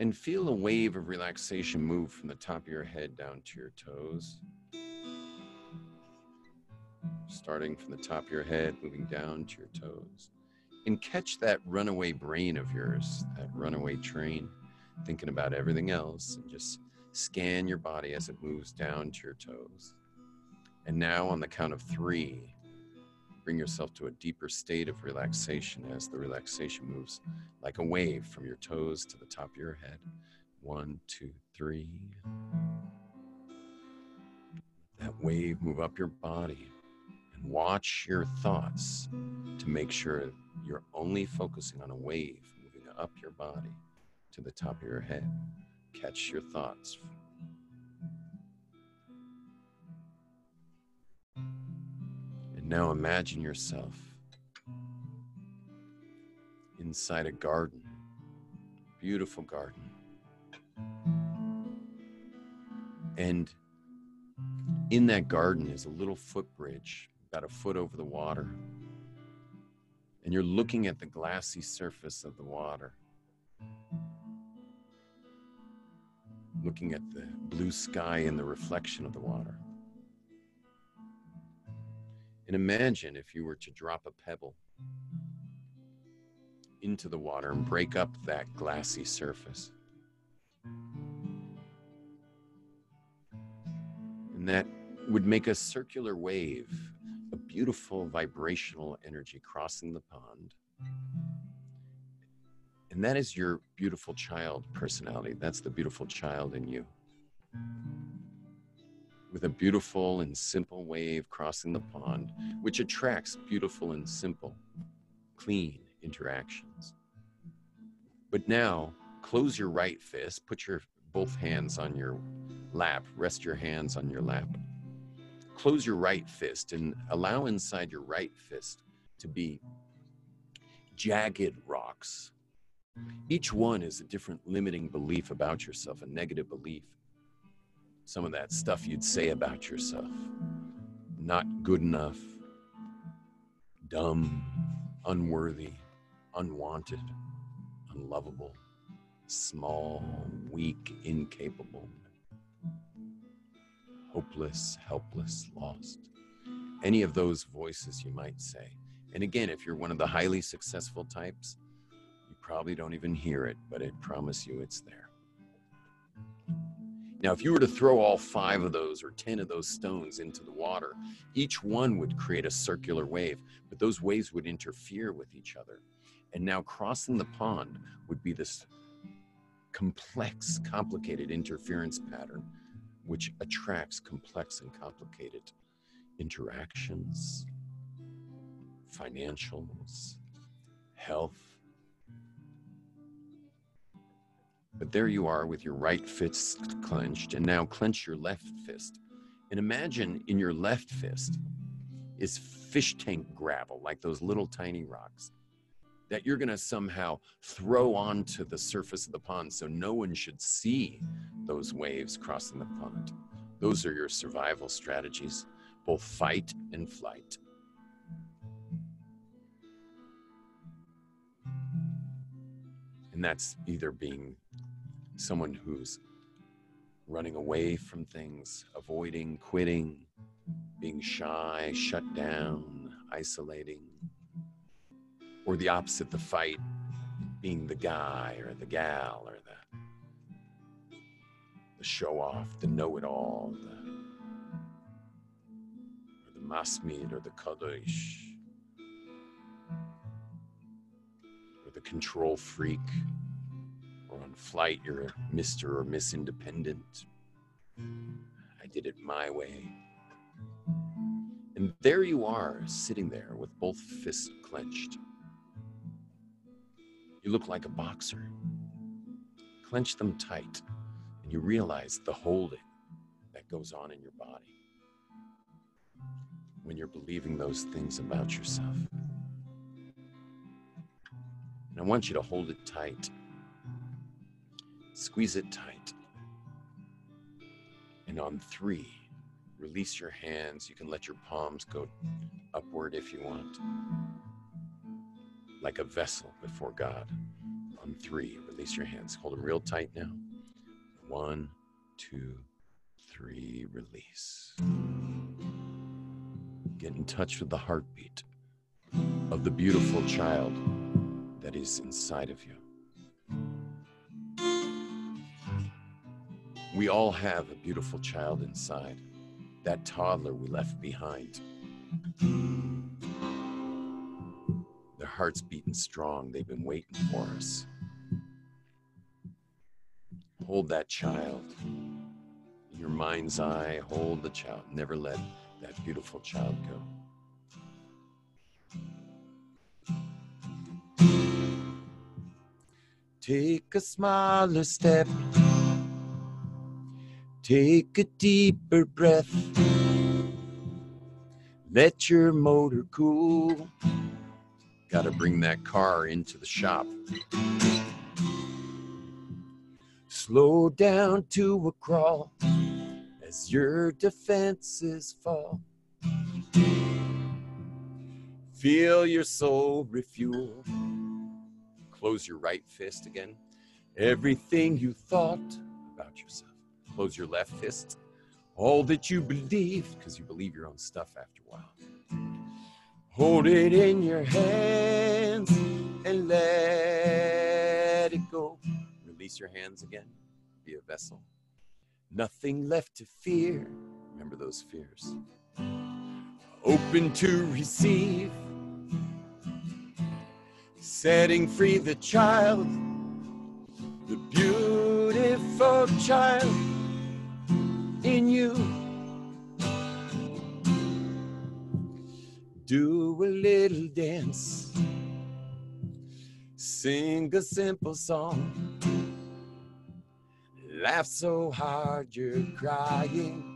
and feel a wave of relaxation move from the top of your head down to your toes. Starting from the top of your head, moving down to your toes. And catch that runaway brain of yours, that runaway train, thinking about everything else, and just scan your body as it moves down to your toes. And now, on the count of three, bring yourself to a deeper state of relaxation as the relaxation moves like a wave from your toes to the top of your head. One, two, three. That wave move up your body and watch your thoughts to make sure you're only focusing on a wave moving up your body to the top of your head. Catch your thoughts. Now imagine yourself inside a garden, beautiful garden. And in that garden is a little footbridge, about a foot over the water. And you're looking at the glassy surface of the water, looking at the blue sky and the reflection of the water. And imagine if you were to drop a pebble into the water and break up that glassy surface. And that would make a circular wave, a beautiful vibrational energy crossing the pond. And that is your beautiful child personality. That's the beautiful child in you. With a beautiful and simple wave crossing the pond, which attracts beautiful and simple, clean interactions. But now, close your right fist, put your both hands on your lap, rest your hands on your lap. Close your right fist and allow inside your right fist to be jagged rocks. Each one is a different limiting belief about yourself, a negative belief. Some of that stuff you'd say about yourself not good enough, dumb, unworthy, unwanted, unlovable, small, weak, incapable, hopeless, helpless, lost. Any of those voices you might say. And again, if you're one of the highly successful types, you probably don't even hear it, but I promise you it's there. Now, if you were to throw all five of those or 10 of those stones into the water, each one would create a circular wave, but those waves would interfere with each other. And now crossing the pond would be this complex, complicated interference pattern, which attracts complex and complicated interactions, financials, health. But there you are with your right fist clenched, and now clench your left fist. And imagine in your left fist is fish tank gravel, like those little tiny rocks that you're going to somehow throw onto the surface of the pond so no one should see those waves crossing the pond. Those are your survival strategies, both fight and flight. And that's either being someone who's running away from things, avoiding, quitting, being shy, shut down, isolating or the opposite, the fight, being the guy or the gal or the, the show off, the know it all, the, or the masmid or the kadosh, or the control freak, on flight, you're a Mr. or Miss Independent. I did it my way. And there you are, sitting there with both fists clenched. You look like a boxer. Clench them tight, and you realize the holding that goes on in your body when you're believing those things about yourself. And I want you to hold it tight, squeeze it tight. And on three, release your hands. You can let your palms go upward if you want like a vessel before God, On three, release your hands. Hold them real tight now. One, two, three, release. Get in touch with the heartbeat of the beautiful child that is inside of you. We all have a beautiful child inside, that toddler we left behind. Their hearts beating strong, they've been waiting for us. Hold that child in your mind's eye, hold the child, never let that beautiful child go. Take a smaller step. Take a deeper breath. Let your motor cool. Gotta bring that car into the shop. Slow down to a crawl as your defenses fall. Feel your soul refuel. Close your right fist again. Everything you thought about yourself. Close your left fist. All that you believe, because you believe your own stuff after a while. Hold it in your hands and let it go. Release your hands again. Be a vessel. Nothing left to fear. Remember those fears. Open to receive setting free the child, the beautiful child you. Do a little dance, sing a simple song, laugh so hard you're crying.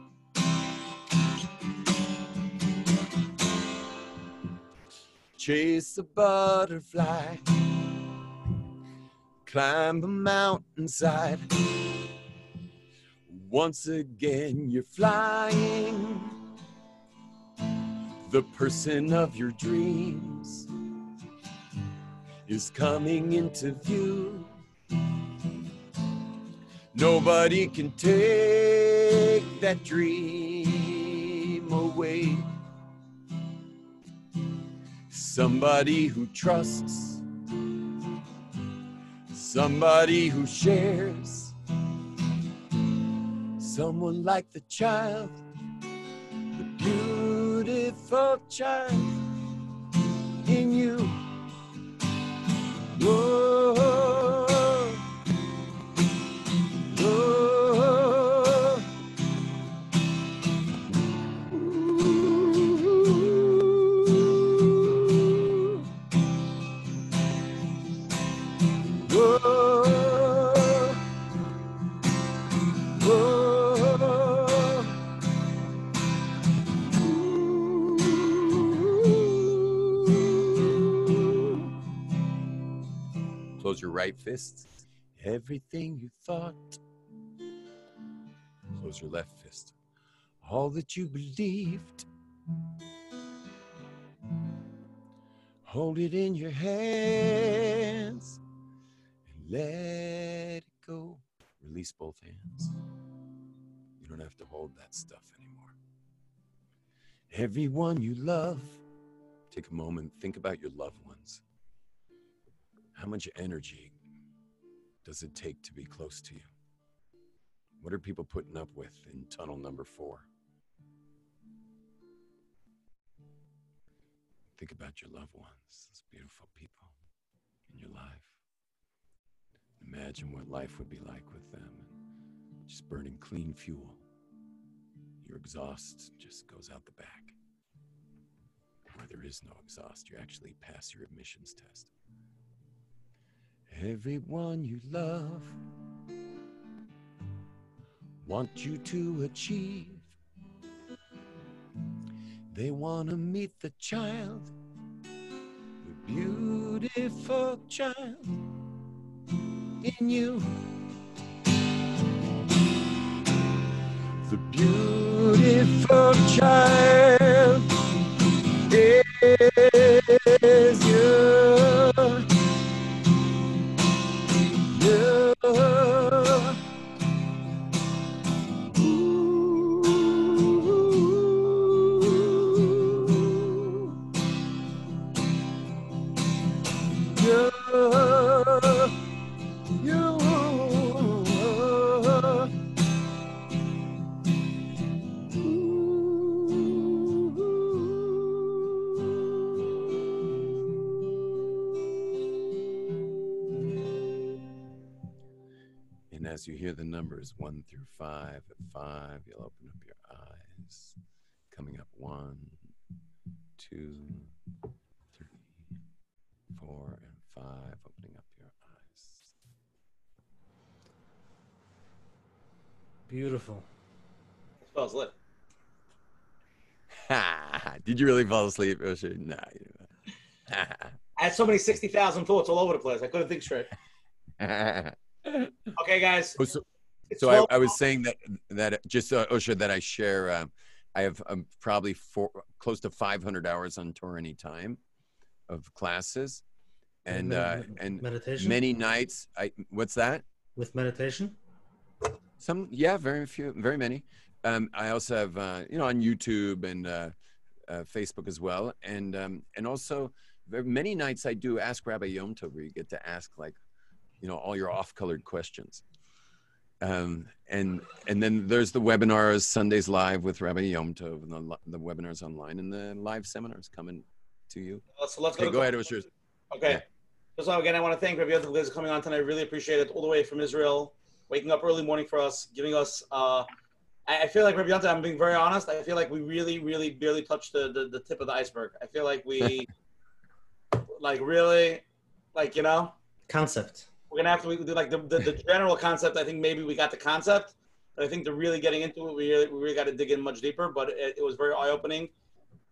chase a butterfly, climb a mountainside. Once again, you're flying. The person of your dreams is coming into view. Nobody can take that dream away somebody who trusts, somebody who shares, someone like the child, the beautiful child in you. Whoa. Right fist. Everything you thought. Close your left fist. All that you believed. Hold it in your hands and let it go. Release both hands. You don't have to hold that stuff anymore. Everyone you love, take a moment, think about your loved ones. How much energy does it take to be close to you? What are people putting up with in tunnel number four? Think about your loved ones, those beautiful people in your life. Imagine what life would be like with them. Just burning clean fuel. Your exhaust just goes out the back. Where there is no exhaust, you actually pass your emissions test. Everyone you love want you to achieve. They want to meet the child, the beautiful child in you. The beautiful child numbers one through five, at five, you'll open up your eyes. Coming up one, two, three, four, and five, opening up your eyes. Beautiful. Spells lit. Ha! Did you really fall asleep? Oh, Osher? Nah, you I had so many 60,000 thoughts all over the place. I couldn't think straight. (laughs) Okay, guys. Oh, so, It's so I, I was saying that that just uh, Osher that I share. Um, I have um, probably four, close to 500 hours on Torah time of classes, and uh, and meditation. many nights. I what's that? with meditation. Some yeah, very few, very many. Um, I also have uh, you know on YouTube and uh, uh, Facebook as well, and um, and also very many nights I do Ask Rabbi Yom Tov, where you get to ask like you know all your off-colored questions. Um, and and then there's the webinars Sundays live with Rabbi Yom Tov, and the, the webinars online, and the live seminars coming to you. Let's, let's Okay, go. go to- ahead, Osher. Okay. Yeah. First of all, again, I want to thank Rabbi Yom Tov Liz coming on tonight. I really appreciate it. All the way from Israel, waking up early morning for us, giving us. Uh, I, I feel like Rabbi Yom Tov, I'm being very honest. I feel like we really, really barely touched the, the, the tip of the iceberg. I feel like we, (laughs) like, really, like, you know, Concept. We're gonna have to do like the, the, the general concept. I think maybe we got the concept, but I think to really getting into it, we really, we really got to dig in much deeper. But it, it was very eye opening,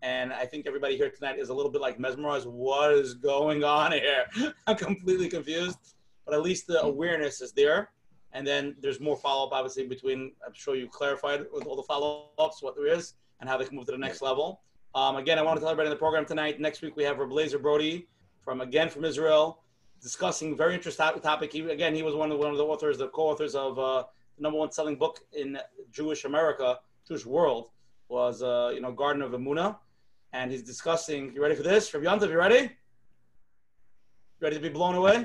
and I think everybody here tonight is a little bit like mesmerized. What is going on here? (laughs) I'm completely confused, but at least the awareness is there. And then there's more follow up, obviously, between I'm sure you clarified with all the follow ups what there is and how they can move to the next level. Um, again, I want to tell everybody in the program tonight. Next week we have Lazer Brody from again from Israel discussing very interesting topic. He, again, he was one of one of the authors, the co-authors of uh, the number one selling book in Jewish America, Jewish world, was uh, you know Garden of Emuna, and he's discussing. You ready for this? Rabbi Yontav, you ready? Ready to be blown away?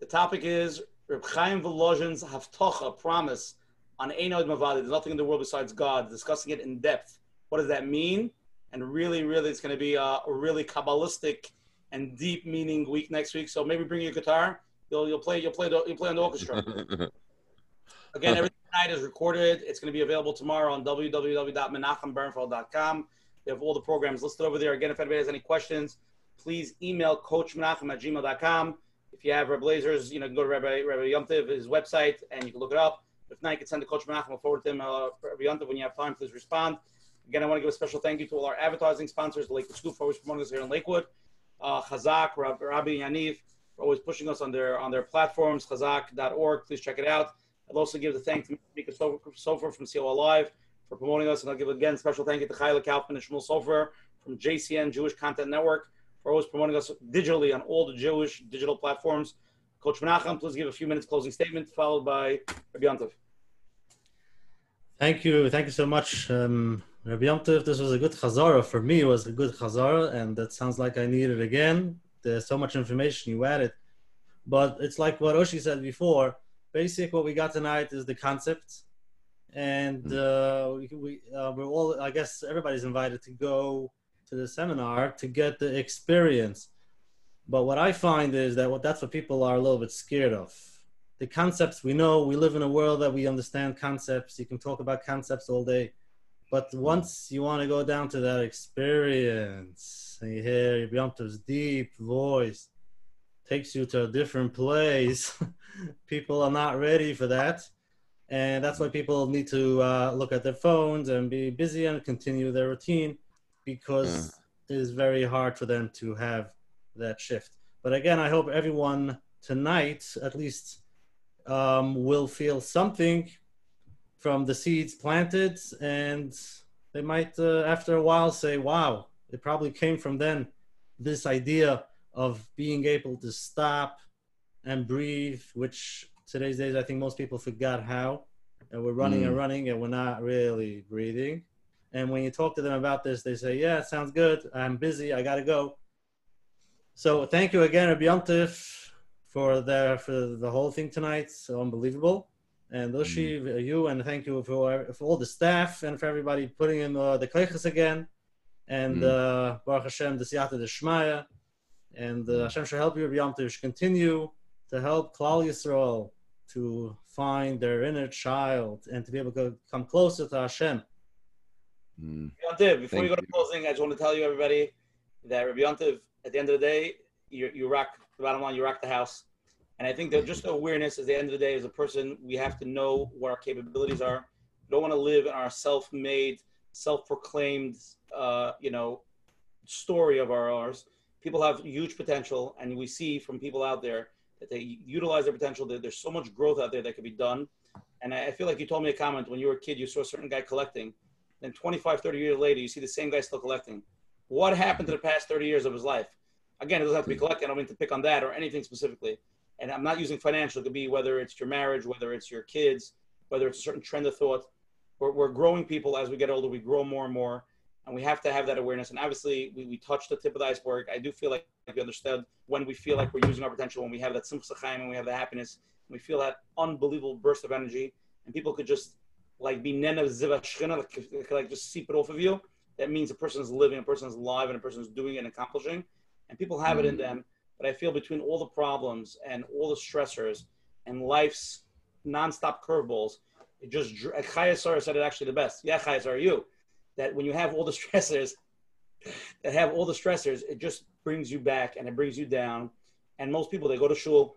The topic is Reb Chaim Volozhin's Haftocha, promise on Ein Od Milvado. There's nothing in the world besides God. Discussing it in depth. What does that mean? And really, really, it's going to be a, a really kabbalistic and deep meaning week next week. So maybe bring your guitar. You'll you'll play you'll play the, you'll play on the orchestra. (laughs) Again, everything tonight is recorded. It's going to be available tomorrow on www.menachembernfeld.com. We have all the programs listed over there. Again, if anybody has any questions, please email coachmenachem at gmail.com. If you have Rabbi Glazer's, you know, go to Rabbi, Rabbi Yomtiv, his website, and you can look it up. If not, you can send to Coach Menachem. We'll forward to him. Uh, Rabbi Yomtiv, when you have time, please respond. Again, I want to give a special thank you to all our advertising sponsors, the Lakewood School for always promoting us here in Lakewood. Uh, Chazak, Rab- Rabbi Yaniv, for always pushing us on their on their platforms, chazak.org. Please check it out. I'll also give the thanks to Mika Sofer from COLlive for promoting us. And I'll give again special thank you to Chayla Kaufman and Shmuel Sofer from JCN Jewish Content Network for always promoting us digitally on all the Jewish digital platforms. Coach Menachem, please give a few minutes closing statement, followed by Rabbi Yantov. Thank you. Thank you so much, um, Rabbi Yom Tov. This was a good chazara. For me, it was a good chazara, and that sounds like I need it again. There's so much information you added. But it's like what Oshi said before. Basic, what we got tonight is the concept. And uh, we, we, uh, we're all, I guess everybody's invited to go to the seminar to get the experience. But what I find is that what that's what people are a little bit scared of. The concepts we know, we live in a world that we understand concepts. You can talk about concepts all day. But once you want to go down to that experience, and you hear Yom Tov's deep voice, takes you to a different place. (laughs) people are not ready for that. And that's why people need to uh, look at their phones and be busy and continue their routine because it is very hard for them to have that shift. But again, I hope everyone tonight, at least, um, will feel something from the seeds planted, and they might, uh, after a while, say, "Wow, it probably came from then." This idea of being able to stop and breathe, which today's days I think most people forgot how, and we're running and Mm. running, and we're not really breathing. And when you talk to them about this, they say, "Yeah, sounds good. I'm busy. I gotta go." So thank you again, Rabbi for the for the whole thing tonight. So unbelievable. And Lushi, Mm. you, and thank you for, for all the staff and for everybody putting in uh, the kleiches again. And Mm. uh, Baruch Hashem, the Siyata de Shmaya. And uh, Hashem should help you, Rabbi Yontif, should continue to help Klal Yisrael to find their inner child and to be able to come closer to Hashem. Mm. Rabbi Yontiv, before Thank we go to you. closing, I just want to tell you, everybody, that Rabbi Yontiv, at the end of the day, you, you rock, the bottom line, you rock the house. And I think that just awareness at the end of the day, as a person, we have to know what our capabilities are. We don't want to live in our self-made, self-proclaimed, uh, you know, story of our ours. People have huge potential, and we see from people out there that they utilize their potential. That there's so much growth out there that could be done. And I feel like you told me a comment when you were a kid, you saw a certain guy collecting. Then 25, 30 years later, you see the same guy still collecting. What happened to the past 30 years of his life? Again, it doesn't have to be collecting. I don't mean to pick on that or anything specifically. And I'm not using financial. It could be whether it's your marriage, whether it's your kids, whether it's a certain trend of thought. We're, we're growing people as we get older. We grow more and more. And we have to have that awareness. And obviously, we, we touched the tip of the iceberg. I do feel like we understood when we feel like we're using our potential, when we have that simcha chaim, and we have the happiness, and we feel that unbelievable burst of energy, and people could just like be nena ziva shchina, like, like just seep it off of you. That means a person's living, a person's alive, and a person's doing it and accomplishing. And people have it in mm. them. But I feel between all the problems and all the stressors and life's nonstop curveballs, it just dr- Chaya Sarah said it actually the best. Yeah, Chaya Sarah, you. That when you have all the (laughs) stressors, that have all the stressors, it just brings you back and it brings you down. And most people they go to shul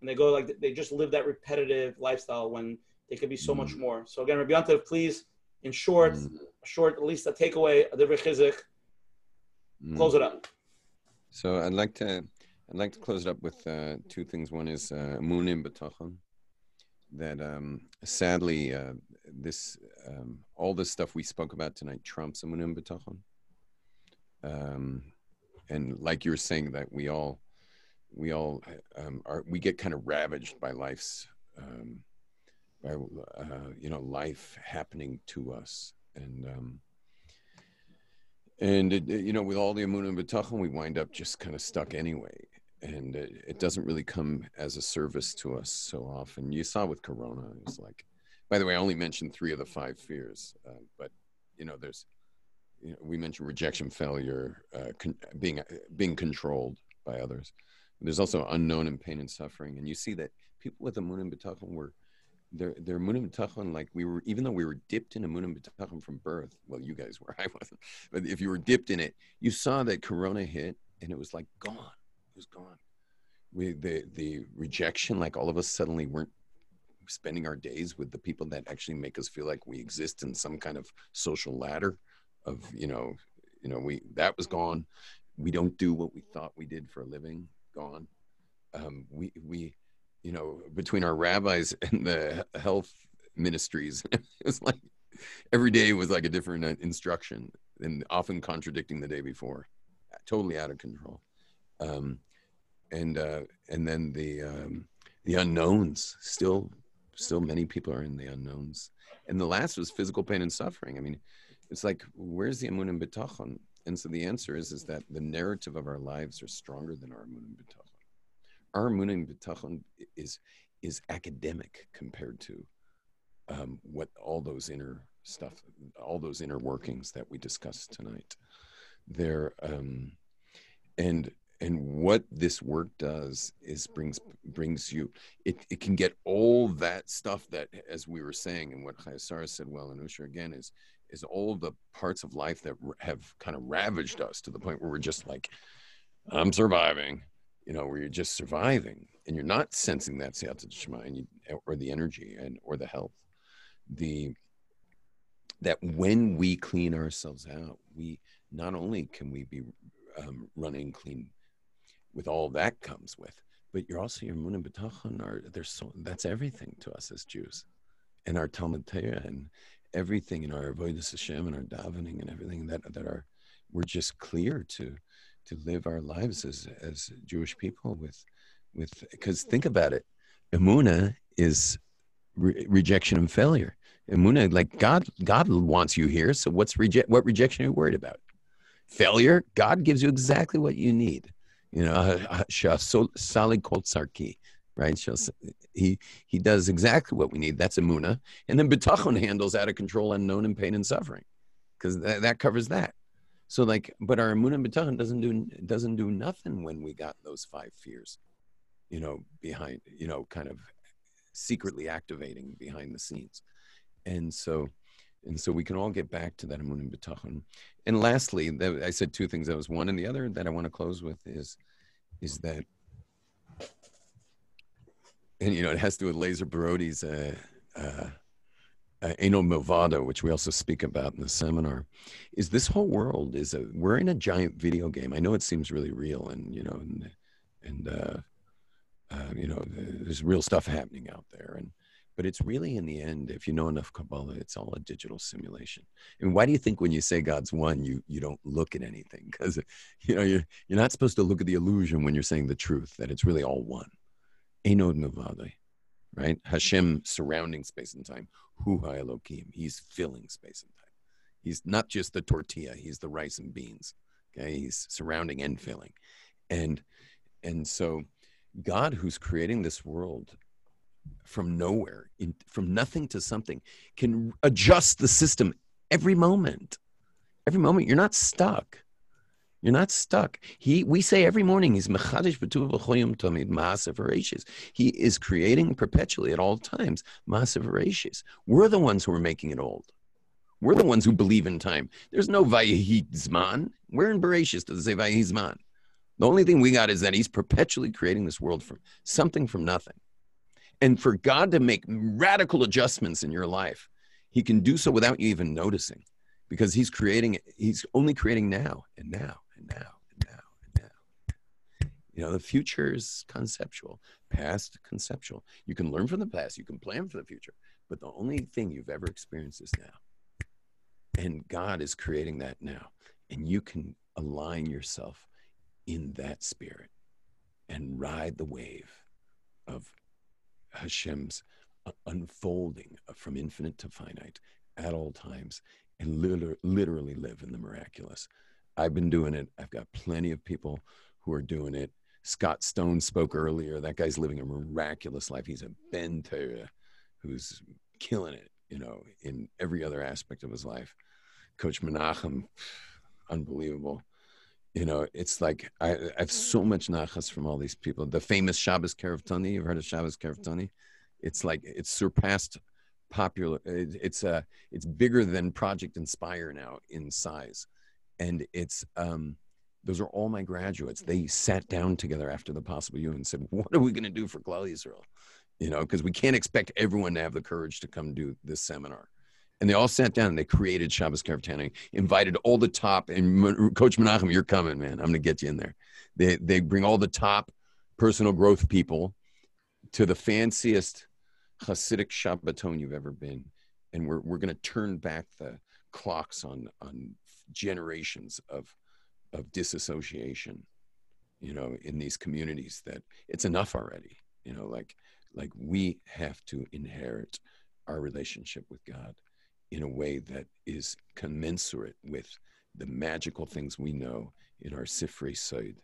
and they go like they just live that repetitive lifestyle when they could be so much more. So again, Rabbi Yontav, please, in short, Mm. short, at least a takeaway, a divrei chizuk, Mm. close it up. So I'd like to I'd like to close it up with uh, two things. One is uh, Munim bitachon. That um, sadly, uh, this um, all this stuff we spoke about tonight trumps Munim bitachon. Um, and like you were saying, that we all we all um, are we get kind of ravaged by life's um, by uh, you know life happening to us and. Um, and it, it- you know, with all the amun and bitachon, we wind up just kind of stuck anyway, and it, it doesn't really come as a service to us so often. You saw with Corona, it's like. By the way, I only mentioned three of the five fears, uh, but you know, there's. You know, we mentioned rejection, failure, uh, con- being being controlled by others. There's also unknown and pain and suffering, and you see that people with amun and bitachon were their their munim bitachon, like we were, even though we were dipped in a munim bitachon from birth. Well, you guys were, (laughs) I wasn't. But if you were dipped in it, you saw that Corona hit, and it was like gone. It was gone. We the the rejection, like all of us suddenly weren't spending our days with the people that actually make us feel like we exist in some kind of social ladder of you know you know we that was gone we don't do what we thought we did for a living gone um, we we you know between our rabbis (laughs) and the health ministries (laughs) it was like every day was like a different uh, instruction and often contradicting the day before totally out of control. Um, and uh, and then the um, the unknowns still still many people are in the unknowns. And the last was physical pain and suffering. I mean it's like where's the amun and bitachon and so the answer is is that the narrative of our lives are stronger than our amun and bitachon our amun and bitachon is is academic compared to um, what all those inner stuff all those inner workings that we discussed tonight. They're um, and and what this work does is brings brings you it, it can get all that stuff that as we were saying and what Chayasara said well and Osher again is is all the parts of life that have kind of ravaged us to the point where we're just like I'm surviving you know where you're just surviving and you're not sensing that siyata shema and or the energy and or the health. The that when we clean ourselves out we not only can we be um, running clean with all that comes with but you're also your mun and bitachon are there's so that's everything to us as Jews. And our Talmud Torah and everything in our avodas Hashem and our davening and everything that that are we're just clear to to live our lives as as Jewish people with with because think about it Emuna is re- rejection and failure Emuna like God God wants you here so what's reject what rejection are you worried about failure God gives you exactly what you need You know, uh, uh, Sali Koltsarki, right? He he does exactly what we need. That's Amuna. And then Bitachon handles out of control, unknown, and pain and suffering, because that, that covers that. So like, but our Amuna and Bitachon doesn't do doesn't do nothing when we got those five fears, you know, behind, you know, kind of secretly activating behind the scenes. And so and so we can all get back to that amun and. And lastly, that, I said two things. That was one, and the other that I want to close with is, is that, and you know, it has to do with Lazer Brody's uh, uh, uh, Ein Od Milvado, which we also speak about in the seminar, is this whole world is a we're in a giant video game. I know it seems really real, and you know, and and uh, uh, you know, there's real stuff happening out there, and but it's really in the end if you know enough kabbalah it's all a digital simulation. And why do you think when you say god's one you you don't look at anything? Because you know you're, you're not supposed to look at the illusion when you're saying the truth that it's really all one. Ein Od Milvado right? Hashem surrounding space and time hu elohim he's filling space and time he's not just the tortilla he's the rice and beans okay he's surrounding and filling and and so god who's creating this world from nowhere, in, from nothing to something, can adjust the system every moment. Every moment, you're not stuck. You're not stuck. He, we say every morning, he's mechadish b'tuv tamid He is creating perpetually at all times ma'aseh We're the ones who are making it old. We're the ones who believe in time. There's no vayehi zman. We're in Bereshis to say vayehi zman. The only thing we got is that he's perpetually creating this world from something from nothing. And for God to make radical adjustments in your life, He can do so without you even noticing because He's creating, He's only creating now and now now and now and now. You know, the future is conceptual, past conceptual. You can learn from the past, you can plan for the future, but the only thing you've ever experienced is now. And God is creating that now. And you can align yourself in that spirit and ride the wave of Hashem's unfolding from infinite to finite at all times and literally live in the miraculous. I've been doing it. I've got plenty of people who are doing it. Scott Stone spoke earlier. That guy's living a miraculous life. He's a Ben Torah who's killing it, you know, in every other aspect of his life. Coach Menachem, unbelievable you know, it's like I, I have so much nachas from all these people. The famous Shabbos Kerev you've heard of Shabbos Kerev It's like it's surpassed popular. It, it's uh, it's bigger than Project Inspire now in size, and it's um, those are all my graduates. They sat down together after the possible you and said, "What are we going to do for Klal Israel?" You know, because we can't expect everyone to have the courage to come do this seminar and they all sat down and they created Shabbos Kerev invited all the top, and Coach Menachem, you're coming, man. I'm going to get you in there. They, they bring all the top personal growth people to the fanciest Hasidic Shabbaton you've ever been. And we're, we're going to turn back the clocks on, on generations of, of disassociation, you know, in these communities that it's enough already, you know, like, like we have to inherit our relationship with God in a way that is commensurate with the magical things we know in our Sifrei Sod,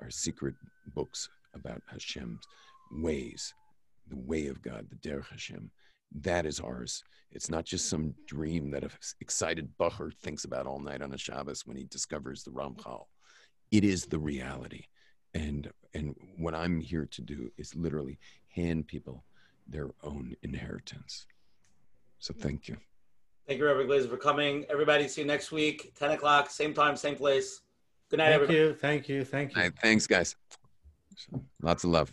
our secret books about Hashem's ways, the way of God, the Derech Hashem. That is ours. It's not just some dream that an excited Bacher thinks about all night on a Shabbos when he discovers the Ramchal. It is the reality. And, and what I'm here to do is literally hand people their own inheritance. So thank you. Thank you, Reverend Glazer, for coming. Everybody, see you next week, 10 o'clock, same time, same place. Good night, thank everybody. You, thank you. Thank you. Right, thanks, guys. Lots of love.